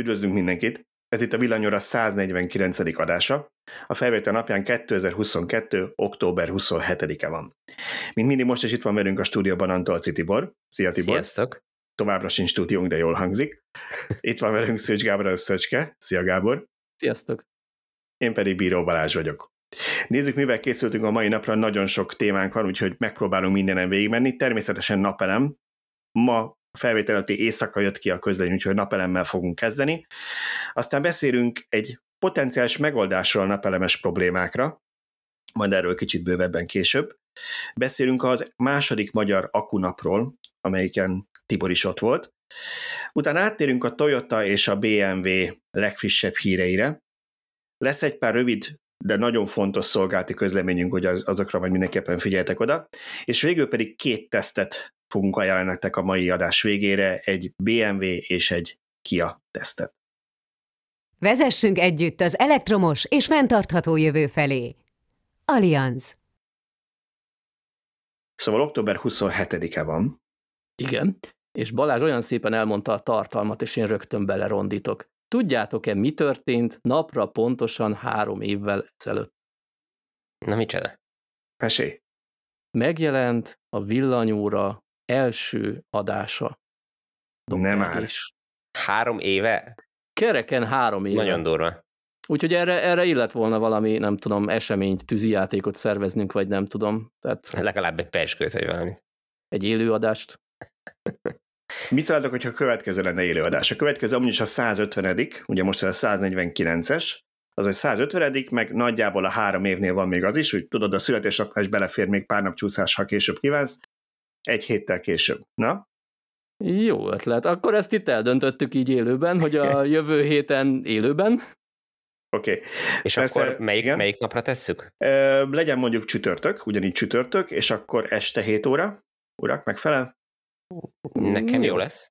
Üdvözlünk mindenkit! Ez itt a Villanyóra 149. adása. A felvétel napján 2022. október 27-e van. Mint mindig most is itt van velünk a stúdióban Antolci Tibor. Szia Tibor! Sziasztok! Továbbra sincs stúdiónk, de jól hangzik. Itt van velünk Szőcs Gábor a Szöcske. Szia Gábor! Sziasztok! Én pedig Bíró Balázs vagyok. Nézzük, mivel készültünk a mai napra, nagyon sok témánk van, úgyhogy megpróbálunk mindenen végigmenni. Természetesen napelem. Ma felvétel előtti éjszaka jött ki a közlemény, úgyhogy napelemmel fogunk kezdeni. Aztán beszélünk egy potenciális megoldásról a napelemes problémákra, majd erről kicsit bővebben később. Beszélünk az második magyar akunapról, amelyiken Tibor is ott volt. Utána áttérünk a Toyota és a BMW legfrissebb híreire. Lesz egy pár rövid, de nagyon fontos szolgálati közleményünk, hogy azokra majd mindenképpen figyeltek oda. És végül pedig két tesztet fogunk ajánlani nektek a mai adás végére, egy BMW és egy Kia tesztet. Vezessünk együtt az elektromos és fenntartható jövő felé. Allianz. Szóval október 27-e van. Igen, és Balázs olyan szépen elmondta a tartalmat, és én rögtön belerondítok. Tudjátok-e, mi történt napra pontosan három évvel ezelőtt? Na, micsoda? Mesélj. Megjelent a villanyóra első adása. Nem már. Három éve? Kereken három éve. Nagyon durva. Úgyhogy erre, erre illet volna valami, nem tudom, eseményt, tűzijátékot szerveznünk, vagy nem tudom. Tehát Legalább egy perskőt, vagy valami. Egy élőadást. Mit szóltok, hogyha a következő lenne élőadás? A következő amúgy is a 150 ugye most ez a 149-es, az egy 150 meg nagyjából a három évnél van még az is, úgy tudod, a születésnapnál is belefér még pár nap csúszás, ha később kívánsz, egy héttel később. Na? Jó ötlet. Akkor ezt itt eldöntöttük így élőben, hogy a jövő héten élőben. Oké. Okay. És Persze, akkor melyik, igen. melyik napra tesszük? Ö, legyen mondjuk csütörtök, ugyanígy csütörtök, és akkor este 7 óra. Urak, megfelel? Nekem jó lesz.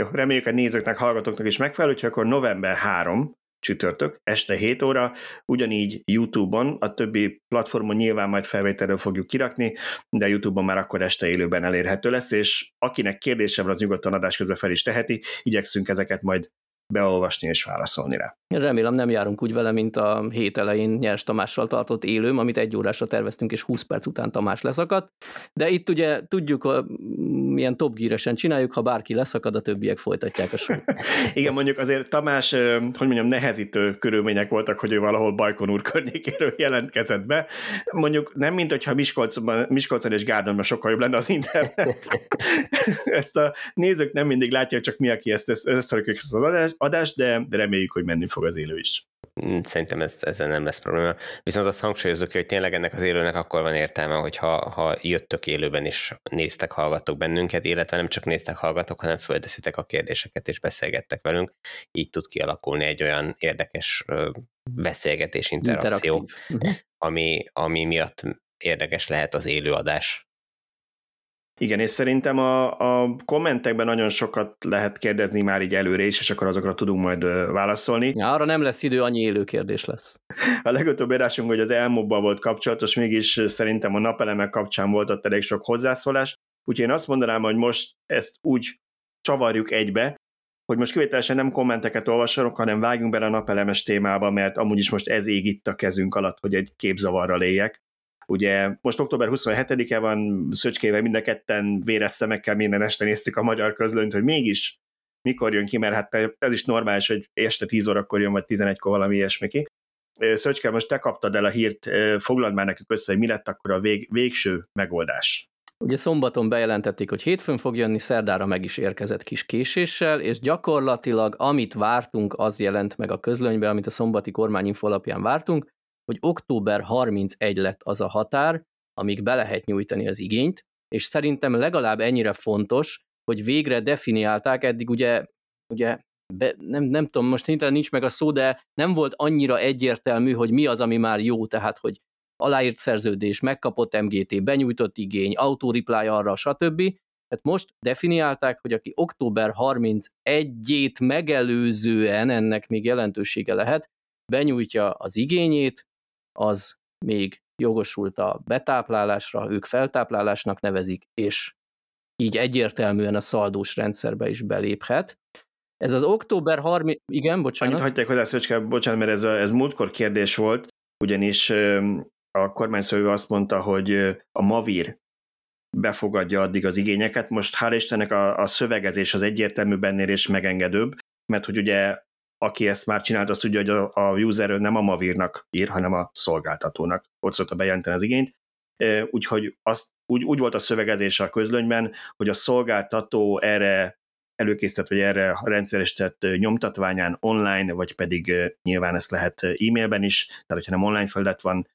Jó, reméljük a nézőknek, hallgatóknak is megfelel, úgyhogy akkor november 3, csütörtök, este 7 óra, ugyanígy YouTube-on, a többi platformon nyilván majd felvételről fogjuk kirakni, de YouTube-on már akkor este élőben elérhető lesz, és akinek kérdése van, az nyugodtan adás közben fel is teheti, igyekszünk ezeket majd beolvasni és válaszolni rá. Remélem nem járunk úgy vele, mint a hét elején Nyers Tamással tartott élőm, amit egy órásra terveztünk, és 20 perc után Tamás leszakadt. De itt ugye tudjuk, milyen top csináljuk, ha bárki leszakad, a többiek folytatják a sót. Igen, mondjuk azért Tamás, hogy mondjam, nehezítő körülmények voltak, hogy ő valahol Bajkon úr környékéről jelentkezett be. Mondjuk nem, mint hogyha Miskolcban, Miskolcon és Gárdonban sokkal jobb lenne az internet. ezt a nézők nem mindig látják, csak mi, aki ezt összerakjuk ezt az adást, de reméljük, hogy menni fog az élő is. Mm, szerintem ez, ezzel nem lesz probléma. Viszont azt hangsúlyozok, hogy tényleg ennek az élőnek akkor van értelme, hogyha ha jöttök élőben és néztek, hallgattok bennünket, illetve nem csak néztek, hallgatok, hanem földeszitek a kérdéseket és beszélgettek velünk. Így tud kialakulni egy olyan érdekes beszélgetés, interakció, ami, ami miatt érdekes lehet az élőadás. Igen, és szerintem a, a kommentekben nagyon sokat lehet kérdezni már így előre is, és akkor azokra tudunk majd válaszolni. Ja, arra nem lesz idő, annyi élő kérdés lesz. A legutóbb írásunk, hogy az elmobban volt kapcsolatos, mégis szerintem a napelemek kapcsán volt ott elég sok hozzászólás, úgyhogy én azt mondanám, hogy most ezt úgy csavarjuk egybe, hogy most kivételesen nem kommenteket olvasok, hanem vágjunk bele a napelemes témába, mert amúgy is most ez ég itt a kezünk alatt, hogy egy képzavarral éljek. Ugye most október 27-e van, Szöcskével mind a ketten véres szemekkel minden este néztük a magyar közlönyt, hogy mégis mikor jön ki, mert hát ez is normális, hogy este 10 órakor jön, vagy 11-kor valami ilyesmi ki. Szöcske, most te kaptad el a hírt, foglald már nekünk össze, hogy mi lett akkor a vég, végső megoldás. Ugye szombaton bejelentették, hogy hétfőn fog jönni, szerdára meg is érkezett kis késéssel, és gyakorlatilag amit vártunk, az jelent meg a közlönybe, amit a szombati kormányinfo alapján vártunk, hogy október 31 lett az a határ, amíg be lehet nyújtani az igényt, és szerintem legalább ennyire fontos, hogy végre definiálták, eddig ugye, ugye be, nem, nem tudom, most nincs meg a szó, de nem volt annyira egyértelmű, hogy mi az, ami már jó, tehát, hogy aláírt szerződés, megkapott MGT, benyújtott igény, autoreply arra, stb. Tehát most definiálták, hogy aki október 31-ét megelőzően, ennek még jelentősége lehet, benyújtja az igényét, az még jogosult a betáplálásra, ők feltáplálásnak nevezik, és így egyértelműen a szaldós rendszerbe is beléphet. Ez az október 30... Igen, bocsánat. Annyit hagyják hozzá, Szöcske, bocsánat, mert ez, a, ez múltkor kérdés volt, ugyanis a kormányszövő azt mondta, hogy a Mavir befogadja addig az igényeket. Most hál' Istennek a, a szövegezés az egyértelmű bennél és megengedőbb, mert hogy ugye aki ezt már csinált, azt tudja, hogy a, a user nem a Mavirnak ír, hanem a szolgáltatónak. Ott szokta bejelenteni az igényt. Úgyhogy azt, úgy, úgy volt a szövegezés a közlönyben, hogy a szolgáltató erre előkészített, vagy erre rendszeresített nyomtatványán online, vagy pedig nyilván ezt lehet e-mailben is, tehát hogyha nem online felület van,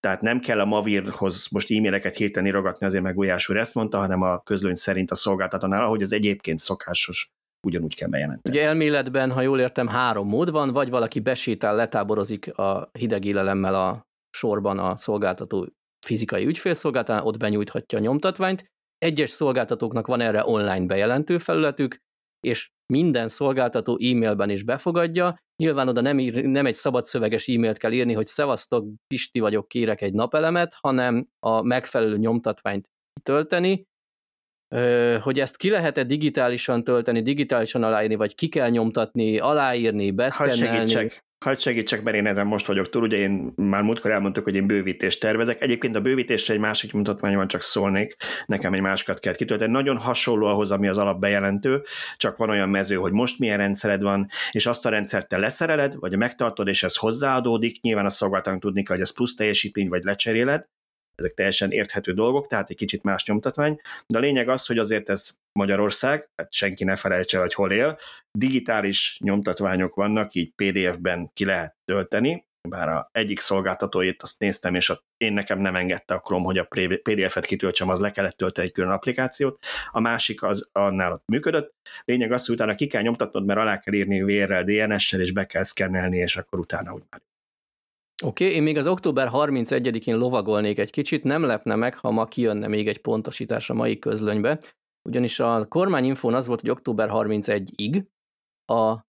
tehát nem kell a Mavirhoz most e-maileket hirtelen ragadni, azért meg Gulyás ezt mondta, hanem a közlöny szerint a szolgáltatónál, ahogy ez egyébként szokásos, ugyanúgy kell bejelenteni. Ugye elméletben, ha jól értem, három mód van, vagy valaki besétál, letáborozik a hideg élelemmel a sorban a szolgáltató fizikai ügyfélszolgáltatán, ott benyújthatja a nyomtatványt. Egyes szolgáltatóknak van erre online bejelentő felületük, és minden szolgáltató e-mailben is befogadja. Nyilván oda nem, ír, nem egy szabad szöveges e-mailt kell írni, hogy szevasztok, Pisti vagyok, kérek egy napelemet, hanem a megfelelő nyomtatványt tölteni, hogy ezt ki lehet-e digitálisan tölteni, digitálisan aláírni, vagy ki kell nyomtatni, aláírni, beszkennelni. Hadd segítsek, mert én ezen most vagyok túl, ugye én már múltkor elmondtuk, hogy én bővítést tervezek. Egyébként a bővítésre egy másik mutatvány van, csak szólnék, nekem egy másikat kell kitölteni. Nagyon hasonló ahhoz, ami az alapbejelentő, csak van olyan mező, hogy most milyen rendszered van, és azt a rendszert te leszereled, vagy megtartod, és ez hozzáadódik. Nyilván a szolgáltatónak tudni kell, hogy ez plusz teljesítmény, vagy lecseréled, ezek teljesen érthető dolgok, tehát egy kicsit más nyomtatvány, de a lényeg az, hogy azért ez Magyarország, hát senki ne felejtse, hogy hol él, digitális nyomtatványok vannak, így PDF-ben ki lehet tölteni, bár a egyik szolgáltatóit azt néztem, és a, én nekem nem engedte a Chrome, hogy a PDF-et kitöltsem, az le kellett tölteni egy külön applikációt, a másik az annál ott működött. Lényeg az, hogy utána ki kell nyomtatnod, mert alá kell írni VR-rel, DNS-sel, és be kell szkennelni, és akkor utána úgy már Oké, okay, én még az október 31-én lovagolnék egy kicsit, nem lepne meg, ha ma kijönne még egy pontosítás a mai közlönybe, ugyanis a kormányinfón az volt, hogy október 31-ig, a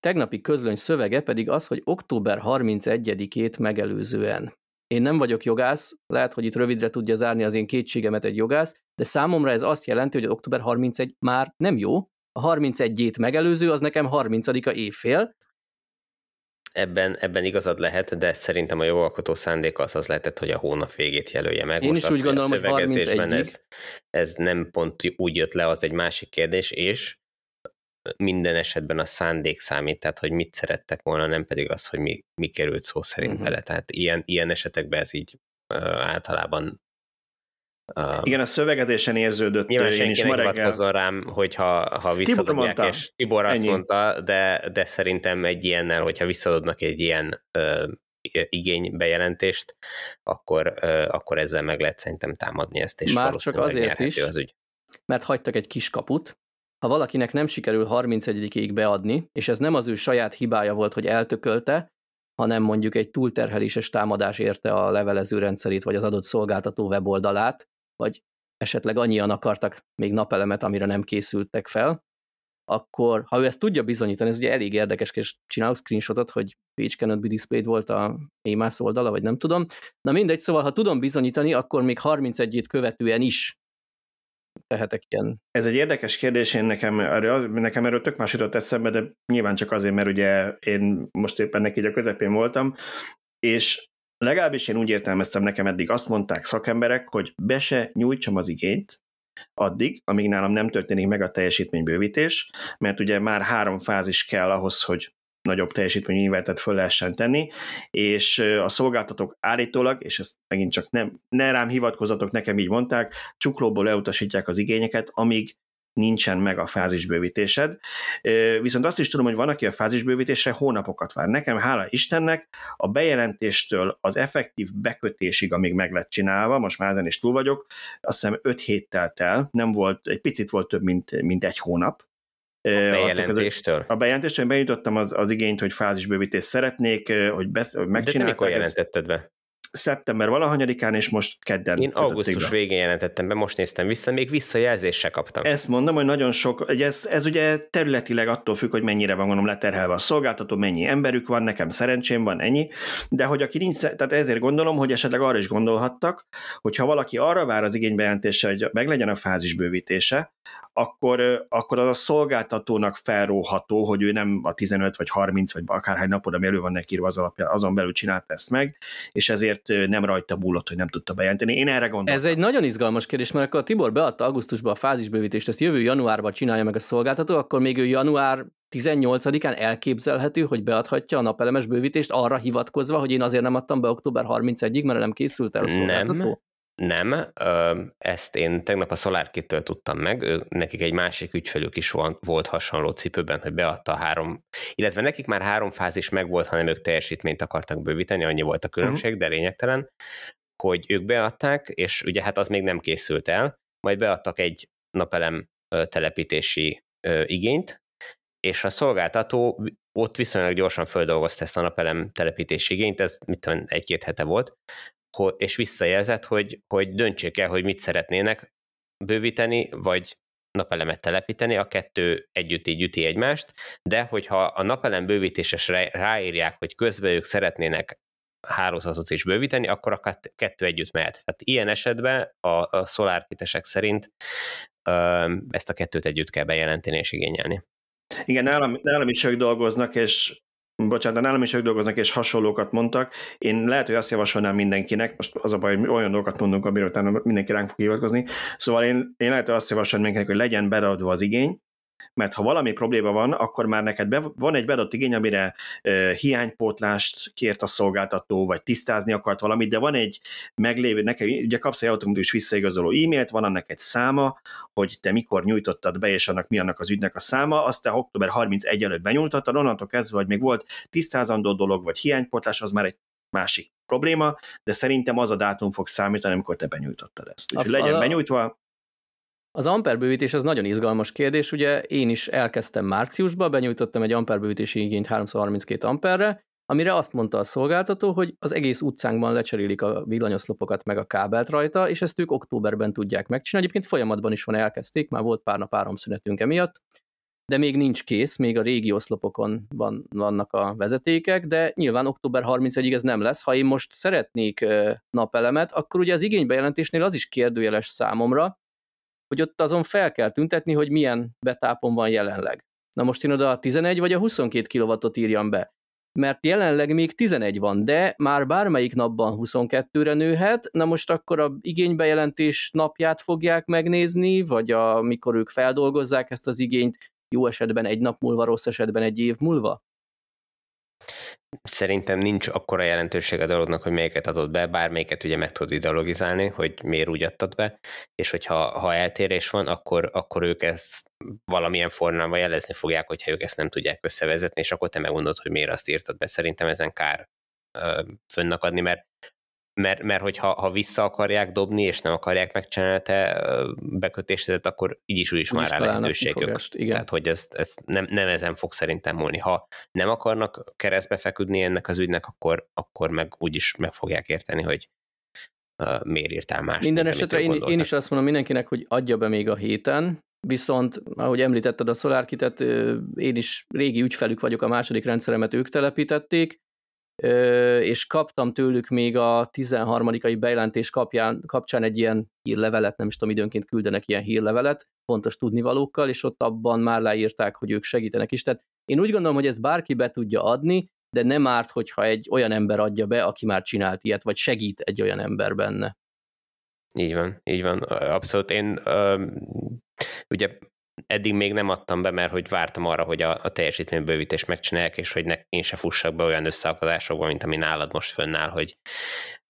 tegnapi közlöny szövege pedig az, hogy október 31-ét megelőzően. Én nem vagyok jogász, lehet, hogy itt rövidre tudja zárni az én kétségemet egy jogász, de számomra ez azt jelenti, hogy október 31 már nem jó, a 31-ét megelőző az nekem 30-a évfél, ebben, ebben igazad lehet, de szerintem a jogalkotó szándék az az lehetett, hogy a hónap végét jelölje meg. Én Most is az, úgy gondolom, hogy 31 ez, ez nem pont úgy jött le, az egy másik kérdés, és minden esetben a szándék számít, tehát hogy mit szerettek volna, nem pedig az, hogy mi, mi került szó szerint uh-huh. bele. Tehát ilyen, ilyen esetekben ez így általában Igen, a szövegezésen érződött. Nyilván én is ma reggel... rám, hogyha ha visszadobják, Tibor és Tibor azt Ennyi. mondta, de, de szerintem egy ilyennel, hogyha visszadobnak egy ilyen uh, igénybejelentést, akkor, uh, akkor ezzel meg lehet szerintem támadni ezt, és Már csak azért is, az ügy. mert hagytak egy kis kaput, ha valakinek nem sikerül 31-ig beadni, és ez nem az ő saját hibája volt, hogy eltökölte, hanem mondjuk egy túlterheléses támadás érte a levelező rendszerét, vagy az adott szolgáltató weboldalát, vagy esetleg annyian akartak még napelemet, amire nem készültek fel, akkor ha ő ezt tudja bizonyítani, ez ugye elég érdekes, és csinálok screenshotot, hogy page cannot be displayed volt a EMAS oldala, vagy nem tudom. Na mindegy, szóval ha tudom bizonyítani, akkor még 31-ét követően is tehetek ilyen. Ez egy érdekes kérdés, én nekem, nekem erről tök más jutott eszembe, de nyilván csak azért, mert ugye én most éppen neki a közepén voltam, és legalábbis én úgy értelmeztem, nekem eddig azt mondták szakemberek, hogy be se nyújtsam az igényt, addig, amíg nálam nem történik meg a teljesítménybővítés, mert ugye már három fázis kell ahhoz, hogy nagyobb teljesítményűvetet föl lehessen tenni, és a szolgáltatók állítólag, és ezt megint csak nem, ne rám hivatkozatok, nekem így mondták, csuklóból elutasítják az igényeket, amíg nincsen meg a fázisbővítésed. Viszont azt is tudom, hogy van, aki a fázisbővítésre hónapokat vár. Nekem, hála Istennek, a bejelentéstől az effektív bekötésig, amíg meg lett csinálva, most már ezen is túl vagyok, azt hiszem 5 héttel tel, nem volt, egy picit volt több, mint, mint egy hónap. A bejelentéstől? A bejelentéstől benyújtottam az, az igényt, hogy fázisbővítést szeretnék, hogy, besz, hogy megcsinálták. De te mikor jelentetted be? Szeptember valahanyadikán, és most kedden. Én augusztus be. végén jelentettem be, most néztem vissza, még visszajelzést se kaptam. Ezt mondom, hogy nagyon sok, hogy ez, ez ugye területileg attól függ, hogy mennyire van gondolom leterhelve a szolgáltató, mennyi emberük van, nekem szerencsém van, ennyi, de hogy aki nincs, tehát ezért gondolom, hogy esetleg arra is gondolhattak, hogy ha valaki arra vár az igénybejelentése, hogy meglegyen a fázis bővítése, akkor, akkor az a szolgáltatónak felróható, hogy ő nem a 15 vagy 30 vagy akárhány napod, ami elő van neki az alapján, azon belül csinált ezt meg, és ezért nem rajta múlott, hogy nem tudta bejelenteni. Én erre gondoltam. Ez egy nagyon izgalmas kérdés, mert akkor a Tibor beadta augusztusban a fázisbővítést, ezt jövő januárban csinálja meg a szolgáltató, akkor még ő január 18-án elképzelhető, hogy beadhatja a napelemes bővítést arra hivatkozva, hogy én azért nem adtam be október 31-ig, mert nem készült el a szolgáltató? Nem, nem, ezt én tegnap a SolarKit-től tudtam meg, ő, nekik egy másik ügyfelük is volt hasonló cipőben, hogy beadta a három, illetve nekik már három fázis meg volt, hanem ők teljesítményt akartak bővíteni, annyi volt a különbség, uh-huh. de lényegtelen, hogy ők beadták, és ugye hát az még nem készült el, majd beadtak egy napelem telepítési igényt, és a szolgáltató ott viszonylag gyorsan földolgozta ezt a napelem telepítési igényt, ez mit tudom, egy-két hete volt, és visszajelzett, hogy, hogy döntsék el, hogy mit szeretnének bővíteni, vagy napelemet telepíteni, a kettő együtt így üti egymást, de hogyha a napelem bővítéses ráírják, hogy közben ők szeretnének hálózatot is bővíteni, akkor a kettő együtt mehet. Tehát ilyen esetben a, a szolárkitesek szerint ezt a kettőt együtt kell bejelenteni és igényelni. Igen, nálam, nálam is ők dolgoznak, és bocsánat, de nálam is ők dolgoznak, és hasonlókat mondtak. Én lehet, hogy azt javasolnám mindenkinek, most az a baj, hogy olyan dolgokat mondunk, amiről utána mindenki ránk fog hivatkozni, szóval én, én lehet, hogy azt javasolnám mindenkinek, hogy legyen beadva az igény, mert ha valami probléma van, akkor már neked be, van egy beadott igény, amire e, hiánypótlást kért a szolgáltató, vagy tisztázni akart valamit, de van egy meglévő, neked ugye kapsz egy automatikus visszaigazoló e-mailt, van annak egy száma, hogy te mikor nyújtottad be, és annak mi annak az ügynek a száma, azt te október 31 előtt benyújtottad, onnantól kezdve, hogy még volt tisztázandó dolog, vagy hiánypótlás, az már egy másik probléma, de szerintem az a dátum fog számítani, amikor te benyújtottad ezt. Úgyhogy legyen benyújtva, az amperbővítés az nagyon izgalmas kérdés, ugye én is elkezdtem márciusban, benyújtottam egy amperbővítési igényt 332 amperre, amire azt mondta a szolgáltató, hogy az egész utcánkban lecserélik a villanyoszlopokat meg a kábelt rajta, és ezt ők októberben tudják megcsinálni. Egyébként folyamatban is van elkezdték, már volt pár nap áramszünetünk emiatt, de még nincs kész, még a régi oszlopokon van, vannak a vezetékek, de nyilván október 31-ig ez nem lesz. Ha én most szeretnék napelemet, akkor ugye az igénybejelentésnél az is kérdőjeles számomra, hogy ott azon fel kell tüntetni, hogy milyen betápon van jelenleg. Na most én oda a 11 vagy a 22 kW-ot írjam be, mert jelenleg még 11 van, de már bármelyik napban 22-re nőhet, na most akkor a igénybejelentés napját fogják megnézni, vagy amikor ők feldolgozzák ezt az igényt, jó esetben egy nap múlva, rossz esetben egy év múlva? Szerintem nincs akkora jelentőség a dolognak, hogy melyiket adott be, bármelyiket ugye meg tudod ideologizálni, hogy miért úgy adtad be, és hogyha ha eltérés van, akkor, akkor ők ezt valamilyen formában jelezni fogják, hogyha ők ezt nem tudják összevezetni, és akkor te megmondod, hogy miért azt írtad be. Szerintem ezen kár fönnakadni, mert mert, mert hogyha ha vissza akarják dobni, és nem akarják megcsinálni te bekötésedet, akkor így is úgy is már rá lehetőségük. Igen. Tehát, hogy ez, ez nem, nem ezen fog szerintem múlni. Ha nem akarnak keresztbe feküdni ennek az ügynek, akkor, akkor meg úgy is meg fogják érteni, hogy uh, miért írtál más. Minden esetre én, én is azt mondom mindenkinek, hogy adja be még a héten, viszont, ahogy említetted a SolarKit-et, én is régi ügyfelük vagyok, a második rendszeremet ők telepítették, és kaptam tőlük még a 13. bejelentés kapján, kapcsán egy ilyen hírlevelet, nem is tudom, időnként küldenek ilyen hírlevelet, pontos tudnivalókkal, és ott abban már leírták, hogy ők segítenek is. Tehát én úgy gondolom, hogy ezt bárki be tudja adni, de nem árt, hogyha egy olyan ember adja be, aki már csinált ilyet, vagy segít egy olyan ember benne. Így van, így van. Abszolút. Én ö, ugye eddig még nem adtam be, mert hogy vártam arra, hogy a, a teljesítménybővítést megcsinálják, és hogy ne, én se fussak be olyan összeakadásokba, mint ami nálad most fönnáll, hogy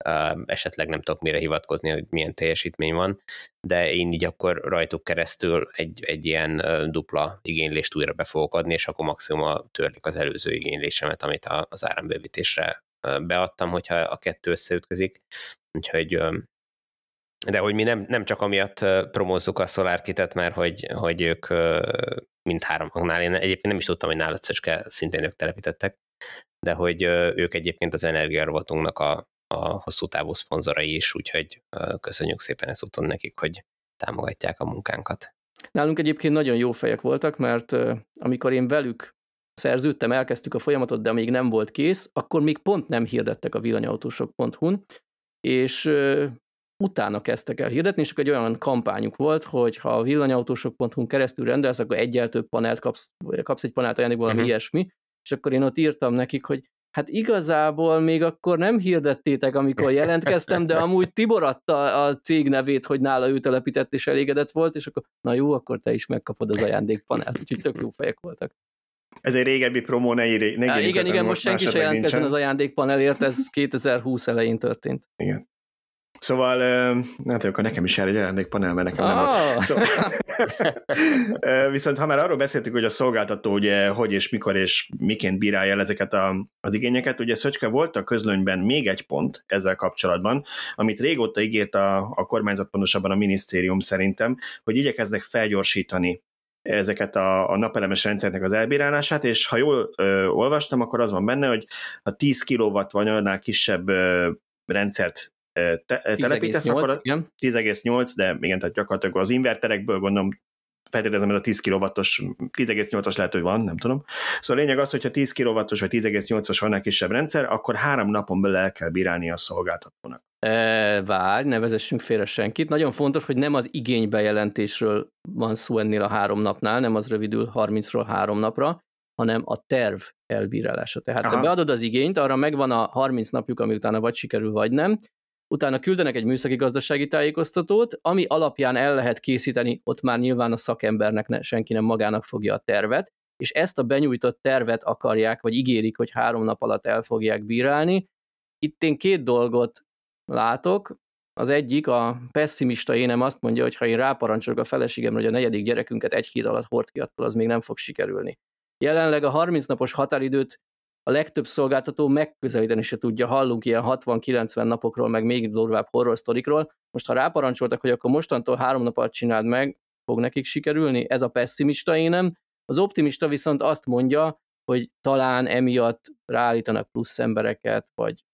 uh, esetleg nem tudok mire hivatkozni, hogy milyen teljesítmény van, de én így akkor rajtuk keresztül egy, egy ilyen uh, dupla igénylést újra be fogok adni, és akkor maximum törlik az előző igénylésemet, amit a, az árambővítésre uh, beadtam, hogyha a kettő összeütközik. Úgyhogy de hogy mi nem, nem csak amiatt promózzuk a SolarKit-et, mert hogy, hogy ők mind háromnál, én egyébként nem is tudtam, hogy nálad Szöcske szintén ők telepítettek, de hogy ők egyébként az energiarovatunknak a, a hosszú távú szponzorai is, úgyhogy köszönjük szépen ezúton nekik, hogy támogatják a munkánkat. Nálunk egyébként nagyon jó fejek voltak, mert amikor én velük szerződtem, elkezdtük a folyamatot, de még nem volt kész, akkor még pont nem hirdettek a villanyautósok.hu-n, és utána kezdtek el hirdetni, és akkor egy olyan kampányuk volt, hogy ha a villanyautósok.hu keresztül rendelsz, akkor egyel több panelt kapsz, kapsz egy panelt ajándékból, valami uh-huh. ilyesmi, és akkor én ott írtam nekik, hogy hát igazából még akkor nem hirdettétek, amikor jelentkeztem, de amúgy Tibor adta a cég nevét, hogy nála ő telepített és elégedett volt, és akkor na jó, akkor te is megkapod az ajándékpanelt, úgyhogy tök jó fejek voltak. Ez egy régebbi promó, ne írj, ne Igen, igen, most senki se jelentkezzen az ajándékpanelért, ez 2020 elején történt. Igen. Szóval, hát akkor nekem is jár egy ajándékpanel, mert nekem ah. nem volt. Szóval, viszont ha már arról beszéltük, hogy a szolgáltató ugye hogy és mikor és miként bírálja el ezeket a, az igényeket, ugye Szöcske volt a közlönyben még egy pont ezzel kapcsolatban, amit régóta ígért a, a kormányzat, pontosabban a minisztérium szerintem, hogy igyekeznek felgyorsítani ezeket a, a napelemes rendszernek az elbírálását, és ha jól ö, olvastam, akkor az van benne, hogy a 10 kW vagy annál kisebb ö, rendszert te, telepítesz, akkor 10,8, de igen, tehát gyakorlatilag az inverterekből gondolom feltételezem, ez a 10 kW-os, 10,8-as lehet, hogy van, nem tudom. Szóval a lényeg az, hogyha 10 kW-os vagy 10,8-as van egy kisebb rendszer, akkor három napon belül el kell bírálni a szolgáltatónak. E, várj, ne vezessünk félre senkit. Nagyon fontos, hogy nem az igénybejelentésről van szó ennél a három napnál, nem az rövidül 30-ról három napra, hanem a terv elbírálása. Tehát Aha. te beadod az igényt, arra megvan a 30 napjuk, ami utána vagy sikerül, vagy nem, utána küldenek egy műszaki gazdasági tájékoztatót, ami alapján el lehet készíteni, ott már nyilván a szakembernek ne, senki nem magának fogja a tervet, és ezt a benyújtott tervet akarják, vagy ígérik, hogy három nap alatt el fogják bírálni. Itt én két dolgot látok. Az egyik, a pessimista énem azt mondja, hogy ha én ráparancsolok a feleségemre, hogy a negyedik gyerekünket egy hét alatt hord ki, attól az még nem fog sikerülni. Jelenleg a 30 napos határidőt a legtöbb szolgáltató megközelíteni se tudja. Hallunk ilyen 60-90 napokról, meg még durvább horror sztorikról. Most ha ráparancsoltak, hogy akkor mostantól három nap alatt csináld meg, fog nekik sikerülni? Ez a pessimista énem. Az optimista viszont azt mondja, hogy talán emiatt ráállítanak plusz embereket, vagy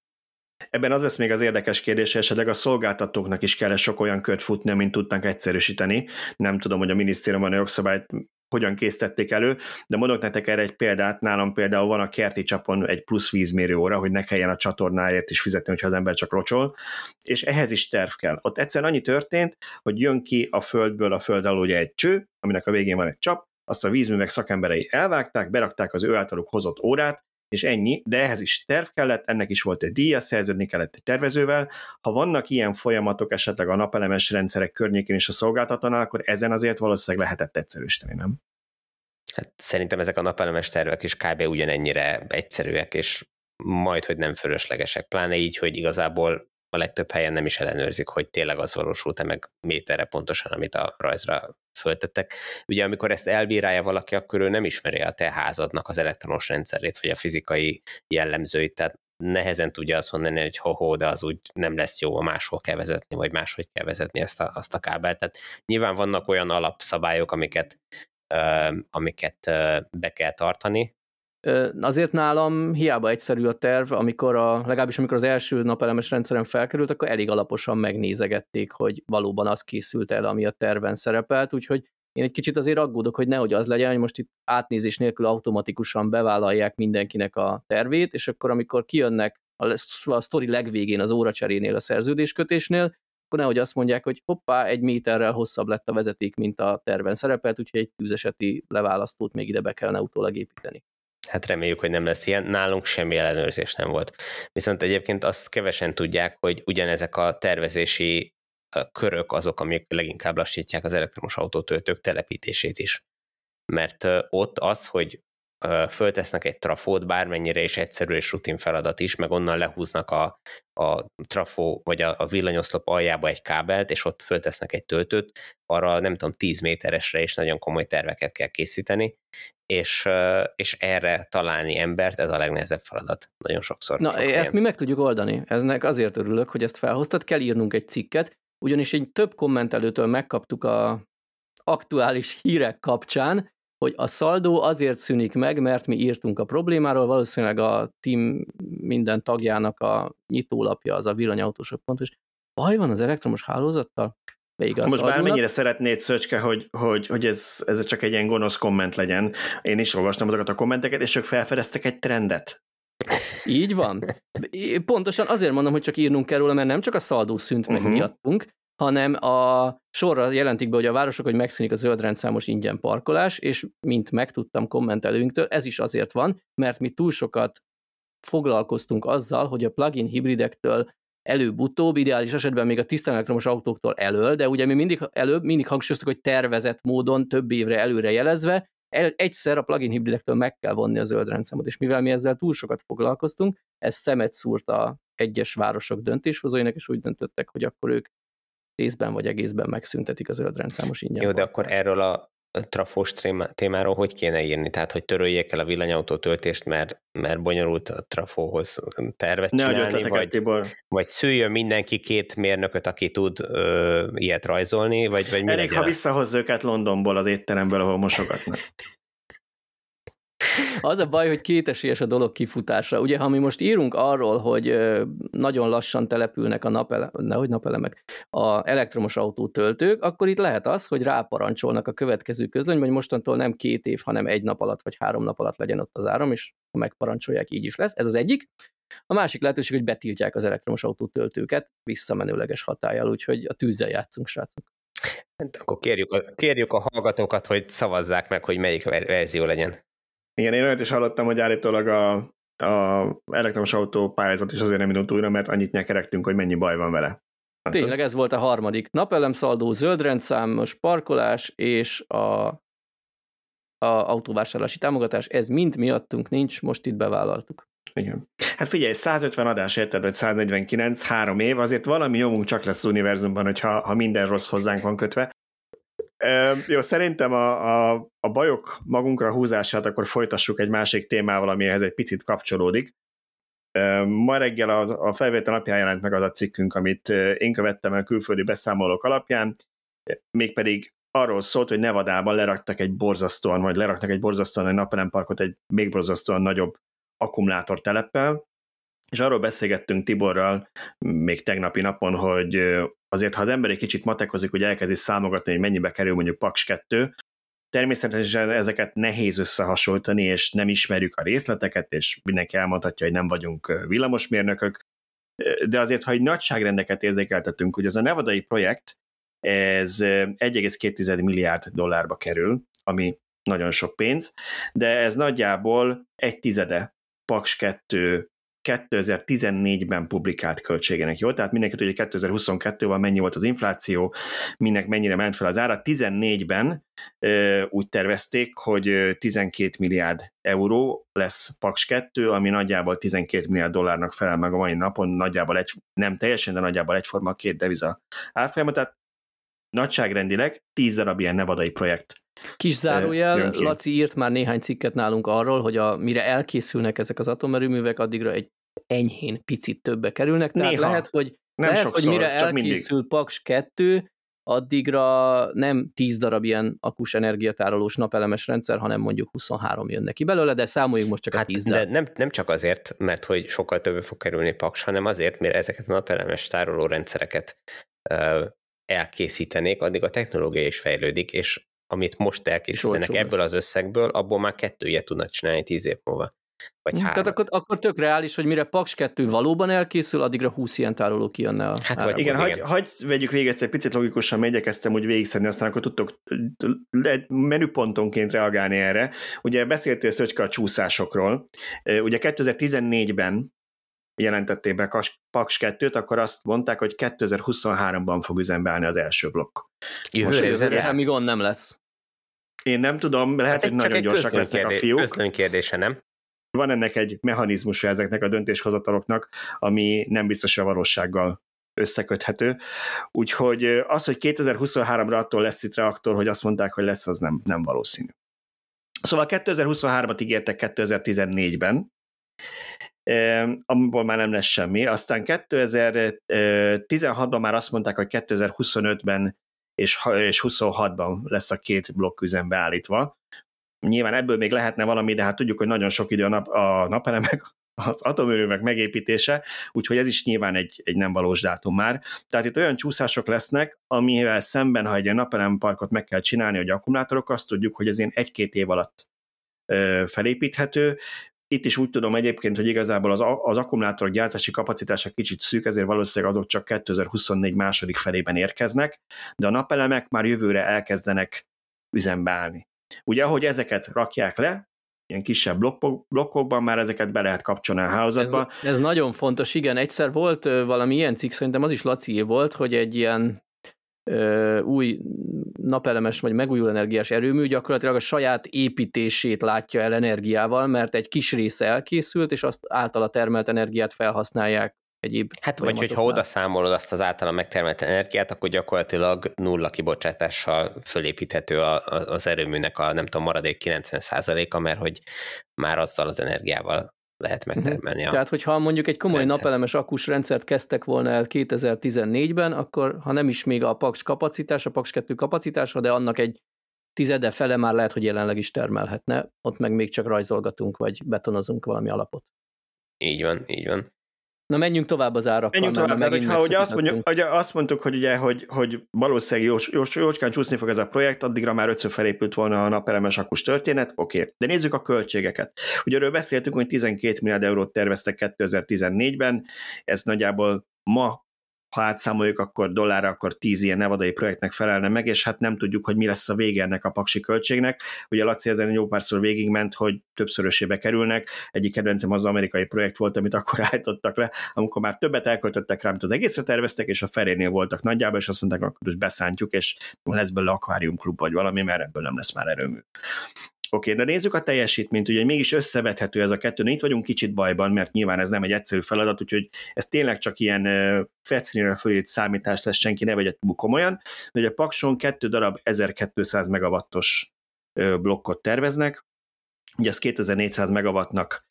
Ebben az lesz még az érdekes kérdés, hogy esetleg a szolgáltatóknak is kell sok olyan kört futni, amint tudnánk egyszerűsíteni. Nem tudom, hogy a minisztérium a jogszabályt hogyan készítették elő, de mondok nektek erre egy példát, nálam például van a kerti csapon egy plusz vízmérő óra, hogy ne kelljen a csatornáért is fizetni, hogyha az ember csak rocsol, és ehhez is terv kell. Ott egyszerűen annyi történt, hogy jön ki a földből a föld alól egy cső, aminek a végén van egy csap, azt a vízművek szakemberei elvágták, berakták az ő általuk hozott órát, és ennyi, de ehhez is terv kellett, ennek is volt egy díja, szerződni kellett egy tervezővel. Ha vannak ilyen folyamatok esetleg a napelemes rendszerek környékén is a szolgáltatónál, akkor ezen azért valószínűleg lehetett egyszerűsíteni, nem? Hát szerintem ezek a napelemes tervek is kb. ugyanennyire egyszerűek, és majd, hogy nem fölöslegesek, pláne így, hogy igazából a legtöbb helyen nem is ellenőrzik, hogy tényleg az valósult-e meg méterre pontosan, amit a rajzra föltettek. Ugye amikor ezt elbírálja valaki, akkor ő nem ismeri a te házadnak az elektronos rendszerét, vagy a fizikai jellemzőit, tehát nehezen tudja azt mondani, hogy ho-ho, de az úgy nem lesz jó, máshol kell vezetni, vagy máshogy kell vezetni ezt a, azt a kábelt. Tehát nyilván vannak olyan alapszabályok, amiket, amiket be kell tartani, Azért nálam hiába egyszerű a terv, amikor a, legalábbis amikor az első napelemes rendszerem felkerült, akkor elég alaposan megnézegették, hogy valóban az készült el, ami a terven szerepelt, úgyhogy én egy kicsit azért aggódok, hogy nehogy az legyen, hogy most itt átnézés nélkül automatikusan bevállalják mindenkinek a tervét, és akkor amikor kijönnek a, a sztori legvégén az óracserénél, a szerződéskötésnél, akkor nehogy azt mondják, hogy hoppá, egy méterrel hosszabb lett a vezeték, mint a terven szerepelt, úgyhogy egy tűzeseti leválasztót még ide be kellene utólag építeni hát reméljük, hogy nem lesz ilyen. Nálunk semmi ellenőrzés nem volt. Viszont egyébként azt kevesen tudják, hogy ugyanezek a tervezési körök azok, amik leginkább lassítják az elektromos autótöltők telepítését is. Mert ott az, hogy föltesznek egy trafót, bármennyire is egyszerű és rutin feladat is, meg onnan lehúznak a, a trafó, vagy a, a villanyoszlop aljába egy kábelt, és ott föltesznek egy töltőt, arra nem tudom, 10 méteresre is nagyon komoly terveket kell készíteni, és, és erre találni embert, ez a legnehezebb feladat nagyon sokszor. Na, ezt helyen. mi meg tudjuk oldani. Eznek azért örülök, hogy ezt felhoztad, kell írnunk egy cikket, ugyanis egy több kommentelőtől megkaptuk a aktuális hírek kapcsán, hogy a szaldó azért szűnik meg, mert mi írtunk a problémáról, valószínűleg a team minden tagjának a nyitólapja az a villanyautosok pont, és baj van az elektromos hálózattal? Igaz, Most már mennyire szeretnéd, Szöcske, hogy, hogy, hogy ez, ez csak egy ilyen gonosz komment legyen. Én is olvastam azokat a kommenteket, és ők felfedeztek egy trendet. Így van. Pontosan azért mondom, hogy csak írnunk kell róla, mert nem csak a szaldó szűnt meg uh-huh. miattunk, hanem a sorra jelentik be, hogy a városok, hogy megszűnik a zöld rendszámos ingyen parkolás, és mint megtudtam kommentelőinktől, ez is azért van, mert mi túl sokat foglalkoztunk azzal, hogy a plug-in hibridektől előbb-utóbb, ideális esetben még a tisztán elektromos autóktól elől, de ugye mi mindig előbb mindig hangsúlyoztuk, hogy tervezett módon több évre előre jelezve, el, egyszer a plugin hibridektől meg kell vonni a zöld rendszámot, és mivel mi ezzel túl sokat foglalkoztunk, ez szemet szúrt a egyes városok döntéshozóinak, és úgy döntöttek, hogy akkor ők részben vagy egészben megszüntetik a zöld rendszámos ingyen. Jó, de akkor erről a trafós témáról hogy kéne írni? Tehát, hogy töröljék el a villanyautó töltést, mert, mert bonyolult a trafóhoz tervet ne csinálni, vagy, vagy szüljön mindenki két mérnököt, aki tud ö, ilyet rajzolni, vagy, vagy mi Elég, ha visszahoz őket Londonból az étteremből, ahol mosogatnak. Az a baj, hogy kétesélyes a dolog kifutása. Ugye, ha mi most írunk arról, hogy nagyon lassan települnek a napele, nehogy napelemek, a elektromos autótöltők, akkor itt lehet az, hogy ráparancsolnak a következő közlöny, hogy mostantól nem két év, hanem egy nap alatt vagy három nap alatt legyen ott az áram, és ha megparancsolják, így is lesz. Ez az egyik. A másik lehetőség, hogy betiltják az elektromos autótöltőket visszamenőleges hatállyal, úgyhogy a tűzzel játszunk, srácok. Akkor kérjük a, kérjük a hallgatókat, hogy szavazzák meg, hogy melyik verzió legyen. Igen, én olyat is hallottam, hogy állítólag a, a elektromos autó pályázat is azért nem indult újra, mert annyit nyekerektünk, hogy mennyi baj van vele. Hát Tényleg ez volt a harmadik. Napelemszaldó, zöldrendszámos parkolás és a, a autóvásárlási támogatás, ez mind miattunk nincs, most itt bevállaltuk. Igen. Hát figyelj, 150 adás érted, vagy 149, három év, azért valami nyomunk csak lesz az univerzumban, hogyha ha minden rossz hozzánk van kötve. Jó, szerintem a, a, a bajok magunkra húzását akkor folytassuk egy másik témával, amihez egy picit kapcsolódik. Ma reggel az, a felvétel napján jelent meg az a cikkünk, amit én követtem el külföldi beszámolók alapján, mégpedig arról szólt, hogy Nevadában leraktak egy borzasztóan, vagy leraktak egy borzasztóan egy napelemparkot egy még borzasztóan nagyobb akkumulátor teleppel, és arról beszélgettünk Tiborral még tegnapi napon, hogy azért, ha az ember egy kicsit matekozik, hogy elkezdi számogatni, hogy mennyibe kerül mondjuk Paks 2, természetesen ezeket nehéz összehasonlítani, és nem ismerjük a részleteket, és mindenki elmondhatja, hogy nem vagyunk villamosmérnökök, de azért, ha egy nagyságrendeket érzékeltetünk, hogy az a nevadai projekt, ez 1,2 milliárd dollárba kerül, ami nagyon sok pénz, de ez nagyjából egy tizede Paks 2 2014-ben publikált költségének, jó? Tehát mindenki tudja, hogy 2022-ben mennyi volt az infláció, minek mennyire ment fel az ára. 14-ben ö, úgy tervezték, hogy 12 milliárd euró lesz Paks 2, ami nagyjából 12 milliárd dollárnak felel meg a mai napon, nagyjából egy, nem teljesen, de nagyjából egyforma a két deviza árfolyama, tehát nagyságrendileg 10 darab ilyen nevadai projekt Kis zárójel, Laci írt már néhány cikket nálunk arról, hogy a, mire elkészülnek ezek az atomerőművek, addigra egy enyhén picit többe kerülnek. Tehát Néha. lehet, hogy, nem lehet, sokszor, hogy mire elkészül mindig. Paks 2, addigra nem 10 darab ilyen akus energiatárolós napelemes rendszer, hanem mondjuk 23 jön neki belőle, de számoljunk most csak hát, a 10 de nem, nem csak azért, mert hogy sokkal többe fog kerülni Paks, hanem azért, mert ezeket a napelemes tároló rendszereket elkészítenék, addig a technológia is fejlődik, és amit most elkészítenek ebből az összegből, abból már kettő ilyet tudnak csinálni tíz év múlva. Vagy Tehát akkor, akkor tök reális, hogy mire Paks 2 valóban elkészül, addigra 20 ilyen tároló kijönne a Hát vagy igen, hagy, hagy vegyük végig ezt egy picit logikusan, mert igyekeztem úgy végigszedni, aztán akkor tudtok menüpontonként reagálni erre. Ugye beszéltél Szöcske a csúszásokról. Ugye 2014-ben jelentették be Paks 2-t, akkor azt mondták, hogy 2023-ban fog üzembe állni az első blokk. Jövőre semmi gond nem lesz. Én nem tudom, lehet, hát hogy nagyon gyorsak lesznek a fiúk. Közlöny kérdése, nem? Van ennek egy mechanizmusa ezeknek a döntéshozataloknak, ami nem biztos a valósággal összeköthető. Úgyhogy az, hogy 2023-ra attól lesz itt reaktor, hogy azt mondták, hogy lesz, az nem, nem valószínű. Szóval 2023-at ígértek 2014-ben, amiből már nem lesz semmi. Aztán 2016-ban már azt mondták, hogy 2025-ben és, és 26-ban lesz a két blokk üzembe állítva. Nyilván ebből még lehetne valami, de hát tudjuk, hogy nagyon sok idő a, nap, a napelemek, az atomerőmek megépítése, úgyhogy ez is nyilván egy, egy nem valós dátum már. Tehát itt olyan csúszások lesznek, amivel szemben, ha egy napelemparkot meg kell csinálni, hogy akkumulátorok, azt tudjuk, hogy ez ilyen egy-két év alatt felépíthető, itt is úgy tudom egyébként, hogy igazából az, az akkumulátorok gyártási kapacitása kicsit szűk, ezért valószínűleg azok csak 2024 második felében érkeznek, de a napelemek már jövőre elkezdenek üzembe állni. Ugye, ahogy ezeket rakják le, ilyen kisebb blokkok, blokkokban már ezeket be lehet kapcsolni a hálózatba. Ez, ez nagyon fontos, igen. Egyszer volt valami ilyen cikk, szerintem az is Laci volt, hogy egy ilyen ö, új napelemes vagy megújuló energiás erőmű gyakorlatilag a saját építését látja el energiával, mert egy kis része elkészült, és azt általa termelt energiát felhasználják egyéb Hát vagy hogyha oda számolod azt az általa megtermelt energiát, akkor gyakorlatilag nulla kibocsátással fölépíthető a, a, az erőműnek a nem tudom, maradék 90%-a, mert hogy már azzal az energiával lehet mhm. megtermelni. A Tehát, hogyha mondjuk egy komoly rendszert. napelemes akus rendszert kezdtek volna el 2014-ben, akkor ha nem is még a Paks kapacitás, a Paks 2 kapacitása, de annak egy tizede fele már lehet, hogy jelenleg is termelhetne, ott meg még csak rajzolgatunk, vagy betonozunk valami alapot. Így van, így van. Na menjünk tovább az árakkal. Menjünk tovább, mert hogyha ugye azt, mondjuk, ugye azt mondtuk, hogy, ugye, hogy, hogy valószínűleg jós, jós, jócskán csúszni fog ez a projekt, addigra már ötször felépült volna a napelemes akus történet, oké. Okay. De nézzük a költségeket. Ugye erről beszéltünk, hogy 12 milliárd eurót terveztek 2014-ben, ez nagyjából ma ha átszámoljuk, akkor dollárra, akkor 10 ilyen nevadai projektnek felelne meg, és hát nem tudjuk, hogy mi lesz a vége ennek a paksi költségnek. Ugye Laci ezen jó párszor végigment, hogy többszörösébe kerülnek. Egyik kedvencem az amerikai projekt volt, amit akkor állítottak le, amikor már többet elköltöttek rá, mint az egészre terveztek, és a felénél voltak nagyjából, és azt mondták, akkor most beszántjuk, és lesz belőle akváriumklub vagy valami, mert ebből nem lesz már erőmű. Oké, de nézzük a teljesítményt, ugye mégis összevethető ez a kettő, de itt vagyunk kicsit bajban, mert nyilván ez nem egy egyszerű feladat, úgyhogy ez tényleg csak ilyen felszínűre fölírt számítás lesz, senki ne vegye túl komolyan, de ugye Pakson kettő darab 1200 megawattos blokkot terveznek, ugye ez 2400 megawattnak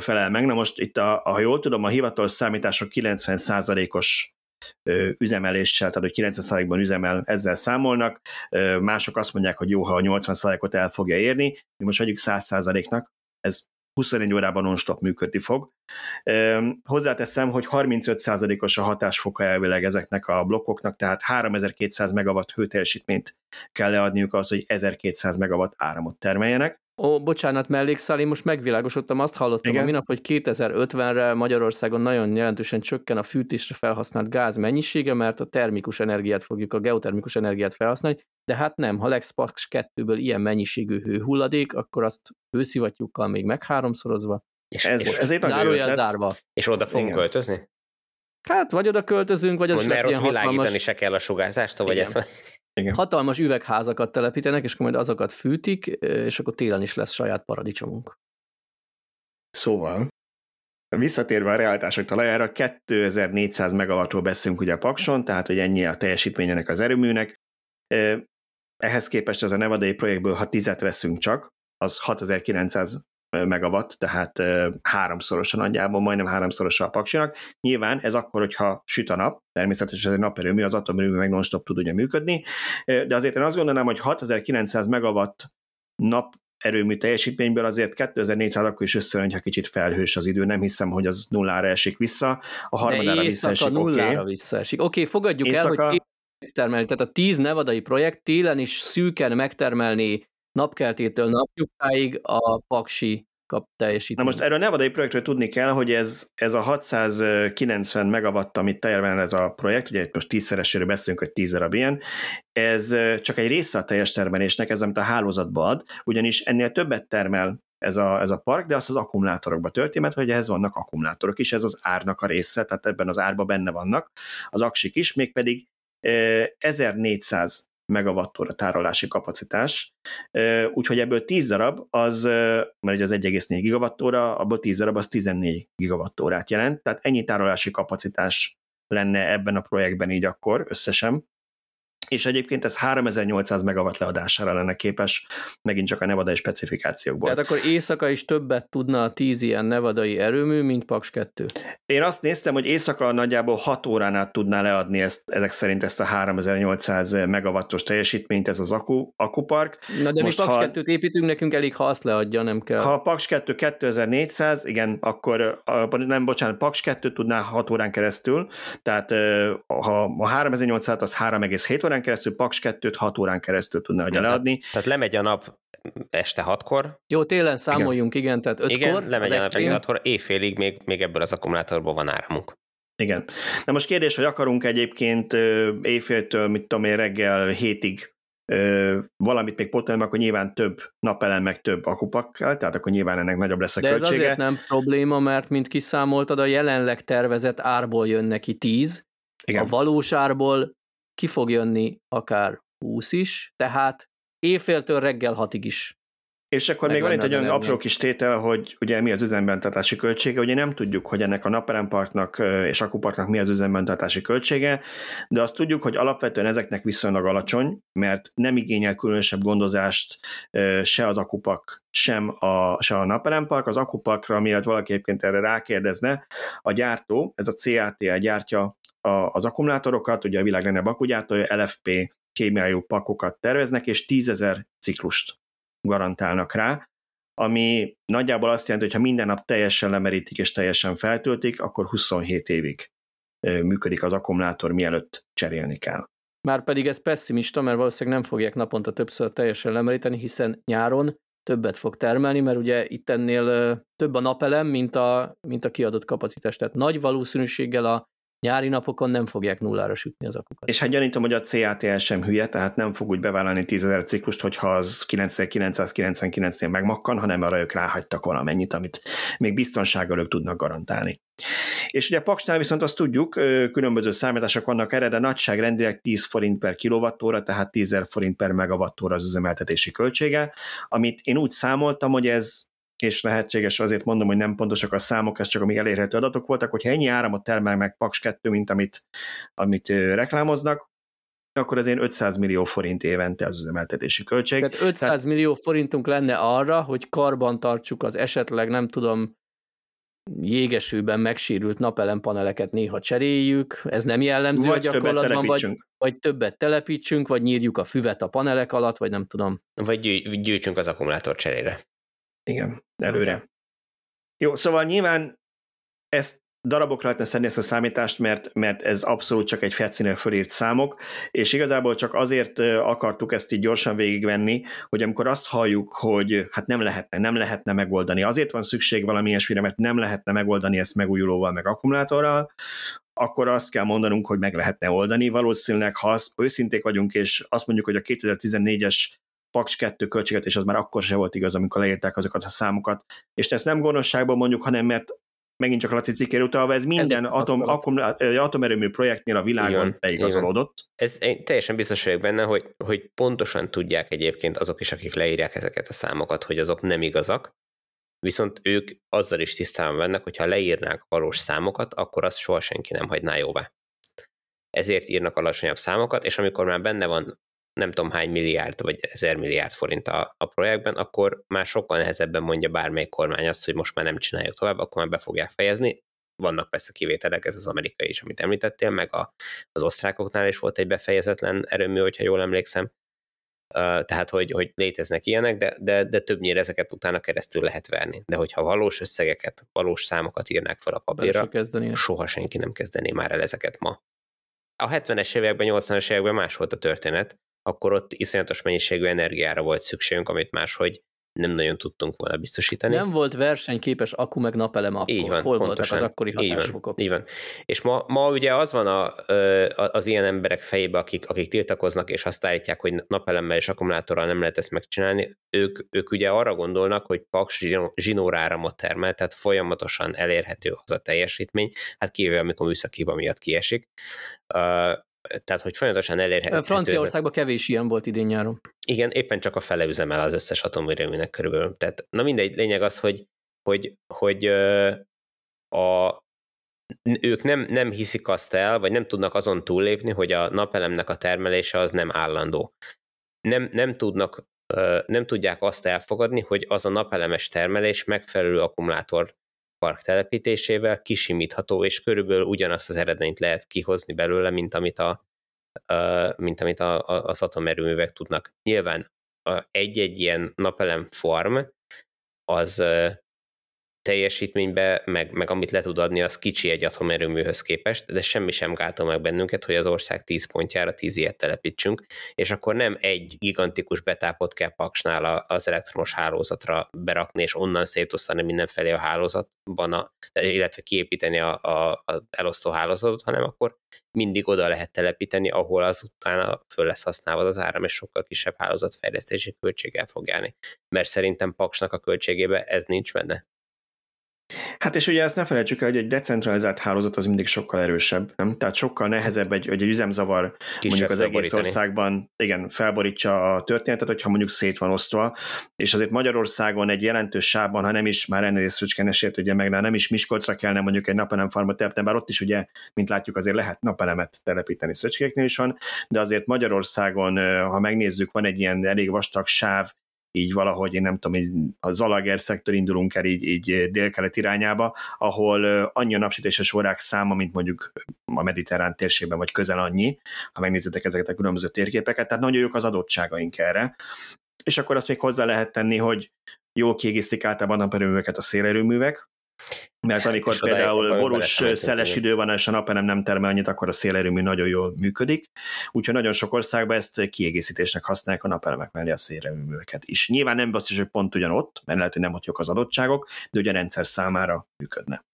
felel meg, na most itt, a, ha jól tudom, a hivatalos számítások 90%-os üzemeléssel, tehát hogy 90%-ban üzemel, ezzel számolnak. Mások azt mondják, hogy jó, ha a 80%-ot el fogja érni, mi most adjuk 100%-nak, ez 24 órában non-stop működni fog. Hozzáteszem, hogy 35%-os a hatásfoka elvileg ezeknek a blokkoknak, tehát 3200 megawatt hőteljesítményt kell leadniuk az, hogy 1200 megawatt áramot termeljenek. Ó, bocsánat, mellékszál, én most megvilágosodtam, azt hallottam Igen? a minap, hogy 2050-re Magyarországon nagyon jelentősen csökken a fűtésre felhasznált gáz mennyisége, mert a termikus energiát fogjuk, a geotermikus energiát felhasználni, de hát nem, ha Lexpax 2-ből ilyen mennyiségű hőhulladék, akkor azt hőszivattyúkkal még megháromszorozva, és ez, ez egy zárva. És oda fogunk Igen. költözni? Hát, vagy oda költözünk, vagy az Mert ott világítani hatalmas... se kell a sugárzástól, vagy ezt igen. Hatalmas üvegházakat telepítenek, és akkor majd azokat fűtik, és akkor télen is lesz saját paradicsomunk. Szóval, visszatérve a realitások talajára, 2400 megawattról beszélünk ugye a Pakson, tehát hogy ennyi a teljesítményének az erőműnek. Ehhez képest az a Nevadai projektből, ha tizet veszünk csak, az 6900 megawatt, tehát háromszorosan nagyjából, majdnem háromszorosan a paksinak. Nyilván ez akkor, hogyha süt a nap, természetesen ez egy naperőmű, az atomerőmű meg non-stop tud ugye működni, de azért én azt gondolnám, hogy 6900 megawatt nap erőmű teljesítményből azért 2400 akkor is összejön, ha kicsit felhős az idő, nem hiszem, hogy az nullára esik vissza, a harmadára visszaesik, oké. nullára okay. visszaesik. Oké, okay, fogadjuk éjszaka... el, hogy megtermelni, tehát a 10 nevadai projekt télen is szűken megtermelni napkeltétől napnyugtáig a paksi kap teljesítményt. Na most erről a Nevadai projektről tudni kell, hogy ez, ez a 690 megawatt, amit termel ez a projekt, ugye most tízszeresére beszélünk, hogy tíz darab ilyen, ez csak egy része a teljes termelésnek, ez amit a hálózatba ad, ugyanis ennél többet termel ez a, ez a park, de azt az akkumulátorokba tölti, mert hogy ehhez vannak akkumulátorok is, ez az árnak a része, tehát ebben az árban benne vannak az aksik is, mégpedig 1400 megawattóra tárolási kapacitás, úgyhogy ebből 10 darab, az, mert ugye az 1,4 gigawattóra, abból 10 darab az 14 gigawattórát jelent, tehát ennyi tárolási kapacitás lenne ebben a projektben így akkor összesen, és egyébként ez 3800 megawatt leadására lenne képes, megint csak a nevadai specifikációkból. Tehát akkor éjszaka is többet tudna a 10 ilyen nevadai erőmű, mint Paks 2? Én azt néztem, hogy éjszaka nagyjából 6 órán át tudná leadni ezt, ezek szerint ezt a 3800 megawattos teljesítményt, ez az akku, akupark. Na de Most mi Paks ha, 2-t építünk, nekünk elég, ha azt leadja, nem kell. Ha a Paks 2 2400, igen, akkor nem, bocsánat, Paks 2 tudná 6 órán keresztül, tehát ha a 3800 az 3,7 órán órán keresztül, Paks 2-t 6 órán keresztül tudna hogy Tehát- leadni. Tehát lemegy a nap este hatkor, Jó, télen számoljunk, igen, igen tehát ötkor, igen, az lemegy a nap este hatkor, éjfélig még, még ebből az akkumulátorból van áramunk. Igen. Na most kérdés, hogy akarunk egyébként éjféltől, mit tudom én, reggel hétig valamit még potolni, akkor nyilván több napelem, meg több akupakkal, tehát akkor nyilván ennek nagyobb lesz a De ez költsége. azért nem probléma, mert mint kiszámoltad, a jelenleg tervezett árból jön neki 10, Igen. a valós árból ki fog jönni akár 20 is, tehát éjféltől reggel 6-ig is. És akkor még van itt egy olyan apró kis tétel, hogy ugye mi az üzembentartási költsége, ugye nem tudjuk, hogy ennek a napelemparknak ö, és akuparknak mi az üzembentartási költsége, de azt tudjuk, hogy alapvetően ezeknek viszonylag alacsony, mert nem igényel különösebb gondozást se az akupak, sem a, se a napelempark. Az akuparkra, miatt valaki egyébként erre rákérdezne, a gyártó, ez a CATL gyártja a, az akkumulátorokat, ugye a világ legnagyobb akkugyártója, LFP kémiai pakokat terveznek, és 10.000 ciklust garantálnak rá, ami nagyjából azt jelenti, hogy ha minden nap teljesen lemerítik és teljesen feltöltik, akkor 27 évig működik az akkumulátor, mielőtt cserélni kell. Már pedig ez pessimista, mert valószínűleg nem fogják naponta többször teljesen lemeríteni, hiszen nyáron többet fog termelni, mert ugye itt ennél több a napelem, mint a, mint a kiadott kapacitás. Tehát nagy valószínűséggel a nyári napokon nem fogják nullára sütni az akukat. És hát gyanítom, hogy a CATL sem hülye, tehát nem fog úgy bevállalni 10.000 ciklust, hogyha az 9999-nél megmakkan, hanem arra ők ráhagytak valamennyit, amit még biztonsággal ők tudnak garantálni. És ugye Paksnál viszont azt tudjuk, különböző számítások vannak erre, de nagyságrendileg 10 forint per kilowattóra, tehát 10 forint per megawattóra az üzemeltetési költsége, amit én úgy számoltam, hogy ez és lehetséges, azért mondom, hogy nem pontosak a számok, ez csak amíg elérhető adatok voltak, hogyha ennyi áramot termel meg Paks 2, mint amit, amit reklámoznak, akkor azért 500 millió forint évente az üzemeltetési költség. Tehát 500 millió forintunk lenne arra, hogy karban tartsuk az esetleg, nem tudom, jégesőben megsérült napelempaneleket néha cseréljük, ez nem jellemző a vagy többet gyakorlatban, vagy, vagy többet telepítsünk, vagy nyírjuk a füvet a panelek alatt, vagy nem tudom. Vagy gyű- gyűjtsünk az akkumulátor cserére. Igen, előre. Jó, szóval nyilván ezt darabokra lehetne szedni ezt a számítást, mert, mert ez abszolút csak egy fetszínen fölírt számok, és igazából csak azért akartuk ezt így gyorsan végigvenni, hogy amikor azt halljuk, hogy hát nem lehetne, nem lehetne megoldani, azért van szükség valami ilyesmire, mert nem lehetne megoldani ezt megújulóval, meg akkumulátorral, akkor azt kell mondanunk, hogy meg lehetne oldani. Valószínűleg, ha azt, őszinték vagyunk, és azt mondjuk, hogy a 2014-es Paks 2 költséget, és az már akkor se volt igaz, amikor leírták azokat a számokat. És ezt nem gonoszságból mondjuk, hanem mert megint csak a Laci cikkére utalva, ez minden egy atom, ö, atomerőmű projektnél a világon Igen, beigazolódott. Ez, én teljesen biztos vagyok benne, hogy, hogy pontosan tudják egyébként azok is, akik leírják ezeket a számokat, hogy azok nem igazak, viszont ők azzal is tisztában vannak, hogy ha leírnák valós számokat, akkor azt soha senki nem hagyná jóvá. Ezért írnak alacsonyabb számokat, és amikor már benne van nem tudom hány milliárd vagy ezer milliárd forint a, a projektben, akkor már sokkal nehezebben mondja bármelyik kormány azt, hogy most már nem csináljuk tovább, akkor már be fogják fejezni. Vannak persze kivételek, ez az amerikai is, amit említettél, meg a, az osztrákoknál is volt egy befejezetlen erőmű, hogyha jól emlékszem. Uh, tehát, hogy, hogy léteznek ilyenek, de, de, de többnyire ezeket utána keresztül lehet verni. De hogyha valós összegeket, valós számokat írnák fel a papírra, soha senki nem kezdené már el ezeket ma. A 70-es években, 80-as években más volt a történet, akkor ott iszonyatos mennyiségű energiára volt szükségünk, amit máshogy nem nagyon tudtunk volna biztosítani. Nem volt versenyképes akku meg napelem akkor. Így van, Hol pontosan. voltak az akkori Így van, hatásfokok? így van. És ma, ma ugye az van a, az ilyen emberek fejébe, akik, akik tiltakoznak, és azt állítják, hogy napelemmel és akkumulátorral nem lehet ezt megcsinálni, ők, ők ugye arra gondolnak, hogy paks zsinó- zsinóráramot termel, tehát folyamatosan elérhető az a teljesítmény, hát kivéve, amikor műszaki hiba miatt kiesik. Tehát, hogy folyamatosan elérhető. Franciaországban kevés ilyen volt idén nyáron. igen, éppen csak a fele üzemel az összes atomerőműnek körülbelül. Tehát, na mindegy, lényeg az, hogy, hogy, hogy a, ők nem, nem hiszik azt el, vagy nem tudnak azon túllépni, hogy a napelemnek a termelése az nem állandó. Nem, nem tudnak, nem tudják azt elfogadni, hogy az a napelemes termelés megfelelő akkumulátor park telepítésével kisimítható, és körülbelül ugyanazt az eredményt lehet kihozni belőle, mint amit a, mint amit a, a, az atomerőművek tudnak. Nyilván egy-egy ilyen napelem farm az, teljesítménybe, meg, meg amit le tud adni, az kicsi egy atomerőműhöz képest, de semmi sem gátol meg bennünket, hogy az ország 10 pontjára 10 ilyet telepítsünk, és akkor nem egy gigantikus betápot kell paksnál az elektromos hálózatra berakni, és onnan szétosztani mindenfelé a hálózatban, a, illetve kiépíteni a, a, a elosztó hálózatot, hanem akkor mindig oda lehet telepíteni, ahol az utána föl lesz használva az áram, és sokkal kisebb hálózatfejlesztési költséggel fog járni. Mert szerintem Paksnak a költségébe ez nincs benne. Hát és ugye ezt ne felejtsük el, hogy egy decentralizált hálózat az mindig sokkal erősebb, nem? Tehát sokkal nehezebb egy, egy üzemzavar Kisebb mondjuk az egész országban, igen, felborítsa a történetet, hogyha mondjuk szét van osztva, és azért Magyarországon egy jelentős sávban, ha nem is már ennél Szücskenesért, ugye meg nem is Miskolcra kellene mondjuk egy napelem farmot telepíteni, bár ott is ugye, mint látjuk, azért lehet napelemet telepíteni Szöcskéknél is van, de azért Magyarországon, ha megnézzük, van egy ilyen elég vastag sáv, így valahogy, én nem tudom, így a Zalager szektor indulunk el így, így délkelet irányába, ahol annyi a napsütéses órák száma, mint mondjuk a mediterrán térségben, vagy közel annyi, ha megnézitek ezeket a különböző térképeket, tehát nagyon jók az adottságaink erre. És akkor azt még hozzá lehet tenni, hogy jól kiegészítik általában a naperőműveket a szélerőművek, mert amikor például borús, szeles idő van, és a napelem nem termel annyit, akkor a szélerőmű nagyon jól működik. Úgyhogy nagyon sok országban ezt kiegészítésnek használják a napelemek mellé a szélerőműveket is. Nyilván nem biztos, hogy pont ugyanott, mert lehet, hogy nem ott az adottságok, de ugye a rendszer számára működne.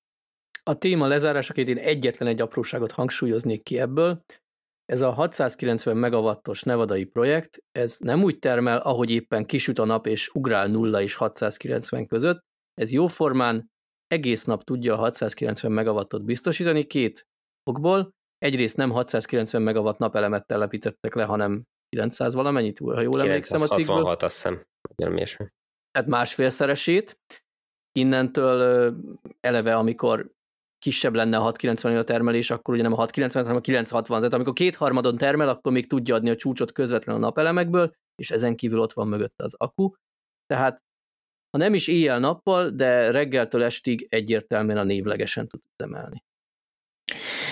A téma lezárásaként én egyetlen egy apróságot hangsúlyoznék ki ebből. Ez a 690 megawattos nevadai projekt, ez nem úgy termel, ahogy éppen kisüt a nap és ugrál 0 és 690 között, ez jóformán egész nap tudja a 690 megawattot biztosítani két okból. Egyrészt nem 690 megawatt napelemet telepítettek le, hanem 900 valamennyit, ha jól emlékszem a cikkből. 966 azt hiszem. Tehát másfélszeresét. Innentől eleve, amikor kisebb lenne a 690 a termelés, akkor ugye nem a 690, hanem a 960. Tehát amikor kétharmadon termel, akkor még tudja adni a csúcsot közvetlenül a napelemekből, és ezen kívül ott van mögött az akku. Tehát ha nem is éjjel-nappal, de reggeltől estig egyértelműen a névlegesen tud emelni.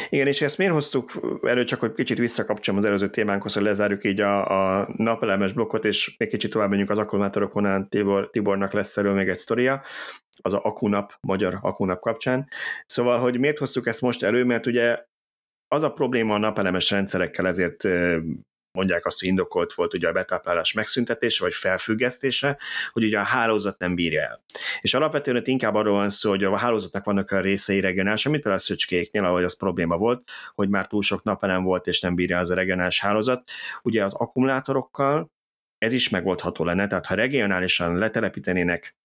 Igen, és ezt miért hoztuk elő, csak hogy kicsit visszakapcsolom az előző témánkhoz, hogy lezárjuk így a, a napelemes blokkot, és még kicsit tovább menjünk az akkumulátorokon, Tibor, Tibornak lesz erről még egy sztoria, az a akunap, magyar akunap kapcsán. Szóval, hogy miért hoztuk ezt most elő, mert ugye az a probléma a napelemes rendszerekkel, ezért mondják azt, hogy indokolt volt ugye a betáplálás megszüntetése vagy felfüggesztése, hogy ugye a hálózat nem bírja el. És alapvetően itt inkább arról van szó, hogy a hálózatnak vannak a részei regionális, amit például a szöcskéknél, ahogy az probléma volt, hogy már túl sok napelem volt, és nem bírja az a regionális hálózat. Ugye az akkumulátorokkal ez is megoldható lenne, tehát ha regionálisan letelepítenének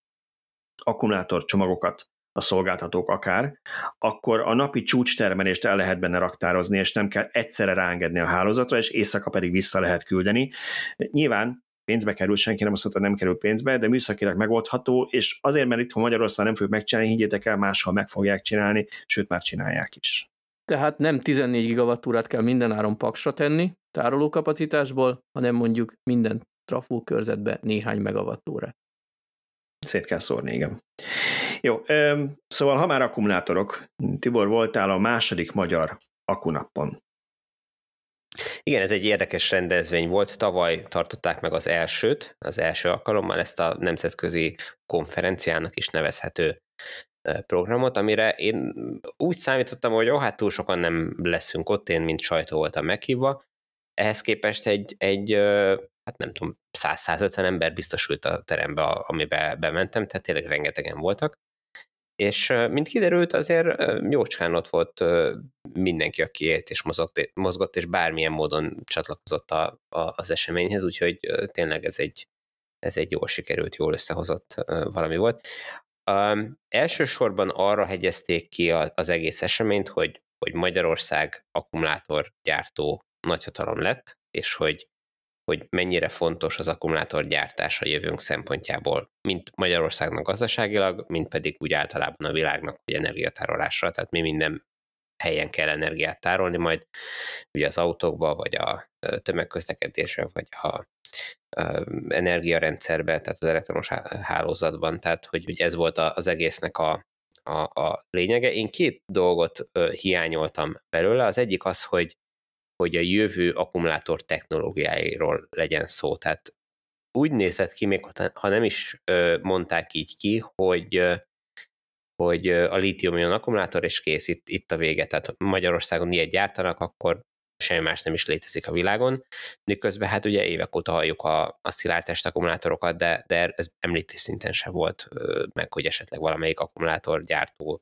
akkumulátorcsomagokat a szolgáltatók akár, akkor a napi csúcstermelést el lehet benne raktározni, és nem kell egyszerre ráengedni a hálózatra, és éjszaka pedig vissza lehet küldeni. Nyilván pénzbe kerül, senki nem azt mondta, nem kerül pénzbe, de műszakilag megoldható, és azért, mert itt Magyarországon nem fogjuk megcsinálni, higgyétek el, máshol meg fogják csinálni, sőt már csinálják is. Tehát nem 14 gigawattúrát kell minden áron paksra tenni tárolókapacitásból, hanem mondjuk minden trafó körzetbe néhány megawattúrát. Szét kell szórni, igen. Jó, szóval ha már akkumulátorok, Tibor, voltál a második magyar akunappon. Igen, ez egy érdekes rendezvény volt. Tavaly tartották meg az elsőt, az első alkalommal ezt a nemzetközi konferenciának is nevezhető programot, amire én úgy számítottam, hogy jó, hát túl sokan nem leszünk ott, én mint sajtó voltam meghívva. Ehhez képest egy, egy hát nem tudom, 100-150 ember biztosult a terembe, amiben bementem, tehát tényleg rengetegen voltak. És mint kiderült, azért jócskán ott volt mindenki, aki élt és mozgott, mozgott és bármilyen módon csatlakozott a, a, az eseményhez, úgyhogy tényleg ez egy, ez egy jól sikerült, jól összehozott valami volt. Um, elsősorban arra hegyezték ki az egész eseményt, hogy, hogy Magyarország akkumulátorgyártó nagyhatalom lett, és hogy hogy mennyire fontos az akkumulátorgyártás a jövőnk szempontjából, mint Magyarországnak gazdaságilag, mint pedig úgy általában a világnak, hogy energiatárolásra, tehát mi minden helyen kell energiát tárolni, majd ugye az autókba, vagy a tömegközlekedésbe, vagy a energiarendszerbe, tehát az elektromos hálózatban, tehát hogy, hogy ez volt az egésznek a, a, a lényege. Én két dolgot hiányoltam belőle. Az egyik az, hogy hogy a jövő akkumulátor technológiáiról legyen szó. Tehát úgy nézett ki, még ha nem is mondták így ki, hogy hogy a lítium akkumulátor, és kész, itt, itt a vége. Tehát Magyarországon ilyet gyártanak, akkor semmi más nem is létezik a világon, miközben hát ugye évek óta halljuk a, a szilárdtest akkumulátorokat, de, de ez említés szinten sem volt meg, hogy esetleg valamelyik akkumulátorgyártó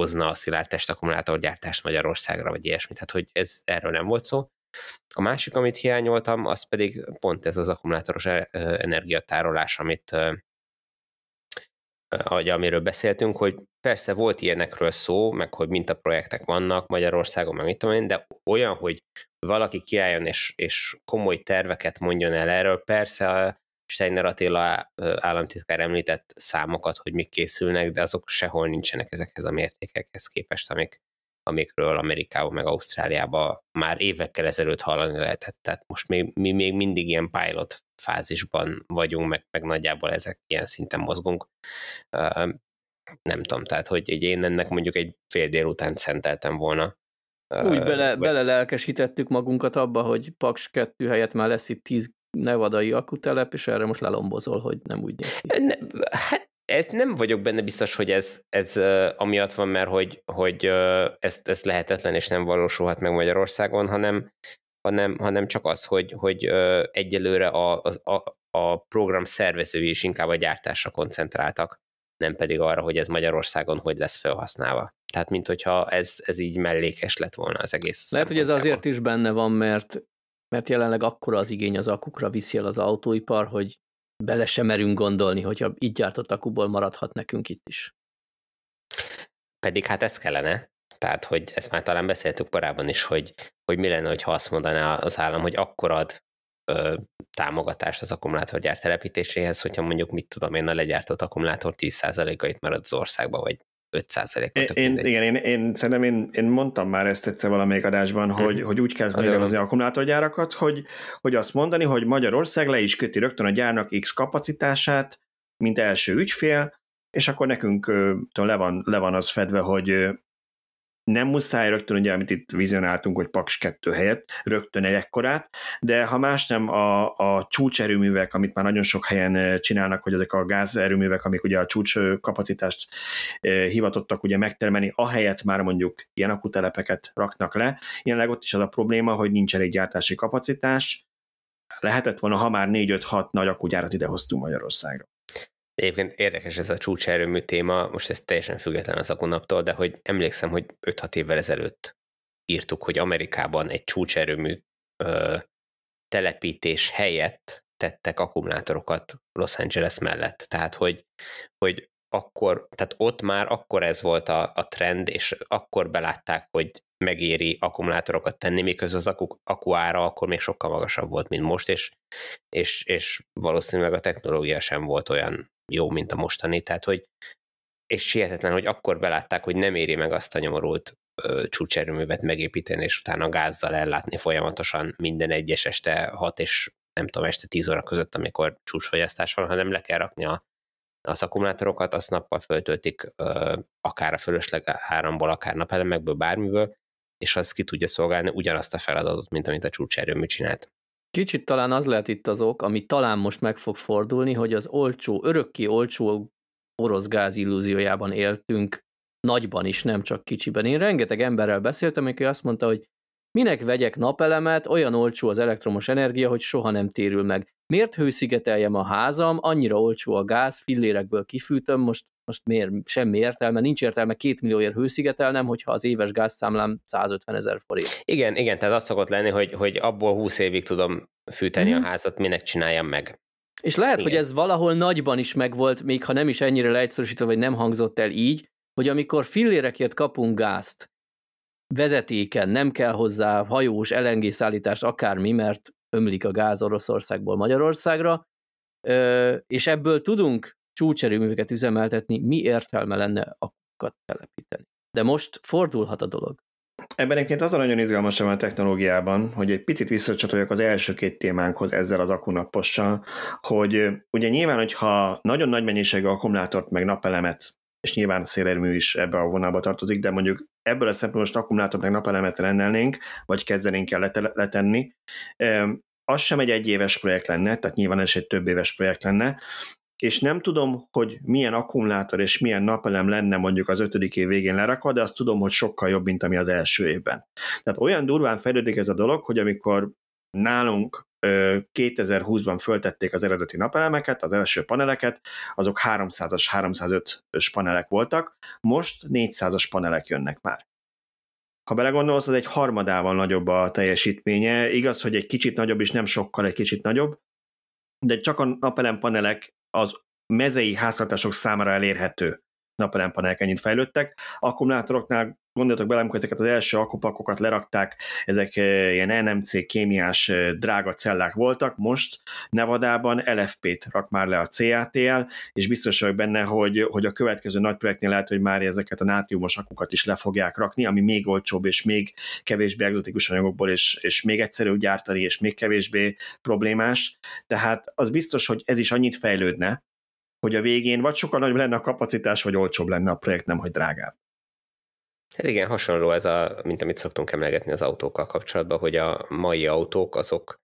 hozna a szilárdtest akkumulátorgyártást Magyarországra, vagy ilyesmi, tehát hogy ez erről nem volt szó. A másik, amit hiányoltam, az pedig pont ez az akkumulátoros energiatárolás, amit ahogy amiről beszéltünk, hogy persze volt ilyenekről szó, meg hogy mintaprojektek vannak Magyarországon, meg mit tudom én, de olyan, hogy valaki kiálljon és, és komoly terveket mondjon el erről, persze a Steiner Attila államtitkár említett számokat, hogy mik készülnek, de azok sehol nincsenek ezekhez a mértékekhez képest, amik, amikről Amerikában meg Ausztráliában már évekkel ezelőtt hallani lehetett. Tehát most még, mi még mindig ilyen pilot fázisban vagyunk, meg, meg nagyjából ezek ilyen szinten mozgunk. Nem tudom, tehát hogy én ennek mondjuk egy fél délután szenteltem volna. Úgy bele, vagy... bele lelkesítettük magunkat abba, hogy Paks 2 helyett már lesz itt 10 nevadai akutelep, és erre most lelombozol, hogy nem úgy néz ki. Ne, hát ez nem vagyok benne biztos, hogy ez, ez uh, amiatt van, mert hogy, hogy uh, ez, ez lehetetlen és nem valósulhat meg Magyarországon, hanem, hanem, hanem csak az, hogy, hogy uh, egyelőre a, a, a program szervezői is inkább a gyártásra koncentráltak, nem pedig arra, hogy ez Magyarországon hogy lesz felhasználva. Tehát, mint hogyha ez, ez így mellékes lett volna az egész. Lehet, hogy ez azért is benne van, mert mert jelenleg akkora az igény az akukra viszi el az autóipar, hogy bele sem merünk gondolni, hogyha így gyártott akuból maradhat nekünk itt is. Pedig hát ez kellene. Tehát, hogy ezt már talán beszéltük korábban is, hogy, hogy mi lenne, ha azt mondaná az állam, hogy akkor ad ö, támogatást az akkumulátorgyár telepítéséhez, hogyha mondjuk, mit tudom én, a legyártott akkumulátor 10%-ait marad az országba, vagy 5%-ot. Én, igen, én, én szerintem én, én mondtam már ezt egyszer valamelyik adásban, hmm. hogy, hogy úgy kell megnevezni akkumulátorgyárakat, hogy, hogy azt mondani, hogy Magyarország le is köti rögtön a gyárnak X kapacitását, mint első ügyfél, és akkor nekünk le van, le van az fedve, hogy nem muszáj rögtön, ugye, amit itt vizionáltunk, hogy Paks 2 helyett, rögtön egy ekkorát, de ha más nem, a, a csúcserőművek, amit már nagyon sok helyen eh, csinálnak, hogy ezek a gázerőművek, amik ugye a csúcs eh, kapacitást eh, hivatottak ugye megtermelni, ahelyett már mondjuk ilyen akutelepeket raknak le. Jelenleg ott is az a probléma, hogy nincs elég gyártási kapacitás, lehetett volna, ha már 4-5-6 nagy akugyárat idehoztunk Magyarországra. Egyébként érdekes ez a csúcserőmű téma, most ez teljesen független az akunaptól, de hogy emlékszem, hogy 5-6 évvel ezelőtt írtuk, hogy Amerikában egy csúcserőmű ö, telepítés helyett tettek akkumulátorokat Los Angeles mellett. Tehát, hogy, hogy akkor, tehát ott már akkor ez volt a, a trend, és akkor belátták, hogy megéri akkumulátorokat tenni, miközben az akku, akku ára akkor még sokkal magasabb volt, mint most, és, és, és valószínűleg a technológia sem volt olyan jó, mint a mostani, tehát hogy és sietetlen, hogy akkor belátták, hogy nem éri meg azt a nyomorult csúcserőművet megépíteni, és utána gázzal ellátni folyamatosan minden egyes este 6 és nem tudom, este 10 óra között, amikor csúcsfogyasztás van, hanem le kell rakni a, az akkumulátorokat, azt nappal föltöltik ö, akár a fölösleg áramból, akár napelemekből, bármiből, és az ki tudja szolgálni ugyanazt a feladatot, mint amit a csúcserőmű csinált. Kicsit talán az lehet itt az ok, ami talán most meg fog fordulni, hogy az olcsó, örökké olcsó orosz gáz illúziójában éltünk, nagyban is, nem csak kicsiben. Én rengeteg emberrel beszéltem, aki azt mondta, hogy minek vegyek napelemet, olyan olcsó az elektromos energia, hogy soha nem térül meg. Miért hőszigeteljem a házam, annyira olcsó a gáz, fillérekből kifűtöm, most, most miért, semmi értelme, nincs értelme két millióért hőszigetelnem, hogyha az éves gázszámlám 150 ezer forint. Igen, igen, tehát az szokott lenni, hogy, hogy abból 20 évig tudom fűteni mm-hmm. a házat, minek csináljam meg. És lehet, Igen. hogy ez valahol nagyban is megvolt, még ha nem is ennyire leegyszerűsítve, vagy nem hangzott el így, hogy amikor fillérekért kapunk gázt, vezetéken, nem kell hozzá hajós, LNG szállítás, akármi, mert ömlik a gáz Oroszországból Magyarországra, és ebből tudunk csúcserőműveket üzemeltetni, mi értelme lenne akukat telepíteni. De most fordulhat a dolog. Ebben egyébként az a nagyon izgalmas a technológiában, hogy egy picit visszacsatoljak az első két témánkhoz ezzel az akunapossal, hogy ugye nyilván, hogyha nagyon nagy mennyiségű akkumulátort meg napelemet, és nyilván szélerőmű is ebbe a vonalba tartozik, de mondjuk ebből a szempontból most akkumulátor meg napelemet rendelnénk, vagy kezdenénk el letenni, az sem egy egyéves projekt lenne, tehát nyilván ez egy több éves projekt lenne, és nem tudom, hogy milyen akkumulátor és milyen napelem lenne mondjuk az ötödik év végén lerakva, de azt tudom, hogy sokkal jobb, mint ami az első évben. Tehát olyan durván fejlődik ez a dolog, hogy amikor nálunk 2020-ban föltették az eredeti napelemeket, az első paneleket, azok 300-as, 305-ös panelek voltak, most 400-as panelek jönnek már. Ha belegondolsz, az egy harmadával nagyobb a teljesítménye. Igaz, hogy egy kicsit nagyobb, és nem sokkal egy kicsit nagyobb, de csak a napelem panelek az mezei háztartások számára elérhető napelempanelek ennyit fejlődtek. Akkumulátoroknál gondoltok bele, amikor ezeket az első akupakokat lerakták, ezek eh, ilyen NMC kémiás eh, drága cellák voltak, most Nevadában LFP-t rak már le a CATL, és biztos vagyok benne, hogy, hogy a következő nagy projektnél lehet, hogy már ezeket a nátriumos akukat is le fogják rakni, ami még olcsóbb és még kevésbé egzotikus anyagokból, és, és még egyszerűbb gyártani, és még kevésbé problémás. Tehát az biztos, hogy ez is annyit fejlődne, hogy a végén vagy sokkal nagyobb lenne a kapacitás, vagy olcsóbb lenne a projekt, nem hogy drágább. Hát igen, hasonló ez a, mint amit szoktunk emlegetni az autókkal kapcsolatban, hogy a mai autók azok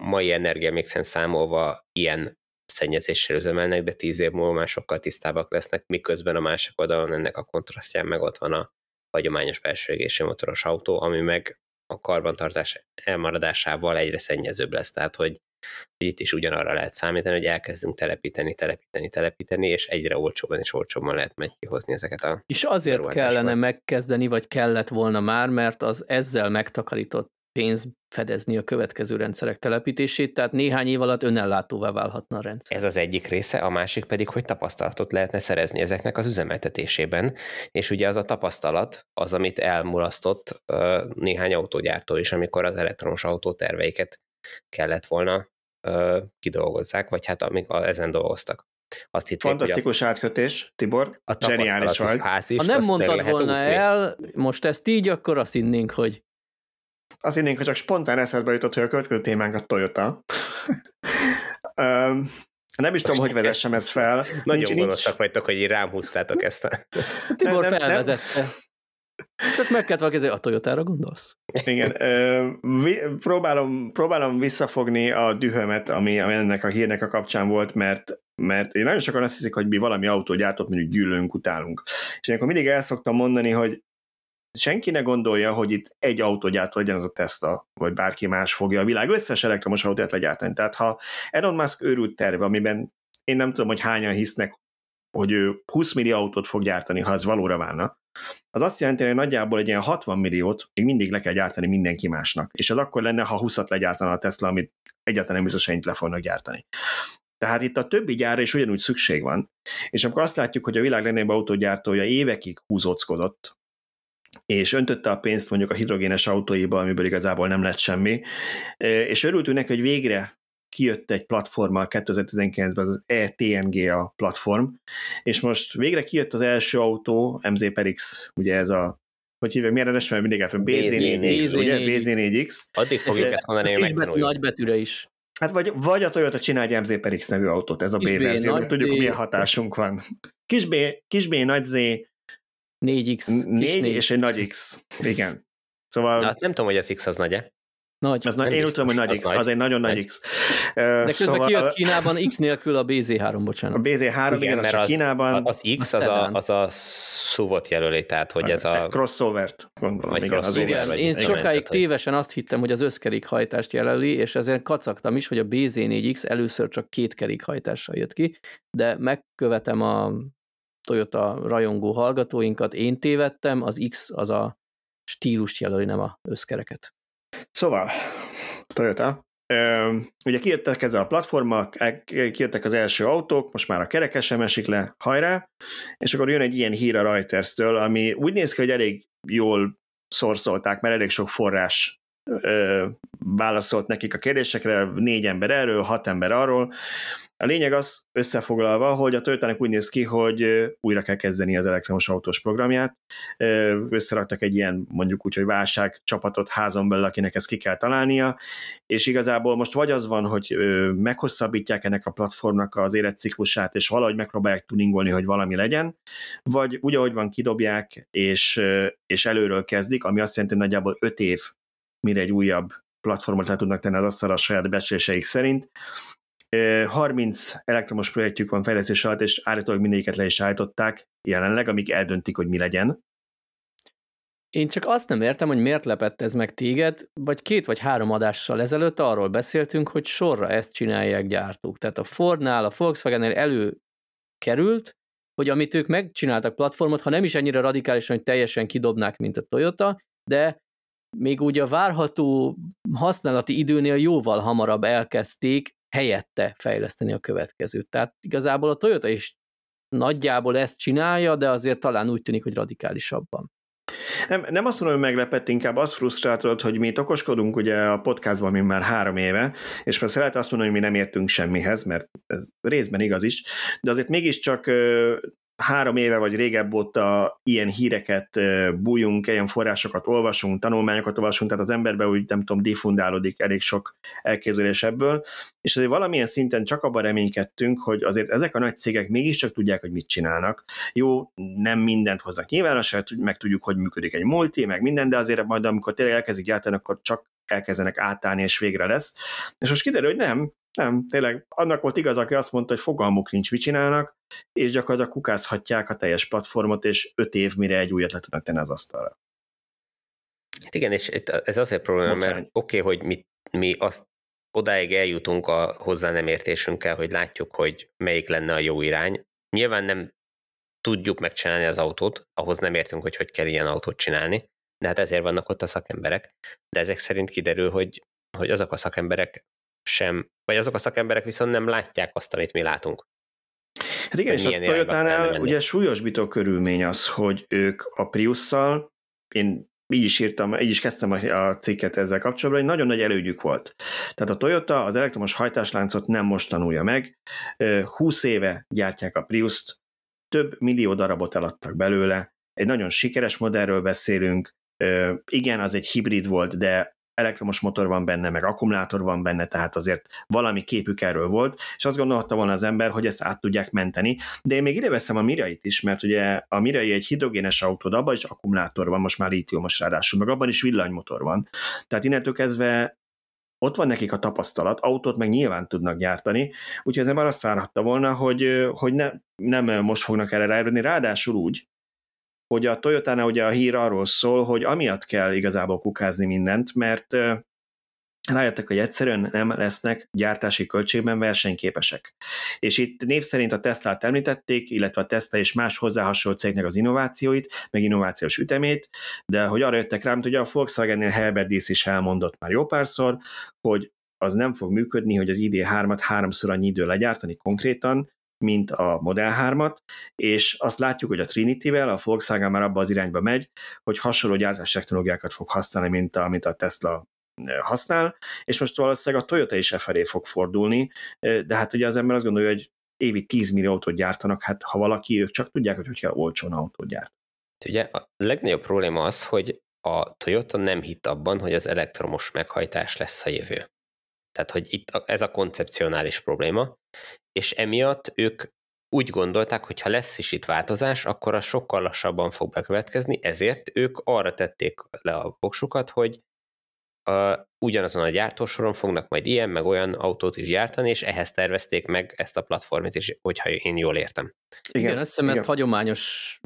mai energia még számolva ilyen szennyezéssel üzemelnek, de tíz év múlva már sokkal tisztábbak lesznek, miközben a másik oldalon ennek a kontrasztján meg ott van a hagyományos belső égési motoros autó, ami meg a karbantartás elmaradásával egyre szennyezőbb lesz. Tehát, hogy itt is ugyanarra lehet számítani, hogy elkezdünk telepíteni, telepíteni, telepíteni, és egyre olcsóbban és olcsóbban lehet megy kihozni ezeket a És azért kellene megkezdeni, vagy kellett volna már, mert az ezzel megtakarított pénz fedezni a következő rendszerek telepítését, tehát néhány év alatt önellátóvá válhatna a rendszer. Ez az egyik része, a másik pedig, hogy tapasztalatot lehetne szerezni ezeknek az üzemeltetésében, és ugye az a tapasztalat az, amit elmulasztott néhány autógyártó is, amikor az elektromos autó terveiket kellett volna ö, kidolgozzák, vagy hát amik a, ezen dolgoztak. Azt hitték, Fantasztikus a, átkötés, Tibor, a zseniális vagy. Ha nem mondtad volna úszni. el, most ezt így, akkor azt hinnénk, hogy azt hinnénk, hogy csak spontán eszedbe jutott, hogy a következő témánk a Toyota. um, nem is tudom, hogy vezessem ezt fel. Nagyon gonoszak vagytok, hogy rám húztátok ezt a... Tibor nem, nem, felvezette. Nem. Tehát meg kellett valaki, a Toyotára gondolsz? Igen. vi, próbálom, próbálom visszafogni a dühömet, ami, ami ennek a hírnek a kapcsán volt, mert mert én nagyon sokan azt hiszik, hogy mi valami autógyártót mondjuk gyűlölünk, utálunk. És én akkor mindig el szoktam mondani, hogy senki ne gondolja, hogy itt egy autógyártó legyen az a Tesla, vagy bárki más fogja a világ összes elektromos autóját legyártani. Tehát ha Elon Musk őrült terve, amiben én nem tudom, hogy hányan hisznek, hogy ő 20 millió autót fog gyártani, ha ez valóra válna, az azt jelenti, hogy nagyjából egy ilyen 60 milliót még mindig le kell gyártani mindenki másnak. És az akkor lenne, ha 20-at legyártana a Tesla, amit egyáltalán nem biztos, hogy le fognak gyártani. Tehát itt a többi gyára is ugyanúgy szükség van. És amikor azt látjuk, hogy a világ legnagyobb autógyártója évekig húzóckodott, és öntötte a pénzt mondjuk a hidrogénes autóiba, amiből igazából nem lett semmi, és örültünk neki, hogy végre kijött egy platforma 2019-ben, az ETNG a platform, és most végre kijött az első autó, MZ per X, ugye ez a hogy hívják, milyen rendes, mert mindig elfön, BZ4X, ugye, BZ4X. Addig fogjuk ezt mondani, hogy megtanuljuk. Nagy betűre is. Hát vagy, vagy a Toyota csinálja egy MZ per X nevű autót, ez a B verzió, hogy tudjuk, milyen hatásunk van. Kis B, kis B, nagy Z, 4X. 4 és egy nagy X. Igen. Szóval... Na, hát nem tudom, hogy az X az nagy-e. Nagy. Az nagy, én úgy tudom, hogy nagy az X, nagy. az egy nagyon nagy, nagy X. De közben szóval, kijött Kínában X nélkül a BZ3, bocsánat. A BZ3, igen, igen az, az Kínában. Az X az a, az a SUV-ot jelöli, tehát hogy ez a... Crossover-t gondolom. Vagy igen, crossover, igen, én sokáig tévesen azt hittem, hogy az összkerékhajtást jelöli, és ezért kacagtam is, hogy a BZ4X először csak két kerékhajtással jött ki, de megkövetem a Toyota rajongó hallgatóinkat, én tévedtem, az X az a stílust jelöli, nem a összkereket. Szóval, Toyota, ugye kijöttek ezzel a platformok, e, kijöttek az első autók, most már a kerekes sem esik le, hajrá, és akkor jön egy ilyen hír a Reuters-től, ami úgy néz ki, hogy elég jól szorszolták, mert elég sok forrás ö, válaszolt nekik a kérdésekre, négy ember erről, hat ember arról, a lényeg az összefoglalva, hogy a toyota úgy néz ki, hogy újra kell kezdeni az elektromos autós programját. Összeraktak egy ilyen mondjuk úgy, hogy válság csapatot házon belül, akinek ezt ki kell találnia, és igazából most vagy az van, hogy meghosszabbítják ennek a platformnak az életciklusát, és valahogy megpróbálják tuningolni, hogy valami legyen, vagy úgy, ahogy van, kidobják, és, és előről kezdik, ami azt jelenti, hogy nagyjából öt év, mire egy újabb platformot le tudnak tenni az asztalra a saját becsléseik szerint, 30 elektromos projektjük van fejlesztés alatt, és állítólag mindegyiket le is állították jelenleg, amik eldöntik, hogy mi legyen. Én csak azt nem értem, hogy miért lepett ez meg téged, vagy két vagy három adással ezelőtt arról beszéltünk, hogy sorra ezt csinálják gyártók. Tehát a Fordnál, a Volkswagen-nél előkerült, hogy amit ők megcsináltak platformot, ha nem is ennyire radikálisan, hogy teljesen kidobnák, mint a Toyota, de még úgy a várható használati időnél jóval hamarabb elkezdték helyette fejleszteni a következőt. Tehát igazából a Toyota is nagyjából ezt csinálja, de azért talán úgy tűnik, hogy radikálisabban. Nem, nem azt mondom, hogy meglepett, inkább az frusztráltod, hogy mi itt okoskodunk ugye a podcastban mi már három éve, és persze lehet azt mondani, hogy mi nem értünk semmihez, mert ez részben igaz is, de azért mégiscsak három éve vagy régebb óta ilyen híreket bújunk, ilyen forrásokat olvasunk, tanulmányokat olvasunk, tehát az emberbe úgy nem tudom, diffundálódik elég sok elképzelés ebből, és azért valamilyen szinten csak abban reménykedtünk, hogy azért ezek a nagy cégek mégiscsak tudják, hogy mit csinálnak. Jó, nem mindent hoznak nyilvánosságra, meg tudjuk, hogy működik egy multi, meg minden, de azért majd amikor tényleg elkezdik gyártani, akkor csak elkezdenek átállni, és végre lesz. És most kiderül, hogy nem, nem, tényleg annak volt igaz, aki azt mondta, hogy fogalmuk nincs, mit csinálnak, és gyakorlatilag kukázhatják a teljes platformot, és öt év mire egy újat le tudnak tenni az asztalra. Hát igen, és ez azért probléma, mert oké, okay, hogy mi, mi azt odáig eljutunk a hozzá nem értésünkkel, hogy látjuk, hogy melyik lenne a jó irány. Nyilván nem tudjuk megcsinálni az autót, ahhoz nem értünk, hogy hogy kell ilyen autót csinálni, de hát ezért vannak ott a szakemberek. De ezek szerint kiderül, hogy, hogy azok a szakemberek sem, vagy azok a szakemberek viszont nem látják azt, amit mi látunk. Hát igen, és a Toyota-nál ugye súlyosbító körülmény az, hogy ők a Priusszal, én így is írtam, így is kezdtem a cikket ezzel kapcsolatban, hogy nagyon nagy elődjük volt. Tehát a Toyota az elektromos hajtásláncot nem most tanulja meg, 20 éve gyártják a Prius-t, több millió darabot eladtak belőle, egy nagyon sikeres modellről beszélünk, igen, az egy hibrid volt, de elektromos motor van benne, meg akkumulátor van benne, tehát azért valami képük erről volt, és azt gondolhatta volna az ember, hogy ezt át tudják menteni, de én még ide veszem a Mirait is, mert ugye a Mirai egy hidrogénes autó, de abban is akkumulátor van, most már lítiumos ráadásul, meg abban is villanymotor van. Tehát innentől kezdve ott van nekik a tapasztalat, autót meg nyilván tudnak gyártani, úgyhogy ez már azt várhatta volna, hogy, hogy ne, nem most fognak erre rájönni, ráadásul úgy, hogy a Toyota-nál ugye a hír arról szól, hogy amiatt kell igazából kukázni mindent, mert rájöttek, hogy egyszerűen nem lesznek gyártási költségben versenyképesek. És itt név szerint a Tesla-t említették, illetve a Tesla és más hozzá hasonló cégnek az innovációit, meg innovációs ütemét, de hogy arra jöttek rám, hogy a Volkswagen-nél Herbert Diess is elmondott már jó párszor, hogy az nem fog működni, hogy az ID3-at háromszor annyi idő legyártani konkrétan, mint a Model 3-at, és azt látjuk, hogy a Trinity-vel a Volkswagen már abba az irányba megy, hogy hasonló gyártás technológiákat fog használni, mint a, mint a Tesla használ, és most valószínűleg a Toyota is e felé fog fordulni, de hát ugye az ember azt gondolja, hogy évi 10 millió autót gyártanak, hát ha valaki, ők csak tudják, hogy hogy kell olcsón autót gyárt. Ugye a legnagyobb probléma az, hogy a Toyota nem hitt abban, hogy az elektromos meghajtás lesz a jövő. Tehát, hogy itt ez a koncepcionális probléma, és emiatt ők úgy gondolták, hogy ha lesz is itt változás, akkor az sokkal lassabban fog bekövetkezni, ezért ők arra tették le a voksukat, hogy a, ugyanazon a gyártósoron fognak majd ilyen, meg olyan autót is gyártani, és ehhez tervezték meg ezt a platformot is, hogyha én jól értem. Igen, igen azt hiszem igen. ezt hagyományos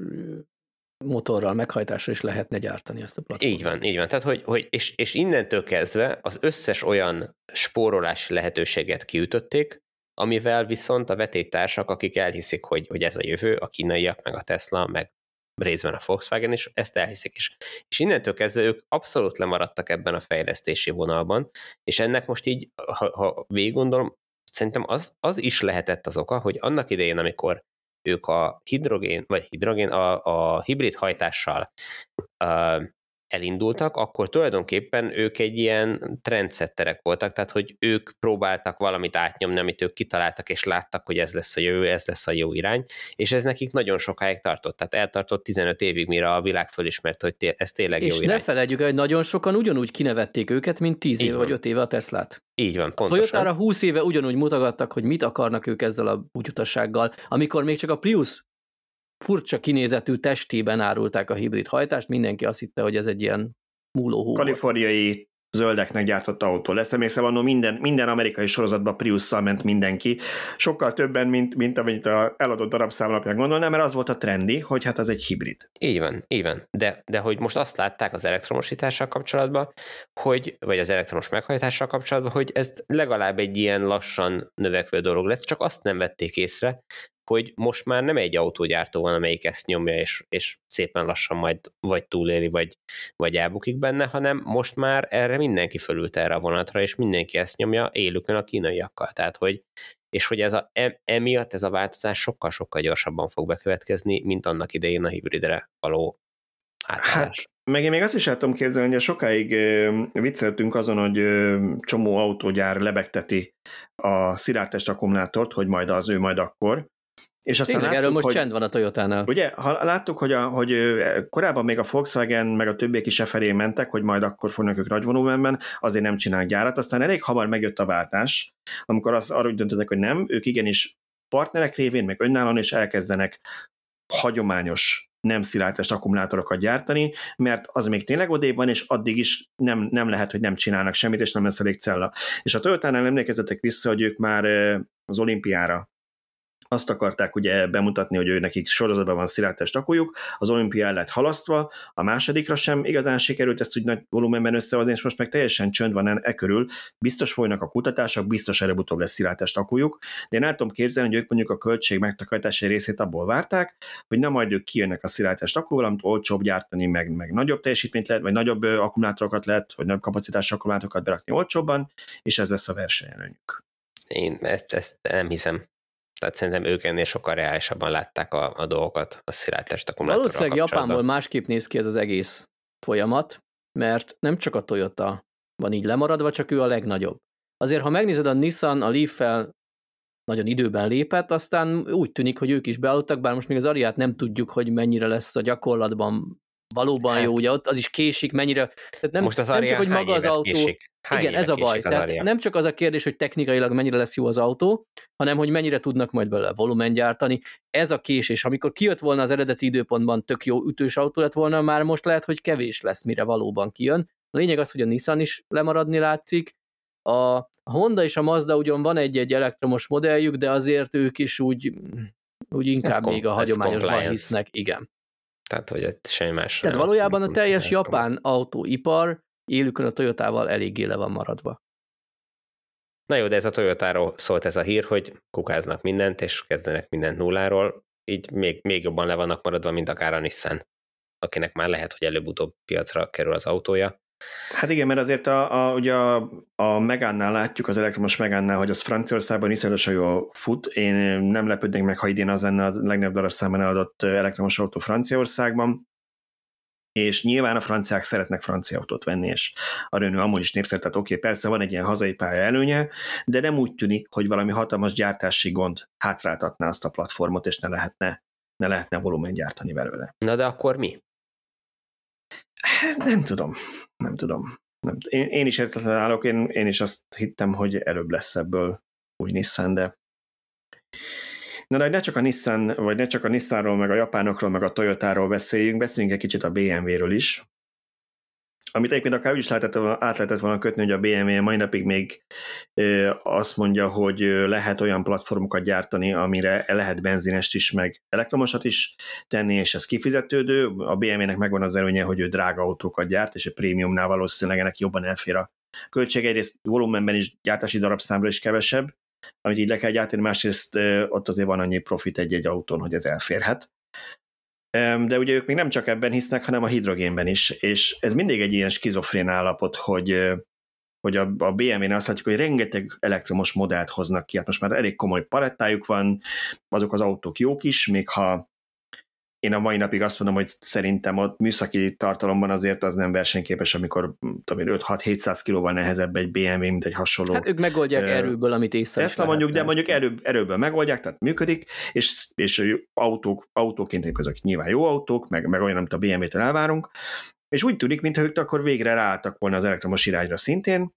motorral, meghajtásra is lehetne gyártani ezt a platformot. Így van, így van. Tehát, hogy, hogy és, és innentől kezdve az összes olyan spórolási lehetőséget kiütötték, amivel viszont a vetétársak, akik elhiszik, hogy, hogy ez a jövő, a kínaiak, meg a Tesla, meg részben a Volkswagen is, ezt elhiszik is. És innentől kezdve ők abszolút lemaradtak ebben a fejlesztési vonalban, és ennek most így, ha, ha végig gondolom, szerintem az, az is lehetett az oka, hogy annak idején, amikor ők a hidrogén, vagy hidrogén, a, a hibrid hajtással uh, elindultak, akkor tulajdonképpen ők egy ilyen trendsetterek voltak, tehát hogy ők próbáltak valamit átnyomni, amit ők kitaláltak, és láttak, hogy ez lesz a jövő, ez lesz a jó irány, és ez nekik nagyon sokáig tartott, tehát eltartott 15 évig, mire a világ fölismert, hogy ez tényleg és jó irány. És ne felejtjük el, hogy nagyon sokan ugyanúgy kinevették őket, mint 10 éve vagy 5 éve a Teslát. Így van, pontosan. Toyotára 20 éve ugyanúgy mutogattak, hogy mit akarnak ők ezzel a útjutassággal, amikor még csak a Prius furcsa kinézetű testében árulták a hibrid hajtást, mindenki azt hitte, hogy ez egy ilyen múló Kaliforniai zöldeknek gyártott autó lesz. Emlékszem, annól minden, minden amerikai sorozatban Priusszal ment mindenki, sokkal többen, mint, mint amit a eladott darabszám alapján gondolnám, mert az volt a trendi, hogy hát az egy hibrid. Így van, így van. De, de hogy most azt látták az elektromosítással kapcsolatban, hogy, vagy az elektromos meghajtással kapcsolatban, hogy ez legalább egy ilyen lassan növekvő dolog lesz, csak azt nem vették észre, hogy most már nem egy autógyártó van, amelyik ezt nyomja, és, és szépen lassan majd vagy túléli, vagy, vagy elbukik benne, hanem most már erre mindenki fölült erre a vonatra, és mindenki ezt nyomja élükön a kínaiakkal. Tehát, hogy és hogy ez a, emiatt ez a változás sokkal-sokkal gyorsabban fog bekövetkezni, mint annak idején a hibridre való átállás. Hát, meg én még azt is el tudom képzelni, hogy sokáig vicceltünk azon, hogy csomó autógyár lebegteti a szilárdtest akkumulátort, hogy majd az ő majd akkor, és aztán Tényleg, láttuk, erről most hogy, csend van a Toyotánál. Ugye, ha láttuk, hogy, a, hogy korábban még a Volkswagen meg a többiek is e felé mentek, hogy majd akkor fognak ők nagy volumenben, azért nem csinálnak gyárat, aztán elég hamar megjött a váltás, amikor az arra úgy döntöttek, hogy nem, ők igenis partnerek révén, meg önállóan is elkezdenek hagyományos nem szilárdtest akkumulátorokat gyártani, mert az még tényleg odébb van, és addig is nem, nem lehet, hogy nem csinálnak semmit, és nem lesz elég cella. És a Toyotánál emlékezetek vissza, hogy ők már az olimpiára azt akarták ugye bemutatni, hogy ő nekik sorozatban van szilárdtest akújuk, az olimpia lett halasztva, a másodikra sem igazán sikerült ezt úgy nagy volumenben összehozni, és most meg teljesen csönd van e körül, biztos folynak a kutatások, biztos előbb-utóbb lesz szilárdtest akújuk, de én el tudom képzelni, hogy ők mondjuk a költség megtakarítási részét abból várták, hogy nem majd ők kijönnek a szilárdtest akúval, amit olcsóbb gyártani, meg, meg nagyobb teljesítményt lehet, vagy nagyobb akkumulátorokat lehet, vagy nagyobb kapacitású akkumulátorokat berakni olcsóbban, és ez lesz a versenyelőnyük. Én ezt, ezt nem hiszem. Tehát szerintem ők ennél sokkal reálisabban látták a, a dolgokat a szilárd testakumulátorral Valószínűleg Japánból másképp néz ki ez az egész folyamat, mert nem csak a Toyota van így lemaradva, csak ő a legnagyobb. Azért, ha megnézed a Nissan a Leaf-fel nagyon időben lépett, aztán úgy tűnik, hogy ők is beálltak, bár most még az Ariát nem tudjuk, hogy mennyire lesz a gyakorlatban valóban hát. jó, ugye ott az is késik, mennyire. Tehát nem, Most az nem csak, hogy maga az autó. Késik? Hány igen, ez a baj. Tehát nem csak az a kérdés, hogy technikailag mennyire lesz jó az autó, hanem hogy mennyire tudnak majd belőle volumen gyártani. Ez a késés, amikor kijött volna az eredeti időpontban tök jó ütős autó lett volna, már most lehet, hogy kevés lesz, mire valóban kijön. A lényeg az, hogy a Nissan is lemaradni látszik, a Honda és a Mazda ugyan van egy-egy elektromos modelljük, de azért ők is úgy, úgy inkább még a hagyományosban hisznek, igen. Tehát, hogy ez semmi más. Tehát valójában a teljes japán autóipar élükön a Toyotával eléggé le van maradva. Na jó, de ez a Toyotáról szólt ez a hír, hogy kukáznak mindent, és kezdenek mindent nulláról, így még, még jobban le vannak maradva, mint akár a Nissan, akinek már lehet, hogy előbb-utóbb piacra kerül az autója. Hát igen, mert azért a, a, ugye a, a Megánnál látjuk, az elektromos Megánnál, hogy az Franciaországban iszonyatosan jól fut. Én nem lepődnék meg, ha idén az lenne a legnagyobb darab számban eladott elektromos autó Franciaországban és nyilván a franciák szeretnek francia autót venni, és a Renault amúgy is népszerű, tehát oké, persze van egy ilyen hazai pálya előnye, de nem úgy tűnik, hogy valami hatalmas gyártási gond hátráltatná azt a platformot, és ne lehetne, ne lehetne volumen gyártani belőle. Na de akkor mi? Hát nem tudom, nem tudom. Nem, én, én is értetlen állok, én, én is azt hittem, hogy előbb lesz ebből új Nissan, de Na de ne csak a Nissan, vagy ne csak a Nissanról, meg a japánokról, meg a Toyotáról beszéljünk, beszéljünk egy kicsit a BMW-ről is. Amit egyébként akár úgy is lehetett, át lehetett volna kötni, hogy a BMW mai napig még azt mondja, hogy lehet olyan platformokat gyártani, amire lehet benzinest is, meg elektromosat is tenni, és ez kifizetődő. A BMW-nek megvan az előnye, hogy ő drága autókat gyárt, és a prémiumnál valószínűleg ennek jobban elfér a költség. Egyrészt volumenben is, gyártási darabszámra is kevesebb, amit így le kell gyártani, másrészt ott azért van annyi profit egy-egy autón, hogy ez elférhet. De ugye ők még nem csak ebben hisznek, hanem a hidrogénben is, és ez mindig egy ilyen skizofrén állapot, hogy hogy a, a BMW-nél azt látjuk, hogy rengeteg elektromos modellt hoznak ki, hát most már elég komoly palettájuk van, azok az autók jók is, még ha én a mai napig azt mondom, hogy szerintem a műszaki tartalomban azért az nem versenyképes, amikor 5-6-700 kilóval nehezebb egy BMW, mint egy hasonló. Hát ők megoldják uh, erőből, amit észre Ezt mondjuk, de mondjuk erő, erőből megoldják, tehát működik, és, és autók, autóként közök nyilván jó autók, meg, meg olyan, amit a BMW-től elvárunk, és úgy tűnik, mintha ők akkor végre ráálltak volna az elektromos irányra szintén,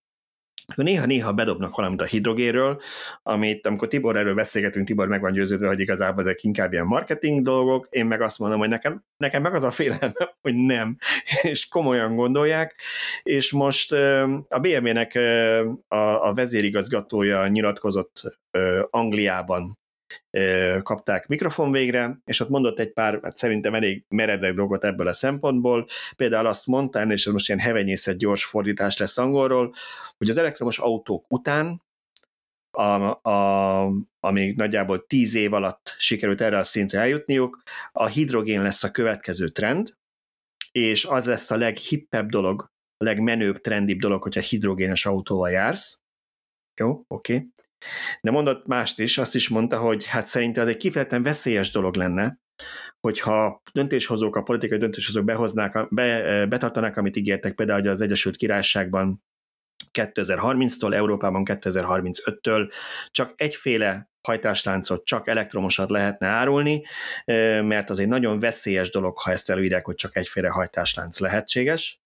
akkor néha-néha bedobnak valamit a hidrogénről, amit amikor Tibor erről beszélgetünk, Tibor meg van győződve, hogy igazából ezek inkább ilyen marketing dolgok, én meg azt mondom, hogy nekem, nekem meg az a félelem, hogy nem, és komolyan gondolják, és most a BMW-nek a, a vezérigazgatója nyilatkozott Angliában kapták mikrofon végre, és ott mondott egy pár, hát szerintem elég meredek dolgot ebből a szempontból. Például azt mondta, és ez most ilyen hevenyészet gyors fordítás lesz angolról, hogy az elektromos autók után a, a, amíg nagyjából tíz év alatt sikerült erre a szintre eljutniuk, a hidrogén lesz a következő trend, és az lesz a leghippebb dolog, a legmenőbb, trendibb dolog, hogyha hidrogénes autóval jársz. Jó, oké. Okay. De mondott mást is, azt is mondta, hogy hát szerintem ez egy kifejezetten veszélyes dolog lenne, hogyha döntéshozók, a politikai döntéshozók behoznák, be, betartanák, amit ígértek, például hogy az Egyesült Királyságban 2030-tól, Európában 2035-től csak egyféle hajtásláncot csak elektromosat lehetne árulni, mert az egy nagyon veszélyes dolog, ha ezt előírják, hogy csak egyféle hajtáslánc lehetséges.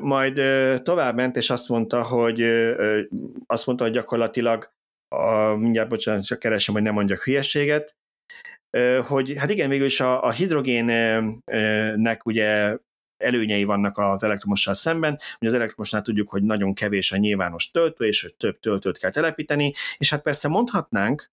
Majd tovább ment, és azt mondta, hogy azt mondta, hogy gyakorlatilag a, mindjárt bocsánat, csak keresem, hogy nem mondjak hülyeséget, hogy hát igen, végül is a, a hidrogénnek ugye előnyei vannak az elektromossal szemben, hogy az elektromosnál tudjuk, hogy nagyon kevés a nyilvános töltő, és hogy több töltőt kell telepíteni, és hát persze mondhatnánk,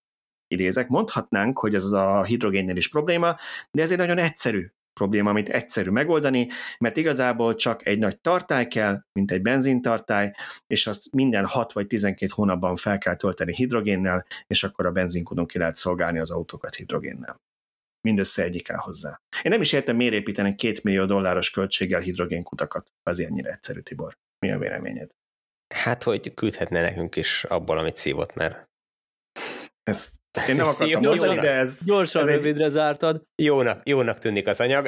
idézek, mondhatnánk, hogy ez a hidrogénnél is probléma, de ez egy nagyon egyszerű probléma, amit egyszerű megoldani, mert igazából csak egy nagy tartály kell, mint egy benzintartály, és azt minden 6 vagy 12 hónapban fel kell tölteni hidrogénnel, és akkor a benzinkudon ki lehet szolgálni az autókat hidrogénnel. Mindössze egyik el hozzá. Én nem is értem, miért építenek két millió dolláros költséggel hidrogénkutakat. Az ennyire egyszerű, Tibor. Mi a véleményed? Hát, hogy küldhetne nekünk is abból, amit szívott, mert ezt én nem akartam mondani, gyorsan, de ez... Gyorsan, ez rövidre egy... zártad. Jónak, jónak tűnik az anyag.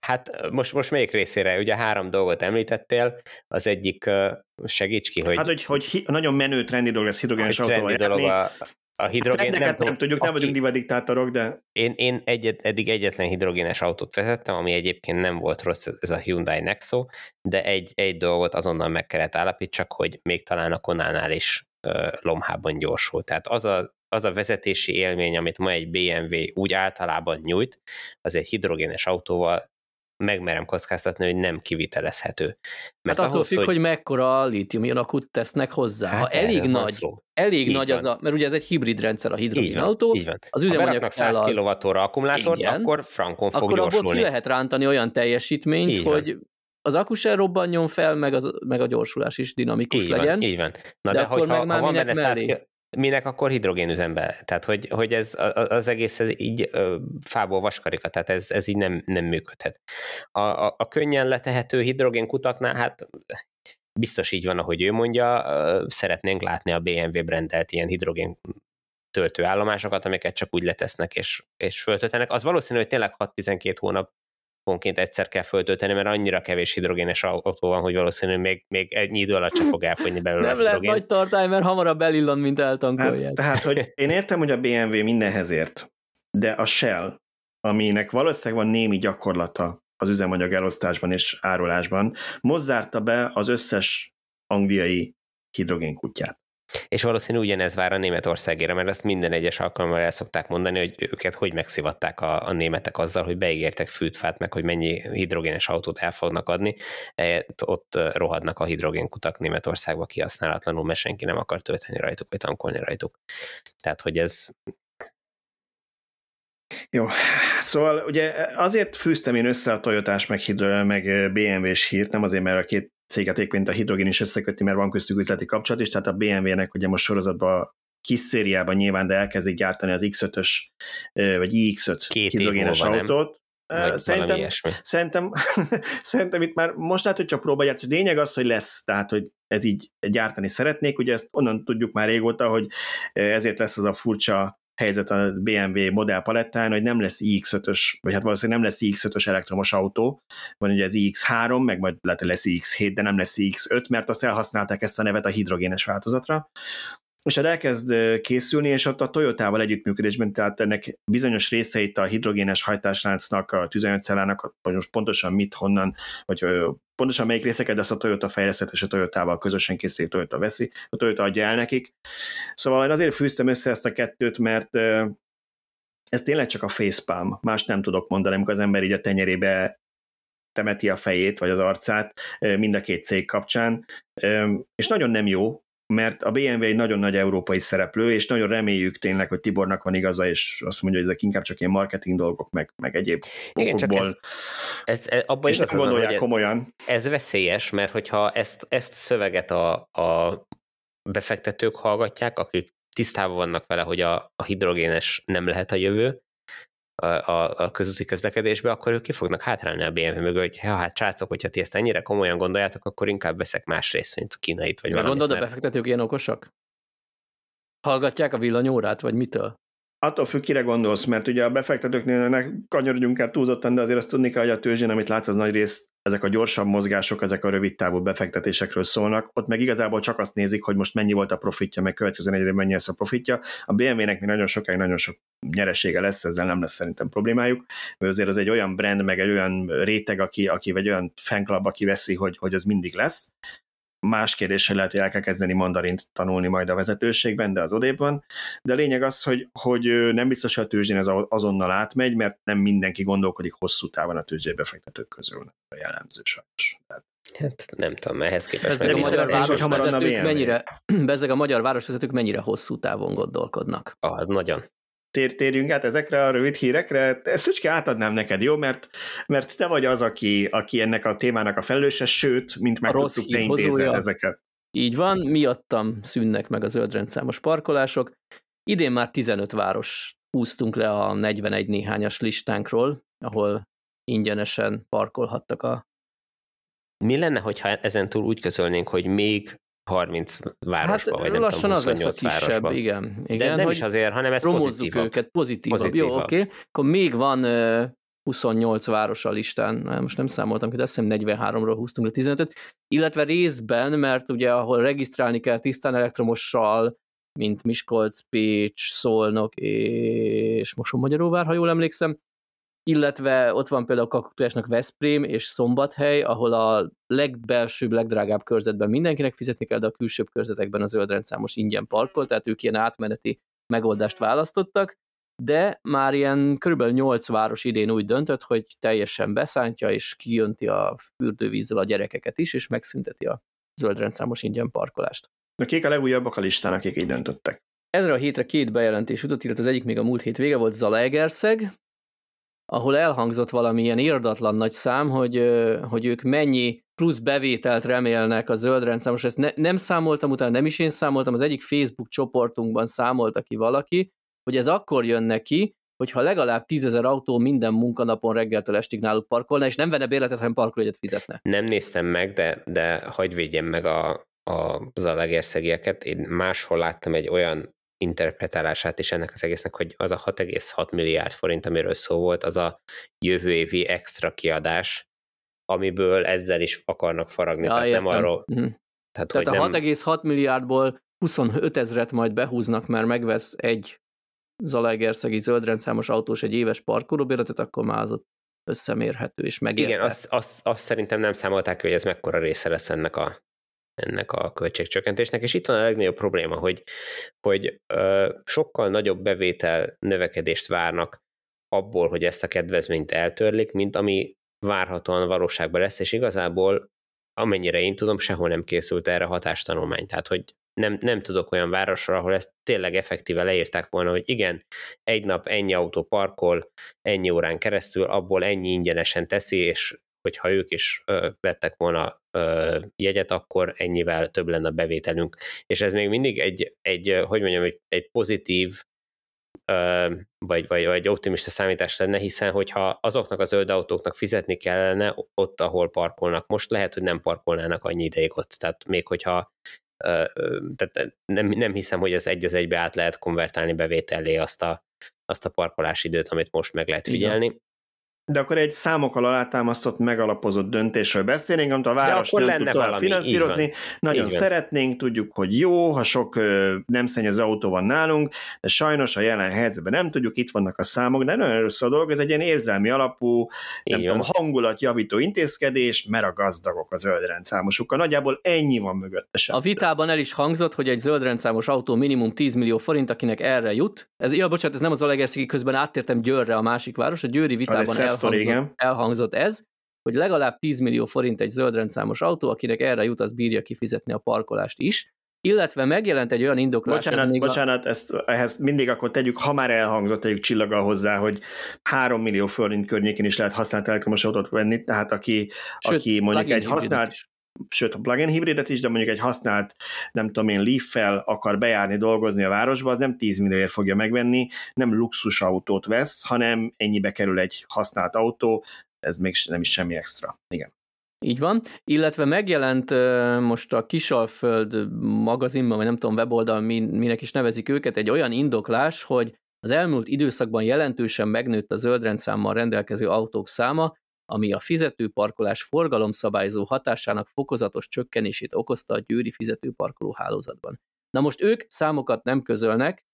Hát most, most melyik részére? Ugye három dolgot említettél, az egyik, segíts ki, hogy... Hát, hogy, hogy nagyon menő trendi dolog ez hidrogénes autóval dolog a, a hidrogén... Hát nem, nem tudjuk, nem vagyunk divadiktátorok, de... Én, én egyet, eddig egyetlen hidrogénes autót vezettem, ami egyébként nem volt rossz, ez a Hyundai Nexo, de egy, egy dolgot azonnal meg kellett állapítsak, hogy még talán a Konánál is lomhában gyorsul. Tehát az a az a vezetési élmény, amit ma egy BMW úgy általában nyújt, az egy hidrogénes autóval megmerem kockáztatni, hogy nem kivitelezhető. Mert hát attól függ, hogy, hogy mekkora lítium akut tesznek hozzá. Hát ha elég nagy, szó. elég így nagy van. az a, mert ugye ez egy hibrid rendszer a hidrogén autó, így van. az üzemanyag ha 100 az, kWh akkumulátort, igen, akkor frankon fog akkor gyorsulni. abból ki lehet rántani olyan teljesítményt, így hogy van. az akku sem robbanjon fel, meg, az, meg a gyorsulás is dinamikus így legyen. Van, így van. Na de, de hogy ha, ha van benne 100 minek akkor hidrogénüzembe? Tehát, hogy, hogy ez az egész ez így fából vaskarika, tehát ez, ez így nem, nem működhet. A, a, a könnyen letehető hidrogénkutaknál, hát biztos így van, ahogy ő mondja, szeretnénk látni a BMW brendelt ilyen hidrogén töltőállomásokat, amiket csak úgy letesznek és, és föltöltenek. Az valószínű, hogy tényleg 6-12 hónap naponként egyszer kell föltölteni, mert annyira kevés hidrogénes autó van, hogy valószínűleg még, még egy idő alatt sem fog elfogyni belőle Nem lehet nagy tartály, mert hamarabb elillan, mint eltankolják. Hát, tehát, hogy én értem, hogy a BMW mindenhez ért, de a Shell, aminek valószínűleg van némi gyakorlata az üzemanyag elosztásban és árulásban, mozzárta be az összes angliai hidrogénkutyát. És valószínű ugyanez vár a Németországére, mert ezt minden egyes alkalommal el szokták mondani, hogy őket hogy megszivatták a, a németek azzal, hogy beígértek fűtfát, meg hogy mennyi hidrogénes autót el fognak adni. E, ott rohadnak a hidrogénkutak Németországba kihasználatlanul, mert senki nem akar tölteni rajtuk, vagy tankolni rajtuk. Tehát, hogy ez jó, szóval ugye azért fűztem én össze a Toyotás meg, meg BMW-s hírt, nem azért, mert a két céget éppen a hidrogén is összeköti, mert van köztük üzleti kapcsolat is, tehát a BMW-nek ugye most sorozatban kis szériában nyilván, de elkezdik gyártani az X5-ös, vagy iX5 Két hidrogénes autót. Nem? szerintem, szerintem, szerintem itt már most lehet, hogy csak próbálják, lényeg az, hogy lesz, tehát hogy ez így gyártani szeretnék, ugye ezt onnan tudjuk már régóta, hogy ezért lesz az a furcsa helyzet a BMW modellpalettán, hogy nem lesz iX5-ös, vagy hát valószínűleg nem lesz iX5-ös elektromos autó, van ugye az iX3, meg majd lehet, hogy lesz iX7, de nem lesz iX5, mert azt elhasználták ezt a nevet a hidrogénes változatra. És hát elkezd készülni, és ott a Toyotával együttműködésben, tehát ennek bizonyos részeit a hidrogénes hajtásláncnak, a tüzelőcellának, vagy most pontosan mit, honnan, vagy pontosan melyik részeket, de ezt a Toyota fejlesztett, és a Toyotával közösen készít, Toyota veszi, a Toyota adja el nekik. Szóval én azért fűztem össze ezt a kettőt, mert ez tényleg csak a facepalm, más nem tudok mondani, amikor az ember így a tenyerébe temeti a fejét, vagy az arcát mind a két cég kapcsán, és nagyon nem jó, mert a BMW egy nagyon nagy európai szereplő, és nagyon reméljük tényleg, hogy Tibornak van igaza, és azt mondja, hogy ezek inkább csak ilyen marketing dolgok, meg, meg egyéb Igen, csak ez, ez, ez abban és ezt gondolják komolyan. Ez veszélyes, mert hogyha ezt, ezt szöveget a, a befektetők hallgatják, akik tisztában vannak vele, hogy a, a hidrogénes nem lehet a jövő, a, a közúti közlekedésbe, akkor ők ki fognak hátrálni a BMW mögött, hogy ha hát srácok, hogyha ti ezt ennyire komolyan gondoljátok, akkor inkább veszek más részvényt, kínait vagy valamit. Gondolod, mert... a befektetők ilyen okosak? Hallgatják a villanyórát, vagy mitől? Attól függ, kire gondolsz, mert ugye a befektetőknél ne kanyarodjunk el túlzottan, de azért azt tudni kell, hogy a tőzsén, amit látsz, az nagy rész, ezek a gyorsabb mozgások, ezek a rövid távú befektetésekről szólnak. Ott meg igazából csak azt nézik, hogy most mennyi volt a profitja, meg következő egyre mennyi lesz a profitja. A BMW-nek még nagyon sokáig nagyon sok nyeresége lesz, ezzel nem lesz szerintem problémájuk, mert azért az egy olyan brand, meg egy olyan réteg, aki, aki vagy olyan fanklub, aki veszi, hogy, hogy az mindig lesz. Más kérdés, hogy lehet, hogy el kell kezdeni mandarint tanulni majd a vezetőségben, de az odébb van. De a lényeg az, hogy, hogy nem biztos, hogy a tőzsdén ez azonnal átmegy, mert nem mindenki gondolkodik hosszú távon a tőzsdébefektetők közül. A jellemző sajnos. Tehát Hát nem tudom, ehhez képest. Bezzeg a magyar városvezetők mennyire, bezzeg a magyar városvezetők mennyire hosszú távon gondolkodnak. Ah, az nagyon tér, térjünk át ezekre a rövid hírekre. Szücske, átadnám neked, jó? Mert, mert te vagy az, aki, aki ennek a témának a felelőse, sőt, mint megtudtuk, te intézed ezeket. Így van, miattam szűnnek meg a zöldrendszámos parkolások. Idén már 15 város húztunk le a 41 néhányas listánkról, ahol ingyenesen parkolhattak a mi lenne, hogyha ezen túl úgy közölnénk, hogy még 30 városba, hát, vagy nem lassan tudom, az lesz a kisebb, városba. igen. igen De nem is azért, hanem ez pozitívabb. őket, pozitívabb. pozitívabb. Jó, oké. Okay. Akkor még van uh, 28 város a listán, most nem számoltam, hogy azt hiszem 43-ról húztunk le 15-öt, illetve részben, mert ugye ahol regisztrálni kell tisztán elektromossal, mint Miskolc, Pécs, Szolnok és Mosonmagyaróvár, ha jól emlékszem, illetve ott van például Kakuktojásnak Veszprém és Szombathely, ahol a legbelsőbb, legdrágább körzetben mindenkinek fizetni kell, de a külsőbb körzetekben a zöldrendszámos ingyen parkol, tehát ők ilyen átmeneti megoldást választottak, de már ilyen körülbelül 8 város idén úgy döntött, hogy teljesen beszántja, és kijönti a fürdővízzel a gyerekeket is, és megszünteti a zöldrendszámos ingyen parkolást. De kik a legújabbak a listán, akik így döntöttek? Ezre a hétre két bejelentés jutott, illetve az egyik még a múlt hét vége volt Zalaegerszeg, ahol elhangzott valamilyen irdatlan nagy szám, hogy, hogy ők mennyi plusz bevételt remélnek a zöld rendszer. Most ezt ne, nem számoltam utána, nem is én számoltam, az egyik Facebook csoportunkban számolta ki valaki, hogy ez akkor jön neki, hogyha legalább tízezer autó minden munkanapon reggeltől estig náluk parkolna, és nem venne bérletet, hanem parkológyet fizetne. Nem néztem meg, de, de hagyd védjem meg a, a, az alegerszegieket. Én máshol láttam egy olyan interpretálását is ennek az egésznek, hogy az a 6,6 milliárd forint, amiről szó volt, az a jövő évi extra kiadás, amiből ezzel is akarnak faragni. Ja, tehát értem. nem arról... Uh-huh. Tehát, tehát hogy a nem... 6,6 milliárdból 25 ezret majd behúznak, mert megvesz egy Zalaegerszegi zöldrendszámos autós egy éves parkolóbérletet, akkor már az ott összemérhető és megérte. Igen, azt, azt, azt szerintem nem számolták hogy ez mekkora része lesz ennek a ennek a költségcsökkentésnek, és itt van a legnagyobb probléma, hogy, hogy ö, sokkal nagyobb bevétel növekedést várnak abból, hogy ezt a kedvezményt eltörlik, mint ami várhatóan valóságban lesz, és igazából amennyire én tudom, sehol nem készült erre hatástanulmány. Tehát, hogy nem, nem tudok olyan városra, ahol ezt tényleg effektíve leírták volna, hogy igen, egy nap ennyi autó parkol, ennyi órán keresztül, abból ennyi ingyenesen teszi, és hogyha ők is ö, vettek volna ö, jegyet, akkor ennyivel több lenne a bevételünk. És ez még mindig egy, egy hogy mondjam, egy, egy pozitív ö, vagy, vagy, vagy optimista számítás lenne, hiszen hogyha azoknak a zöld autóknak fizetni kellene ott, ahol parkolnak most, lehet, hogy nem parkolnának annyi ideig ott. Tehát még hogyha tehát nem, nem hiszem, hogy ez egy az egybe át lehet konvertálni bevétellé azt a, azt a parkolási időt, amit most meg lehet figyelni. Igen De akkor egy számokkal alátámasztott, megalapozott döntésről beszélnénk, amit a város nem tud tovább finanszírozni. Nagyon így szeretnénk, tudjuk, hogy jó, ha sok ö, nem szennyező autó van nálunk, de sajnos a jelen helyzetben nem tudjuk, itt vannak a számok, de nagyon rossz a dolog, ez egy ilyen érzelmi alapú, így nem van. tudom, hangulatjavító intézkedés, mert a gazdagok a zöldrendszámosukkal. Nagyjából ennyi van mögötte. A vitában el is hangzott, hogy egy zöldrendszámos autó minimum 10 millió forint, akinek erre jut. Ez, ja, bocsánat, ez nem az Alegerszegi, közben áttértem Győrre, a másik város, a Győri vitában elhangzott, elhangzott ez, hogy legalább 10 millió forint egy zöldrendszámos autó, akinek erre jut, az bírja kifizetni a parkolást is, illetve megjelent egy olyan indoklás... Bocsánat, bocsánat, a... ezt, ehhez mindig akkor tegyük, ha már elhangzott, tegyük csillaga hozzá, hogy 3 millió forint környékén is lehet használt elektromos autót venni, tehát aki, Sőt, aki mondjuk egy használt. Sőt a plug-in hibridet is, de mondjuk egy használt, nem tudom én, Leaf-fel akar bejárni, dolgozni a városba, az nem 10 millióért fogja megvenni, nem luxus autót vesz, hanem ennyibe kerül egy használt autó, ez még nem is semmi extra. Igen. Így van, illetve megjelent most a Kisalföld magazinban, vagy nem tudom, weboldal, minek is nevezik őket, egy olyan indoklás, hogy az elmúlt időszakban jelentősen megnőtt a zöldrendszámmal rendelkező autók száma, ami a fizetőparkolás forgalomszabályzó hatásának fokozatos csökkenését okozta a győri fizetőparkoló hálózatban. Na most ők számokat nem közölnek,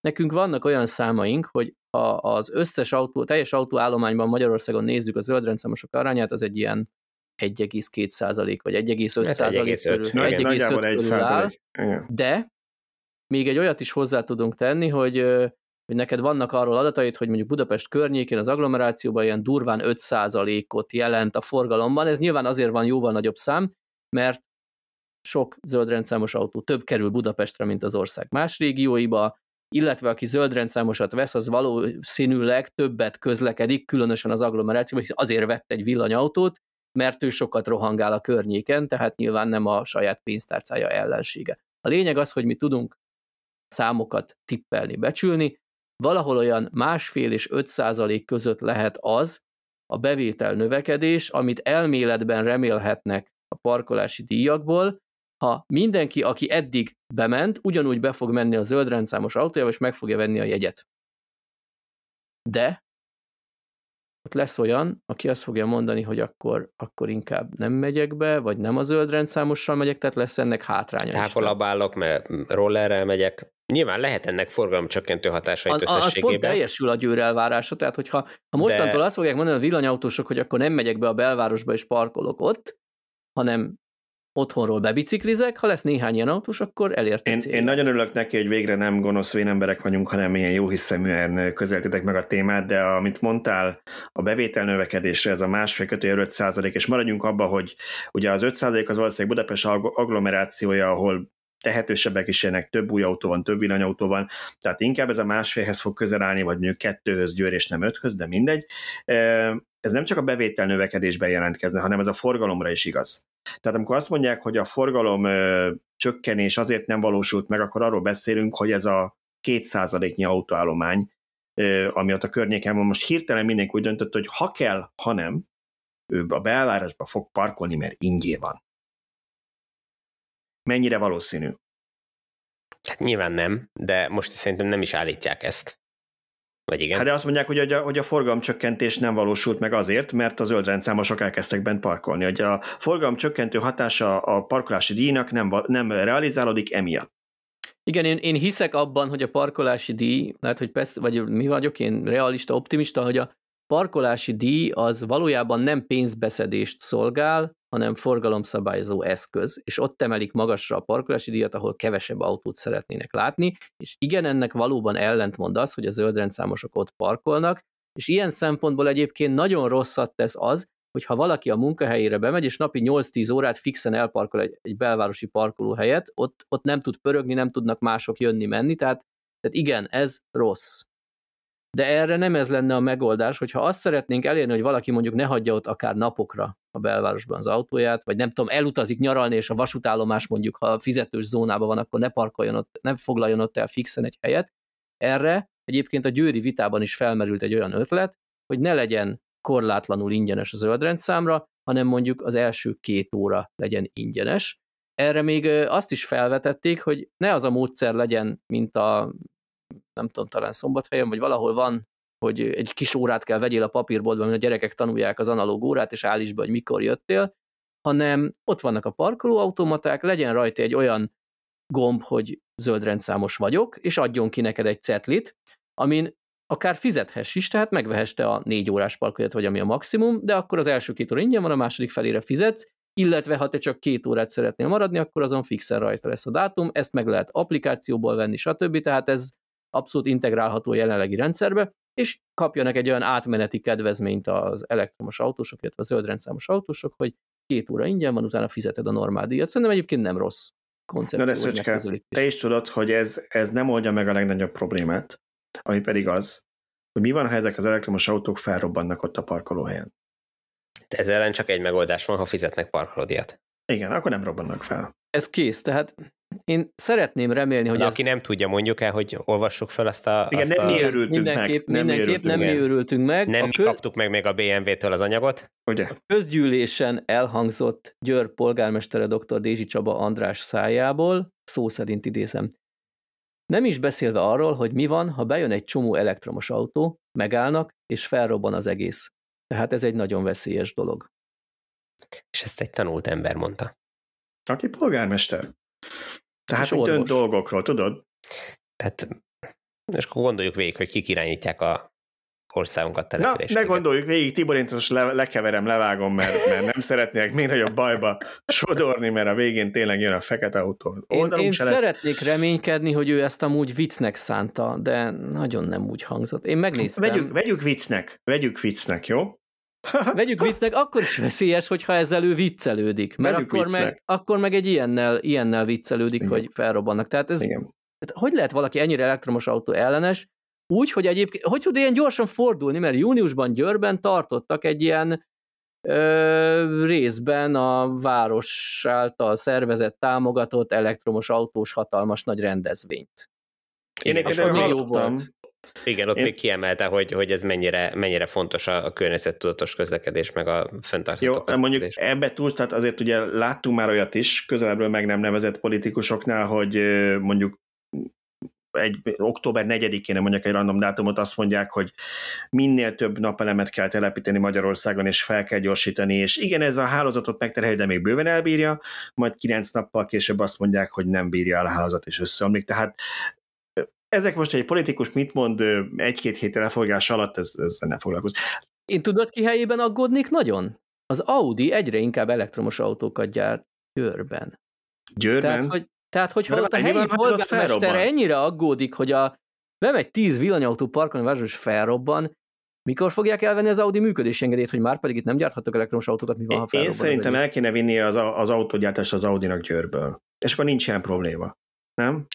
nekünk vannak olyan számaink, hogy ha az összes autó, teljes autóállományban Magyarországon nézzük a zöldrendszámosok arányát, az egy ilyen 1,2 százalék, vagy 1,5 százalék körül, 1,5 körül áll, de még egy olyat is hozzá tudunk tenni, hogy, hogy neked vannak arról adatait, hogy mondjuk Budapest környékén az agglomerációban ilyen durván 5 százalékot jelent a forgalomban, ez nyilván azért van jóval nagyobb szám, mert sok zöldrendszámos autó több kerül Budapestre, mint az ország más régióiba, illetve aki zöldrendszámosat vesz, az valószínűleg többet közlekedik, különösen az agglomerációban, hiszen azért vett egy villanyautót, mert ő sokat rohangál a környéken, tehát nyilván nem a saját pénztárcája ellensége. A lényeg az, hogy mi tudunk számokat tippelni, becsülni, valahol olyan másfél és 5 százalék között lehet az a bevétel növekedés, amit elméletben remélhetnek a parkolási díjakból, ha mindenki, aki eddig bement, ugyanúgy be fog menni a zöld rendszámos autójába, és meg fogja venni a jegyet. De ott lesz olyan, aki azt fogja mondani, hogy akkor, akkor inkább nem megyek be, vagy nem a zöld rendszámossal megyek, tehát lesz ennek hátránya Távolabb állok, mert rollerrel megyek. Nyilván lehet ennek forgalomcsökkentő hatása itt összességében. Az pont teljesül a győr elvárása, tehát hogyha ha mostantól De... azt fogják mondani a villanyautósok, hogy akkor nem megyek be a belvárosba és parkolok ott, hanem otthonról bebiciklizek, ha lesz néhány ilyen autós, akkor elérte én, én nagyon örülök neki, hogy végre nem gonosz emberek vagyunk, hanem ilyen jó hiszeműen közelítitek meg a témát, de amit mondtál, a bevétel növekedésre ez a másfél kötője 5 százalék, és maradjunk abba, hogy ugye az 5 százalék az valószínűleg Budapest agglomerációja, ahol tehetősebbek is jönnek, több új autó van, több villanyautó van, tehát inkább ez a másfélhez fog közel állni, vagy mondjuk kettőhöz győr és nem öthöz, de mindegy. Ez nem csak a bevétel növekedésben jelentkezne, hanem ez a forgalomra is igaz. Tehát amikor azt mondják, hogy a forgalom csökkenés azért nem valósult meg, akkor arról beszélünk, hogy ez a kétszázaléknyi autóállomány, ami ott a környéken van, most hirtelen mindenki úgy döntött, hogy ha kell, ha nem, ő a belvárosba fog parkolni, mert ingyé van. Mennyire valószínű? Hát nyilván nem, de most szerintem nem is állítják ezt. Vagy igen? Hát de azt mondják, hogy a, hogy a forgalomcsökkentés nem valósult meg azért, mert az zöldrendszámosok elkezdtek bent parkolni. Hogy a forgalomcsökkentő hatása a parkolási díjnak nem, nem realizálódik emiatt. Igen, én, én hiszek abban, hogy a parkolási díj, lehet, hogy persze, vagy mi vagyok én realista, optimista, hogy a parkolási díj az valójában nem pénzbeszedést szolgál, hanem forgalomszabályozó eszköz, és ott emelik magasra a parkolási díjat, ahol kevesebb autót szeretnének látni, és igen, ennek valóban ellentmond az, hogy a zöldrendszámosok ott parkolnak, és ilyen szempontból egyébként nagyon rosszat tesz az, hogy ha valaki a munkahelyére bemegy, és napi 8-10 órát fixen elparkol egy, egy belvárosi parkolóhelyet, ott, ott nem tud pörögni, nem tudnak mások jönni-menni, tehát, tehát igen, ez rossz de erre nem ez lenne a megoldás, hogyha azt szeretnénk elérni, hogy valaki mondjuk ne hagyja ott akár napokra a belvárosban az autóját, vagy nem tudom, elutazik nyaralni, és a vasútállomás mondjuk, ha fizetős zónában van, akkor ne parkoljon ott, ne foglaljon ott el fixen egy helyet. Erre egyébként a győri vitában is felmerült egy olyan ötlet, hogy ne legyen korlátlanul ingyenes a zöldrendszámra, hanem mondjuk az első két óra legyen ingyenes. Erre még azt is felvetették, hogy ne az a módszer legyen, mint a nem tudom, talán Szombathelyen, vagy valahol van hogy egy kis órát kell vegyél a papírboltban, mert a gyerekek tanulják az analóg órát, és állíts be, hogy mikor jöttél, hanem ott vannak a parkolóautomaták, legyen rajta egy olyan gomb, hogy zöld rendszámos vagyok, és adjon ki neked egy cetlit, amin akár fizethess is, tehát megvehess a négy órás parkolyat, vagy ami a maximum, de akkor az első két óra ingyen van, a második felére fizetsz, illetve ha te csak két órát szeretnél maradni, akkor azon fixen rajta lesz a dátum, ezt meg lehet applikációból venni, stb. Tehát ez abszolút integrálható a jelenlegi rendszerbe, és kapjanak egy olyan átmeneti kedvezményt az elektromos autósok, illetve a zöld rendszámos autósok, hogy két óra ingyen van, utána fizeted a normál díjat. Szerintem egyébként nem rossz koncepció. Na de Szöcske, te is tudod, hogy ez, ez nem oldja meg a legnagyobb problémát, ami pedig az, hogy mi van, ha ezek az elektromos autók felrobbannak ott a parkolóhelyen. De ez ellen csak egy megoldás van, ha fizetnek parkolódiat. Igen, akkor nem robbannak fel. Ez kész, tehát én szeretném remélni, hogy De ez... aki nem tudja, mondjuk el, hogy olvassuk fel azt a... Igen, azt nem a... mi örültünk mindenképp, meg. mindenképp nem mi örültünk meg. Nem a mi kaptuk meg még a BMW-től az anyagot. Ugye? közgyűlésen elhangzott Győr polgármestere dr. Dézsi Csaba András szájából, szó szerint idézem. Nem is beszélve arról, hogy mi van, ha bejön egy csomó elektromos autó, megállnak, és felrobban az egész. Tehát ez egy nagyon veszélyes dolog. És ezt egy tanult ember mondta. Aki polgármester. Tehát hogy dönt dolgokról, tudod? Tehát, és akkor gondoljuk végig, hogy kik irányítják a országunkat Na, településeket. ne gondoljuk végig, Tibor, én most le, lekeverem, levágom, mert, mert nem szeretnék még nagyobb bajba sodorni, mert a végén tényleg jön a fekete autó. Én, én se lesz. szeretnék reménykedni, hogy ő ezt amúgy viccnek szánta, de nagyon nem úgy hangzott. Én megnéztem. Vegyük, vegyük viccnek, vegyük viccnek, jó? Vegyük viccnek, akkor is veszélyes, hogyha ezzel ő viccelődik, mert Vegyük akkor meg, akkor meg egy ilyennel, ilyennel viccelődik, Igen. hogy felrobbannak. Tehát ez, Igen. tehát hogy lehet valaki ennyire elektromos autó ellenes, úgy, hogy egyébként, hogy tud ilyen gyorsan fordulni, mert júniusban Győrben tartottak egy ilyen ö, részben a város által szervezett, támogatott elektromos autós hatalmas nagy rendezvényt. Én egyébként jó hallottam, volt. Igen, ott Én- még kiemelte, hogy, hogy ez mennyire, mennyire fontos a, a környezettudatos közlekedés, meg a fenntartható Jó, közlekedés. mondjuk ebbe túl, tehát azért ugye láttunk már olyat is, közelebbről meg nem nevezett politikusoknál, hogy mondjuk egy október 4-én, mondjuk egy random dátumot, azt mondják, hogy minél több napelemet kell telepíteni Magyarországon, és fel kell gyorsítani, és igen, ez a hálózatot megterheli, de még bőven elbírja, majd kilenc nappal később azt mondják, hogy nem bírja el a hálózat, és összeomlik. Tehát ezek most egy politikus mit mond egy-két hét elfogás alatt, ez, ezzel nem foglalkozik. Én tudod, ki helyében aggódnék nagyon? Az Audi egyre inkább elektromos autókat gyárt Győrben. Győrben? Tehát, hogy, tehát hogyha ott a helyi polgármester ennyire aggódik, hogy a bemegy tíz villanyautó parkolni a város, felrobban, mikor fogják elvenni az Audi működési engedélyt, hogy már pedig itt nem gyárthatok elektromos autókat, mi van, ha Én szerintem el kéne vinni az, az autógyártást az Audinak Győrből. És akkor nincs ilyen probléma. Nem?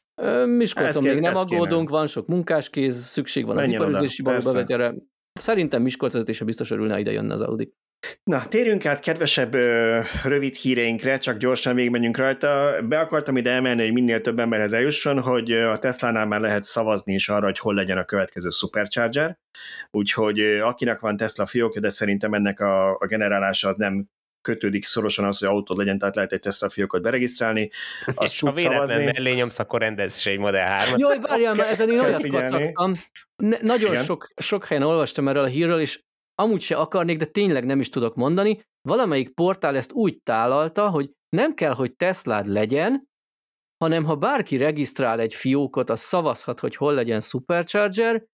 Miskolcon még nem ezt kéne. aggódunk, van sok munkáskéz, szükség van az Menjen oda, iparüzési persze. balóbevetyere. Szerintem Miskolc vezetése biztos örülne, ide jönne az Audi. Na, térjünk át kedvesebb ö, rövid híreinkre, csak gyorsan végigmenjünk rajta. Be akartam ide emelni, hogy minél több emberhez eljusson, hogy a Tesla-nál már lehet szavazni is arra, hogy hol legyen a következő Supercharger. Úgyhogy ö, akinek van Tesla fiókja, de szerintem ennek a, a generálása az nem kötődik szorosan az, hogy autód legyen, tehát lehet egy Tesla fiókot beregisztrálni. Azt és ha véletlen mellé nyomsz, akkor rendez is egy Model 3 Jaj, várjál már, ezen én olyat figyelni. kacagtam. Ne, nagyon Igen. sok, sok helyen olvastam erről a hírről, és amúgy se akarnék, de tényleg nem is tudok mondani. Valamelyik portál ezt úgy tálalta, hogy nem kell, hogy Teslád legyen, hanem ha bárki regisztrál egy fiókot, az szavazhat, hogy hol legyen Supercharger,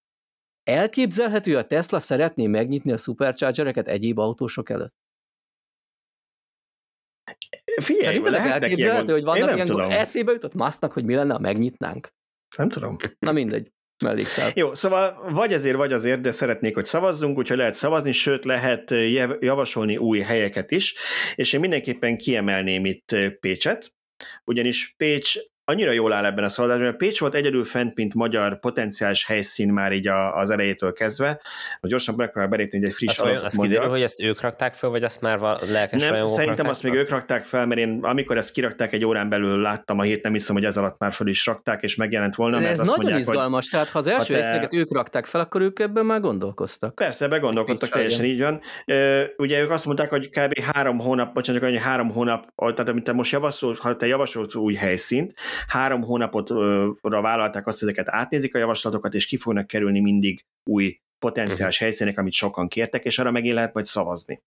elképzelhető, a Tesla szeretné megnyitni a Superchargereket egyéb autósok előtt. Figyelj, Szerinted ez elképzelhető, hogy vannak ilyen tudom. eszébe jutott Musknak, hogy mi lenne, ha megnyitnánk? Nem tudom. Na mindegy, mellékszál. Jó, szóval vagy azért, vagy azért, de szeretnék, hogy szavazzunk, úgyhogy lehet szavazni, sőt lehet jev- javasolni új helyeket is, és én mindenképpen kiemelném itt Pécset, ugyanis Pécs annyira jól áll ebben a szavazásban, mert Pécs volt egyedül fent, mint magyar potenciális helyszín már így a, az elejétől kezdve, hogy gyorsan megpróbál belépni, hogy egy friss Azt, adatot azt kiderül, hogy ezt ők rakták fel, vagy azt már val- lelkes Nem, szerintem azt még fel? ők rakták fel, mert én amikor ezt kirakták egy órán belül láttam a hírt, nem hiszem, hogy ez alatt már föl is rakták, és megjelent volna, De mert ez azt nagyon mondják, hogy izgalmas, tehát ha az első te- részeket ők rakták fel, akkor ők ebben már gondolkoztak. Persze, begondolkodtak, Nincs teljesen így van. Ugye ők azt mondták, hogy kb. három hónap, bocsánat, csak annyi három hónap, tehát amit te most javasolsz, ha te javasolsz új helyszínt, három hónapotra vállalták azt, hogy ezeket átnézik a javaslatokat, és ki fognak kerülni mindig új potenciális uh-huh. helyszínek, amit sokan kértek, és arra megint lehet majd szavazni.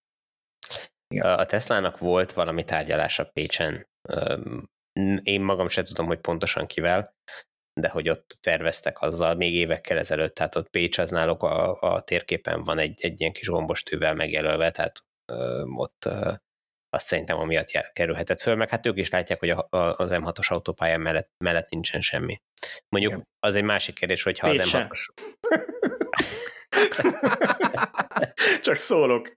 Igen. A Teslának volt valami tárgyalása Pécsen. Én magam sem tudom, hogy pontosan kivel, de hogy ott terveztek azzal még évekkel ezelőtt, tehát ott Pécs az náluk a, a térképen van egy, egy ilyen kis gombostűvel megjelölve, tehát ö, ott ö, azt szerintem amiatt kerülhetett föl, meg hát ők is látják, hogy a, a, az M6-os autópályán mellett, mellett nincsen semmi. Mondjuk Igen. az egy másik kérdés, hogyha Pécs az M6-os... Csak szólok.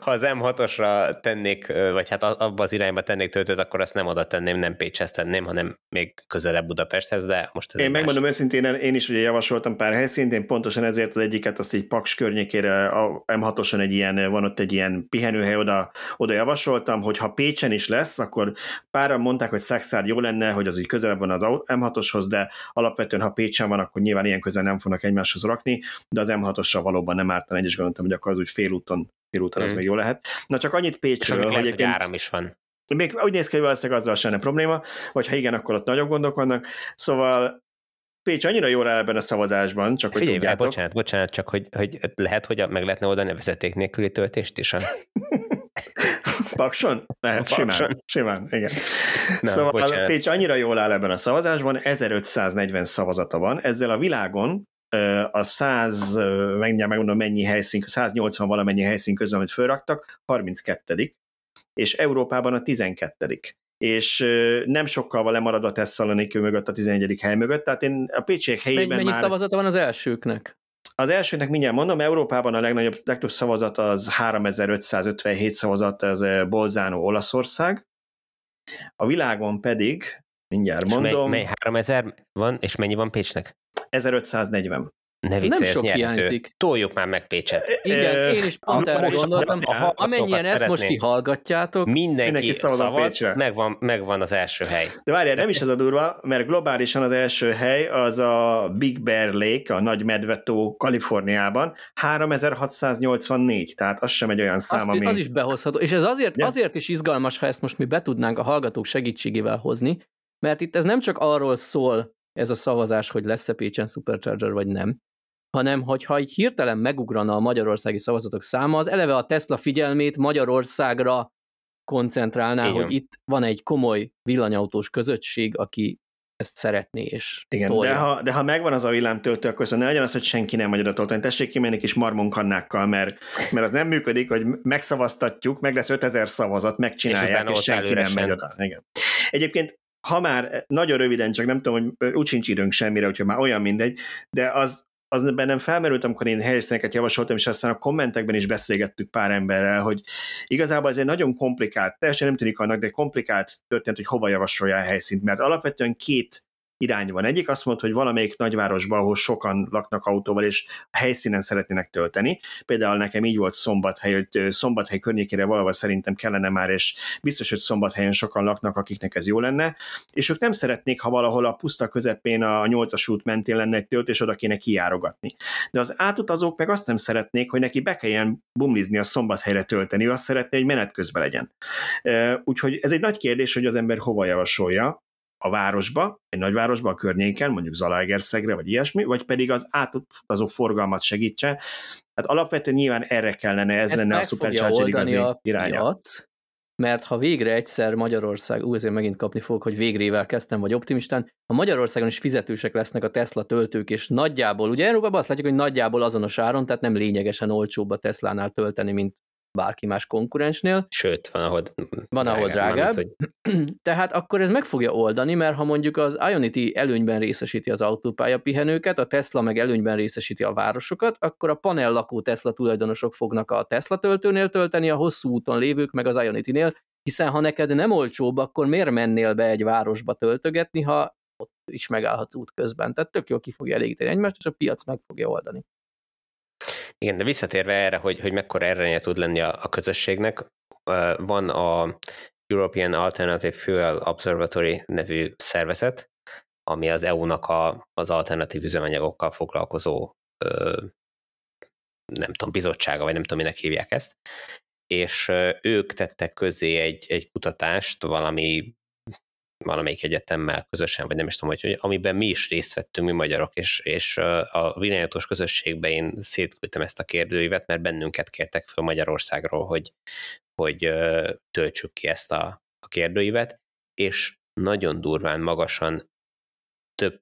ha az M6-osra tennék, vagy hát abba az irányba tennék töltőt, akkor azt nem oda tenném, nem Pécshez tenném, hanem még közelebb Budapesthez, de most ez Én megmondom más. őszintén, én is ugye javasoltam pár helyszínt, én pontosan ezért az egyiket, azt egy Paks környékére, a M6-oson egy ilyen, van ott egy ilyen pihenőhely, oda, oda javasoltam, hogy ha Pécsen is lesz, akkor páran mondták, hogy Szexárd jó lenne, hogy az úgy közelebb van az M6-oshoz, de alapvetően ha Pécsen van, akkor nyilván ilyen közel nem fognak egymáshoz rakni, de az M6-osra valóban nem ártan egy, és gondoltam, hogy akkor az úgy félúton, félúton mm. az még jó lehet. Na csak annyit Pécsről, hogy, hogy áram is van. Még úgy néz ki, hogy valószínűleg azzal sem probléma, vagy ha igen, akkor ott nagyobb gondok vannak. Szóval Pécs annyira jól áll ebben a szavazásban, csak Figyelj, hogy tudjátok. bocsánat, bocsánat, csak hogy, hogy lehet, hogy meg lehetne oda vezeték nélküli töltést is. Pakson? Lehet, simán, simán, igen. Na, szóval bocsánat. Pécs annyira jól áll ebben a szavazásban, 1540 szavazata van, ezzel a világon a 100, mindjárt megmondom mennyi helyszín, 180 valamennyi helyszín közül, amit felraktak, 32 és Európában a 12 és nem sokkal van lemarad a Thessaloniki mögött, a 11. hely mögött, tehát én a Pécsiek helyében Mennyi már... szavazata van az elsőknek? Az elsőnek mindjárt mondom, Európában a legnagyobb, legtöbb szavazat az 3557 szavazat, az Bolzánó Olaszország. A világon pedig, mindjárt mondom... mely, mely 3000 van, és mennyi van Pécsnek? 1540. Ne viccelj, nem sok nyerhető. hiányzik. Toljuk már meg Pécset. Igen, én is pont erre gondoltam. Ha, amennyien ezt most ti hallgatjátok, mindenki, mindenki szavaz, megvan, megvan az első hely. De várjál, nem is ez a durva, mert globálisan az első hely az a Big Bear Lake, a Nagy Medvetó Kaliforniában, 3684, tehát az sem egy olyan szám, Azt, ami... Az is behozható, és ez azért, ja. azért is izgalmas, ha ezt most mi be tudnánk a hallgatók segítségével hozni, mert itt ez nem csak arról szól, ez a szavazás, hogy lesz-e Pécsen Supercharger vagy nem, hanem hogyha így hirtelen megugrana a magyarországi szavazatok száma, az eleve a Tesla figyelmét Magyarországra koncentrálná, Igen. hogy itt van egy komoly villanyautós közösség, aki ezt szeretné, és Igen, de ha, de ha megvan az a villámtöltő, akkor ne legyen az, hogy senki nem magyar toltani. Tessék kimenni kis marmonkannákkal, mert, mert az nem működik, hogy megszavaztatjuk, meg lesz 5000 szavazat, megcsinálják, és, és senki nem megy oda. Igen. Egyébként ha már nagyon röviden, csak nem tudom, hogy úgy sincs időnk semmire, hogyha már olyan mindegy, de az, az bennem felmerült, amikor én helyszíneket javasoltam, és aztán a kommentekben is beszélgettük pár emberrel, hogy igazából ez egy nagyon komplikált, teljesen nem tűnik annak, de komplikált történet, hogy hova javasolja a helyszínt, mert alapvetően két irány van. Egyik azt mondta, hogy valamelyik nagyvárosban, ahol sokan laknak autóval, és a helyszínen szeretnének tölteni. Például nekem így volt Szombathely, hogy Szombathely környékére valahol szerintem kellene már, és biztos, hogy Szombathelyen sokan laknak, akiknek ez jó lenne, és ők nem szeretnék, ha valahol a puszta közepén a nyolcas út mentén lenne egy töltés, oda kéne kijárogatni. De az átutazók meg azt nem szeretnék, hogy neki be kelljen bumlizni a Szombathelyre tölteni, ő azt szeretné, hogy menet közben legyen. Úgyhogy ez egy nagy kérdés, hogy az ember hova javasolja a városba, egy nagyvárosba, a környéken, mondjuk Zalaegerszegre, vagy ilyesmi, vagy pedig az átutazó forgalmat segítse. Hát alapvetően nyilván erre kellene, ez Ezt lenne a Supercharger igazi a iránya. Piac, mert ha végre egyszer Magyarország, úgy azért megint kapni fog, hogy végrével kezdtem, vagy optimistán, ha Magyarországon is fizetősek lesznek a Tesla töltők, és nagyjából, ugye Európában azt látjuk, hogy nagyjából azonos áron, tehát nem lényegesen olcsóbb a Teslánál tölteni, mint bárki más konkurensnél. Sőt, van, ahol van, ahol drágább. Hogy... Tehát akkor ez meg fogja oldani, mert ha mondjuk az Ionity előnyben részesíti az autópálya pihenőket, a Tesla meg előnyben részesíti a városokat, akkor a panel lakó Tesla tulajdonosok fognak a Tesla töltőnél tölteni, a hosszú úton lévők meg az Ionity-nél, hiszen ha neked nem olcsóbb, akkor miért mennél be egy városba töltögetni, ha ott is megállhatsz út közben. Tehát tök jól ki fogja elégíteni egymást, és a piac meg fogja oldani. Igen, de visszatérve erre, hogy, hogy mekkora ereje tud lenni a, a közösségnek, van a European Alternative Fuel Observatory nevű szervezet, ami az EU-nak a, az alternatív üzemanyagokkal foglalkozó nem tudom, bizottsága, vagy nem tudom, minek hívják ezt, és ők tettek közé egy, egy kutatást valami valamelyik egyetemmel közösen, vagy nem is tudom, hogy, amiben mi is részt vettünk, mi magyarok, és, és a villanyautós közösségben én szétküldtem ezt a kérdőívet, mert bennünket kértek föl Magyarországról, hogy, hogy töltsük ki ezt a, a kérdőívet, és nagyon durván magasan több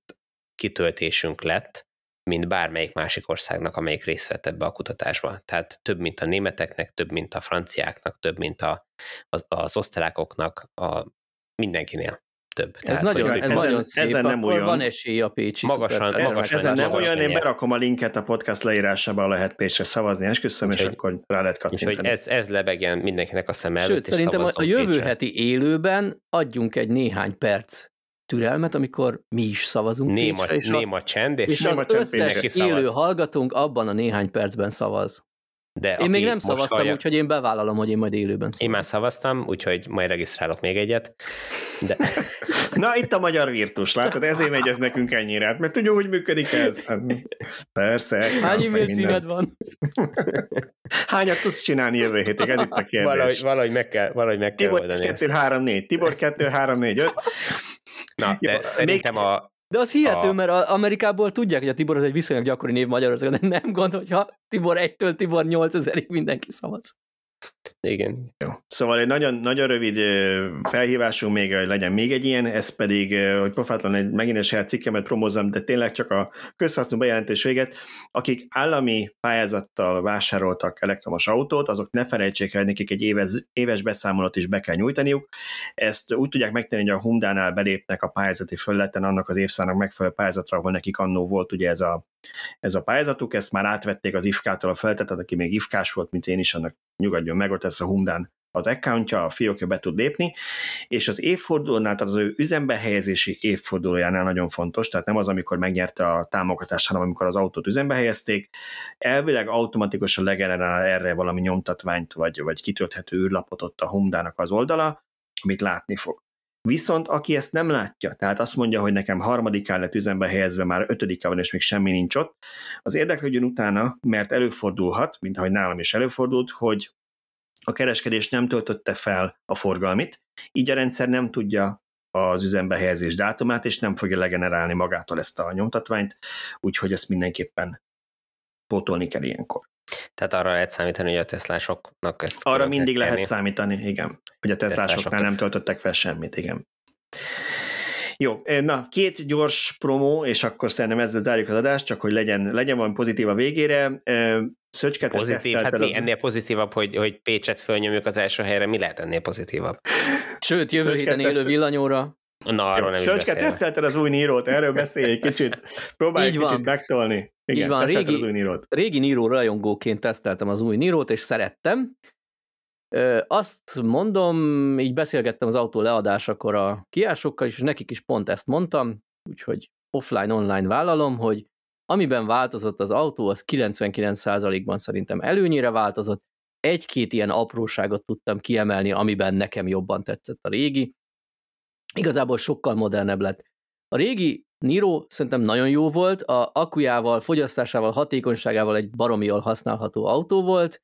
kitöltésünk lett, mint bármelyik másik országnak, amelyik részt vett ebbe a kutatásba. Tehát több, mint a németeknek, több, mint a franciáknak, több, mint a, az, az osztrákoknak, a mindenkinél több. Ez Tehát, nagyon, ez ezen- nagyon szép, ezen nem olyan. van esély a Pécsi Magasan- szuper- magasan- Ezen nem olyan, én berakom a linket a podcast leírásába, lehet Pécsre szavazni, esküszöm, és Úgyhogy- akkor rá lehet úgyhogy kattintani. ez, ez lebegjen mindenkinek a szem előtt, Sőt, és szerintem a, a jövő Pécsre. heti élőben adjunk egy néhány perc türelmet, amikor mi is szavazunk Néma, Pécsre, és, a, néma csend, és, és néma az csend összes élő hallgatónk abban a néhány percben szavaz. De Én még nem szavaztam, hallja- úgyhogy én bevállalom, hogy én majd élőben szavazom. Én már szavaztam, úgyhogy majd regisztrálok még egyet. De Na, itt a magyar virtus, látod? Ezért megy ez nekünk ennyire, hát, mert tudjuk, hogy működik ez. Hát, Persze. Hány e-mail címed van? Hányat tudsz csinálni jövő hétig? Ez itt a kérdés. valahogy, valahogy meg kell, valahogy meg kell Tibor oldani 2, ezt. 3, 4, Tibor 2, 3, 4, 5. Na, de Jó, szerintem még- a, De az hihető, A- mert Amerikából tudják, hogy a Tibor az egy viszonylag gyakori név Magyarországon, de nem gond, hogyha Tibor 1-től Tibor 8000-ig mindenki szavaz. Igen, Jó. Szóval egy nagyon, nagyon rövid felhívásunk még, hogy legyen még egy ilyen, ez pedig, hogy pofátlan egy megint egy saját cikkemet promózom, de tényleg csak a közhasznú bejelentés véget, akik állami pályázattal vásároltak elektromos autót, azok ne felejtsék el, nekik egy éves, éves beszámolót is be kell nyújtaniuk. Ezt úgy tudják megtenni, hogy a Hyundai-nál belépnek a pályázati fölleten annak az évszámnak megfelelő pályázatra, ahol nekik annó volt ugye ez a, ez a pályázatuk, ezt már átvették az IFK-tól a feltet, tehát aki még IFK-s volt, mint én is, annak nyugodjon meg, ott ez a Hyundai az accountja, a fiókja be tud lépni, és az évfordulónál, tehát az ő üzembe helyezési évfordulójánál nagyon fontos, tehát nem az, amikor megnyerte a támogatást, hanem amikor az autót üzembe helyezték, elvileg automatikusan legenerál erre valami nyomtatványt, vagy, vagy kitölthető űrlapot ott a Hyundai-nak az oldala, amit látni fog. Viszont aki ezt nem látja, tehát azt mondja, hogy nekem harmadikán lett üzembe helyezve, már ötödikán van, és még semmi nincs ott, az érdeklődjön utána, mert előfordulhat, mint ahogy nálam is előfordult, hogy a kereskedés nem töltötte fel a forgalmit, így a rendszer nem tudja az üzembe helyezés dátumát, és nem fogja legenerálni magától ezt a nyomtatványt, úgyhogy ezt mindenképpen pótolni kell ilyenkor. Tehát arra lehet számítani, hogy a teszlásoknak ezt Arra mindig lehet kérni. számítani, igen. Hogy a teszlásoknál Teszlások nem töltöttek fel semmit, igen. Jó, na, két gyors promó, és akkor szerintem ezzel zárjuk az adást, csak hogy legyen, legyen valami pozitív a végére. Ö, Szöcske, te Pozitív, hát mi az- ennél pozitívabb, hogy, hogy Pécset fölnyomjuk az első helyre, mi lehet ennél pozitívabb? Sőt, jövő Szöcske, héten élő villanyóra. Na, arról nem is Szöcske, tesztelted az új Nírót, erről beszélj egy kicsit. Próbálj egy kicsit megtolni. Igen, Így van, régi- az új Nírót. Régi Niro rajongóként teszteltem az új Nirót, és szerettem. Ö, Azt mondom, így beszélgettem az autó leadásakor a kiásokkal és nekik is pont ezt mondtam, úgyhogy offline-online vállalom, hogy amiben változott az autó, az 99%-ban szerintem előnyére változott. Egy-két ilyen apróságot tudtam kiemelni, amiben nekem jobban tetszett a régi. Igazából sokkal modernebb lett. A régi Niro szerintem nagyon jó volt, a akujával, fogyasztásával, hatékonyságával egy baromi jól használható autó volt,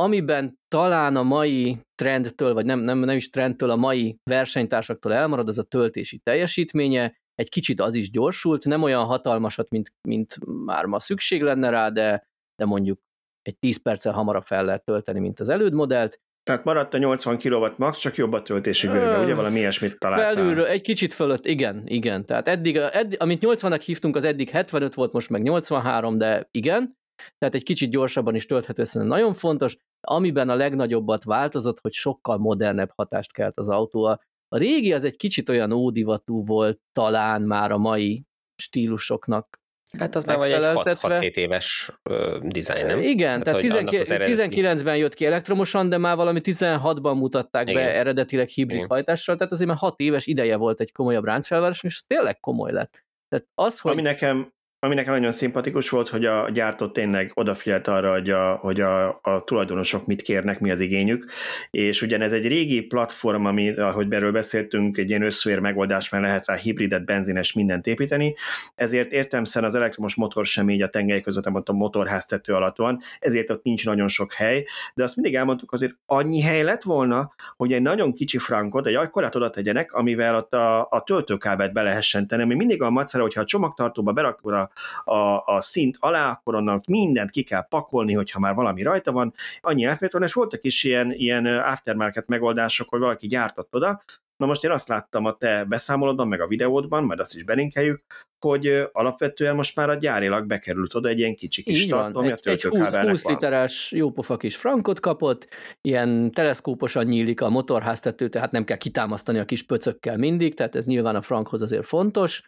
amiben talán a mai trendtől, vagy nem, nem, nem is trendtől, a mai versenytársaktól elmarad, az a töltési teljesítménye, egy kicsit az is gyorsult, nem olyan hatalmasat, mint, mint már ma szükség lenne rá, de, de mondjuk egy 10 perccel hamarabb fel lehet tölteni, mint az előd modellt. Tehát maradt a 80 kW max, csak jobb a töltési bőrbe, Ö, ugye valami ilyesmit találtál. Felülről egy kicsit fölött, igen, igen. Tehát eddig, eddig amit 80-nak hívtunk, az eddig 75 volt, most meg 83, de igen. Tehát egy kicsit gyorsabban is tölthető, szerintem nagyon fontos. Amiben a legnagyobbat változott, hogy sokkal modernebb hatást kelt az autó. A a régi az egy kicsit olyan ódivatú volt talán már a mai stílusoknak. Hát az már vagy egy megfeleltetve. 6-7 éves ö, dizájn, nem? Igen, tehát, annak 19, az eredeti- 19-ben jött ki elektromosan, de már valami 16-ban mutatták Igen. be eredetileg hibrid Igen. hajtással, tehát azért már 6 éves ideje volt egy komolyabb ráncfelváros, és ez tényleg komoly lett. Tehát az, hogy Ami nekem, ami nekem nagyon szimpatikus volt, hogy a gyártó tényleg odafigyelt arra, hogy, a, hogy a, a tulajdonosok mit kérnek, mi az igényük, és ugyanez egy régi platform, ami, ahogy erről beszéltünk, egy ilyen összvér megoldás, mert lehet rá hibridet, benzines, mindent építeni, ezért értemszerűen az elektromos motor sem így a tengely között, nem a motorháztető alatt van, ezért ott nincs nagyon sok hely, de azt mindig elmondtuk, azért annyi hely lett volna, hogy egy nagyon kicsi frankot, egy akkorát oda tegyenek, amivel ott a, a töltőkábelt be lehessen tenni, ami mindig a macera, hogyha a csomagtartóba berakod a, a, a szint alá, akkor annak mindent ki kell pakolni, hogyha már valami rajta van, annyi elfért van, és voltak is ilyen, ilyen aftermarket megoldások, hogy valaki gyártott oda, Na most én azt láttam a te beszámolódban, meg a videódban, majd azt is belinkeljük, hogy alapvetően most már a gyárilag bekerült oda egy ilyen kicsi kis Így tartó, egy, egy 20, 20 literes jópofa kis frankot kapott, ilyen teleszkóposan nyílik a motorháztető, tehát nem kell kitámasztani a kis pöcökkel mindig, tehát ez nyilván a frankhoz azért fontos.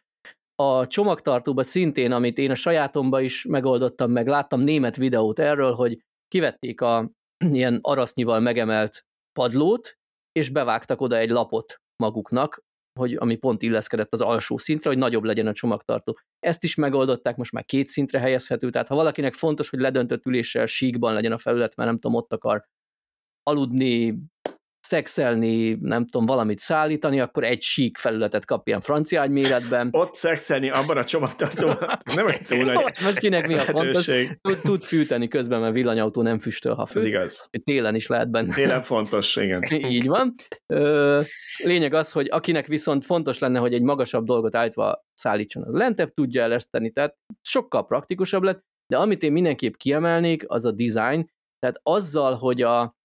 A csomagtartóba szintén, amit én a sajátomba is megoldottam, meg láttam német videót erről, hogy kivették a ilyen arasznyival megemelt padlót, és bevágtak oda egy lapot maguknak, hogy ami pont illeszkedett az alsó szintre, hogy nagyobb legyen a csomagtartó. Ezt is megoldották, most már két szintre helyezhető, tehát ha valakinek fontos, hogy ledöntött üléssel síkban legyen a felület, mert nem tudom, ott akar aludni, szexelni, nem tudom, valamit szállítani, akkor egy sík felületet kap ilyen francia méretben. Ott szexelni abban a csomagtartóban, nem egy túl nagy Most kinek mi a fontos? Tud, tud fűteni közben, mert villanyautó nem füstöl, ha fűt. Ez igaz. Télen is lehet benne. Télen fontos, igen. Így van. Lényeg az, hogy akinek viszont fontos lenne, hogy egy magasabb dolgot állítva szállítson, az lentebb tudja eleszteni, tehát sokkal praktikusabb lett, de amit én mindenképp kiemelnék, az a design, tehát azzal, hogy a,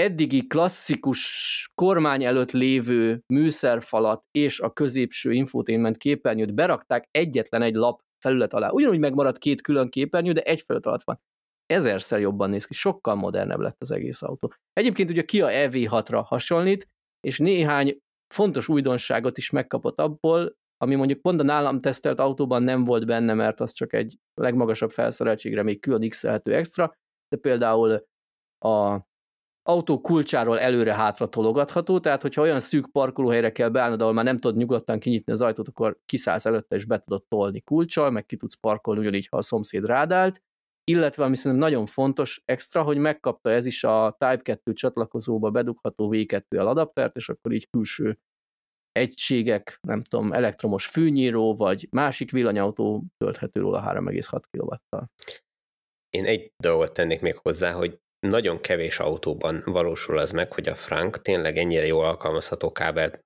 eddigi klasszikus kormány előtt lévő műszerfalat és a középső infotainment képernyőt berakták egyetlen egy lap felület alá. Ugyanúgy megmaradt két külön képernyő, de egy felület alatt van. Ezerszer jobban néz ki, sokkal modernebb lett az egész autó. Egyébként ugye Kia EV6-ra hasonlít, és néhány fontos újdonságot is megkapott abból, ami mondjuk pont a nálam tesztelt autóban nem volt benne, mert az csak egy legmagasabb felszereltségre még külön x extra, de például a autó kulcsáról előre-hátra tologatható, tehát hogyha olyan szűk parkolóhelyre kell beállnod, ahol már nem tudod nyugodtan kinyitni az ajtót, akkor kiszállsz előtte, és be tudod tolni kulcsal, meg ki tudsz parkolni ugyanígy, ha a szomszéd rádált, illetve ami szerintem nagyon fontos extra, hogy megkapta ez is a Type 2 csatlakozóba bedugható V2L adaptert, és akkor így külső egységek, nem tudom, elektromos fűnyíró, vagy másik villanyautó tölthető róla 3,6 kW-tal. Én egy dolgot tennék még hozzá, hogy nagyon kevés autóban valósul az meg, hogy a Frank tényleg ennyire jól alkalmazható kábel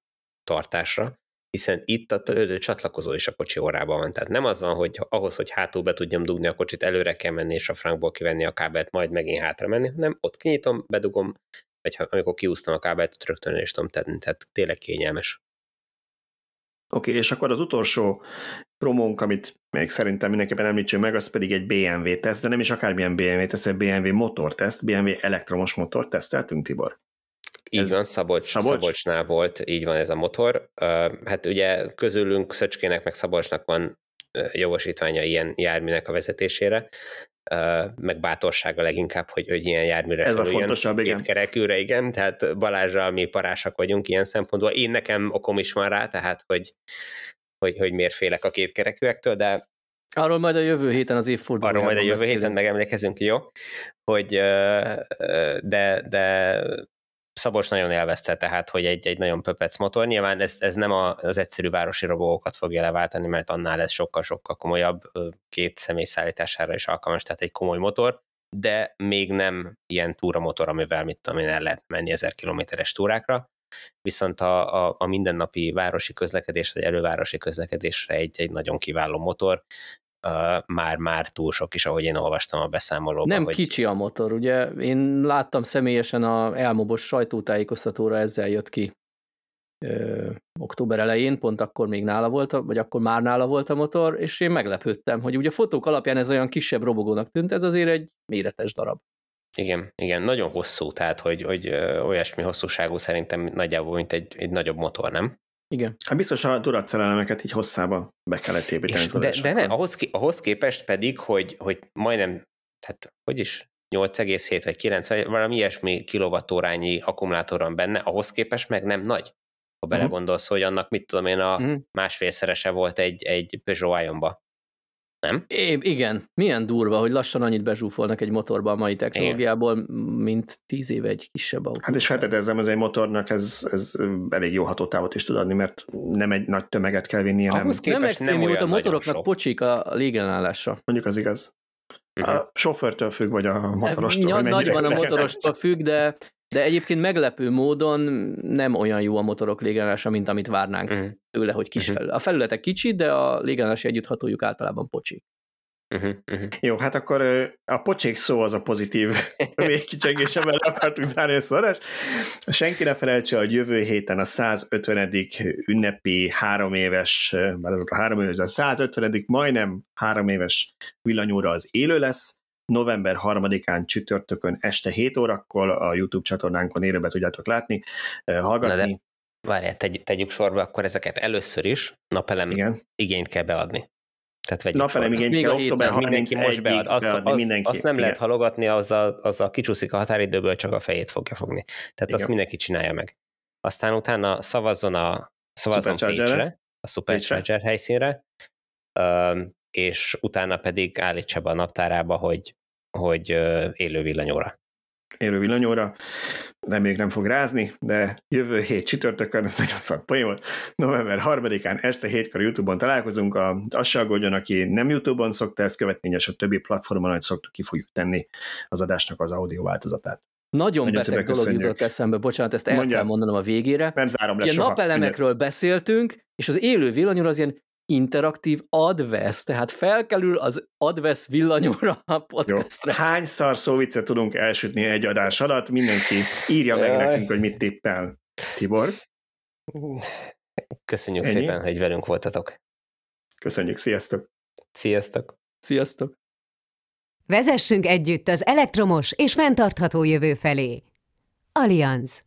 tartásra, hiszen itt a töltő csatlakozó is a kocsi órában van. Tehát nem az van, hogy ahhoz, hogy hátul be tudjam dugni a kocsit, előre kell menni, és a Frankból kivenni a kábelt, majd megint hátra menni, hanem ott kinyitom, bedugom, vagy ha, amikor kiúztam a kábelt, rögtön is tudom tenni, tehát tényleg kényelmes. Oké, okay, és akkor az utolsó promónk, amit még szerintem mindenképpen említsünk meg, az pedig egy BMW teszt, de nem is akármilyen BMW teszt, egy BMW motorteszt, BMW elektromos motor teszteltünk, Tibor. Így ez van, Szabolcs, Szabolcs? Szabolcsnál volt, így van ez a motor. Hát ugye közülünk Szöcskének meg Szabolcsnak van jogosítványa ilyen járműnek a vezetésére, meg bátorsága leginkább, hogy, hogy ilyen járműre Ez a fontosabb, igen. kerekűre, igen, tehát Balázsral mi parásak vagyunk ilyen szempontból. Én nekem okom is van rá, tehát hogy, hogy, hogy miért félek a kétkerekűektől, de Arról majd a jövő héten az évfordulójában Arról majd a jövő héten megemlékezünk, jó? Hogy de, de Szabos nagyon élvezte, tehát, hogy egy, egy nagyon pöpec motor. Nyilván ez, ez nem a, az egyszerű városi robókat fogja leváltani, mert annál ez sokkal-sokkal komolyabb, két személy szállítására is alkalmas, tehát egy komoly motor, de még nem ilyen túramotor, amivel mit tudom én, el lehet menni ezer kilométeres túrákra. Viszont a, a, a mindennapi városi közlekedés, vagy elővárosi közlekedésre egy, egy nagyon kiváló motor, már-már túl sok is, ahogy én olvastam a beszámolóban. Nem hogy... kicsi a motor, ugye? Én láttam személyesen a elmobos sajtótájékoztatóra, ezzel jött ki ö, október elején, pont akkor még nála volt, vagy akkor már nála volt a motor, és én meglepődtem, hogy ugye a fotók alapján ez olyan kisebb robogónak tűnt, ez azért egy méretes darab. Igen, igen, nagyon hosszú, tehát hogy, hogy olyasmi hosszúságú szerintem nagyjából, mint egy, egy nagyobb motor, nem? Igen. Hát biztos a duracell így hosszába be kellett építeni. És de, de ne, ahhoz, ahhoz képest pedig, hogy, hogy majdnem, tehát hogy is, 8,7 vagy 9, vagy valami ilyesmi kilovattórányi akkumulátor van benne, ahhoz képest meg nem nagy. Ha mhm. belegondolsz, uh-huh. hogy annak mit tudom én, a uh-huh. másfélszerese volt egy, egy Peugeot Ion-ba. Nem? É, igen, milyen durva, hogy lassan annyit bezsúfolnak egy motorba a mai technológiából, mint tíz éve egy kisebb autó. Hát és feltételezem, ez egy motornak ez, ez elég jó hatótávot is tud adni, mert nem egy nagy tömeget kell vinnie, nem. Ahhoz nem nem extrém, volt a motoroknak sok. pocsik a légellenállásra. Mondjuk az igaz. Mhm. A sofőrtől függ, vagy a motorostól. Hogy mennyire nagyban a motorostól függ, de, de egyébként meglepő módon nem olyan jó a motorok légellenása, mint amit várnánk Mhm. tőle, hogy kis Mhm. felület. A felületek kicsi, de a légellenási együtthatójuk általában pocsi. Uh-huh, uh-huh. Jó, hát akkor a pocsék szó az a pozitív végkicsengése, mert akartunk zárni a szorás. Senki ne felejtse, hogy jövő héten a 150. ünnepi három éves, már azok a három éves, de a 150. majdnem három éves villanyóra az élő lesz. November 3-án csütörtökön este 7 órakor a YouTube csatornánkon élőben tudjátok látni, ö, hallgatni. Na de- Várjál, tegy, tegyük sorba, akkor ezeket először is napelem Igen. igényt kell beadni. Tehát vegyük Napelem sorba. igényt kell október Mindenki most 31-ig bead. Az, beadni, az, mindenki. azt nem Igen. lehet halogatni, azzal, azzal kicsúszik a határidőből, csak a fejét fogja fogni. Tehát azt Igen. mindenki csinálja meg. Aztán utána szavazzon a szavazzon Supercharger-re. Page-re, a Supercharger helyszínre, és utána pedig állítsa be a naptárába, hogy, hogy élő villanyóra. élő villanyóra, de még nem fog rázni, de jövő hét csütörtökön, ez nagyon poén volt, november 3-án este hétkor YouTube-on találkozunk, a, azt se aggódjon, aki nem YouTube-on szokta ezt követni, és a többi platformon, hogy szoktuk, ki fogjuk tenni az adásnak az audio változatát. Nagyon, Nagyon beteg dolog köszönjük. jutott eszembe, bocsánat, ezt el Mondja. kell mondanom a végére. Nem zárom le Ilyen soha. napelemekről beszéltünk, és az élő villanyóra az ilyen interaktív advesz, tehát felkelül az advesz villanyóra a Jó. podcastre. Hányszor szóviccet tudunk elsütni egy adás alatt? Mindenki írja meg Jaj. nekünk, hogy mit tippel. Tibor, Köszönjük Ennyi? szépen, hogy velünk voltatok. köszönjük, sziasztok! Sziasztok! Sziasztok! Vezessünk együtt az elektromos és fenntartható jövő felé. Allianz.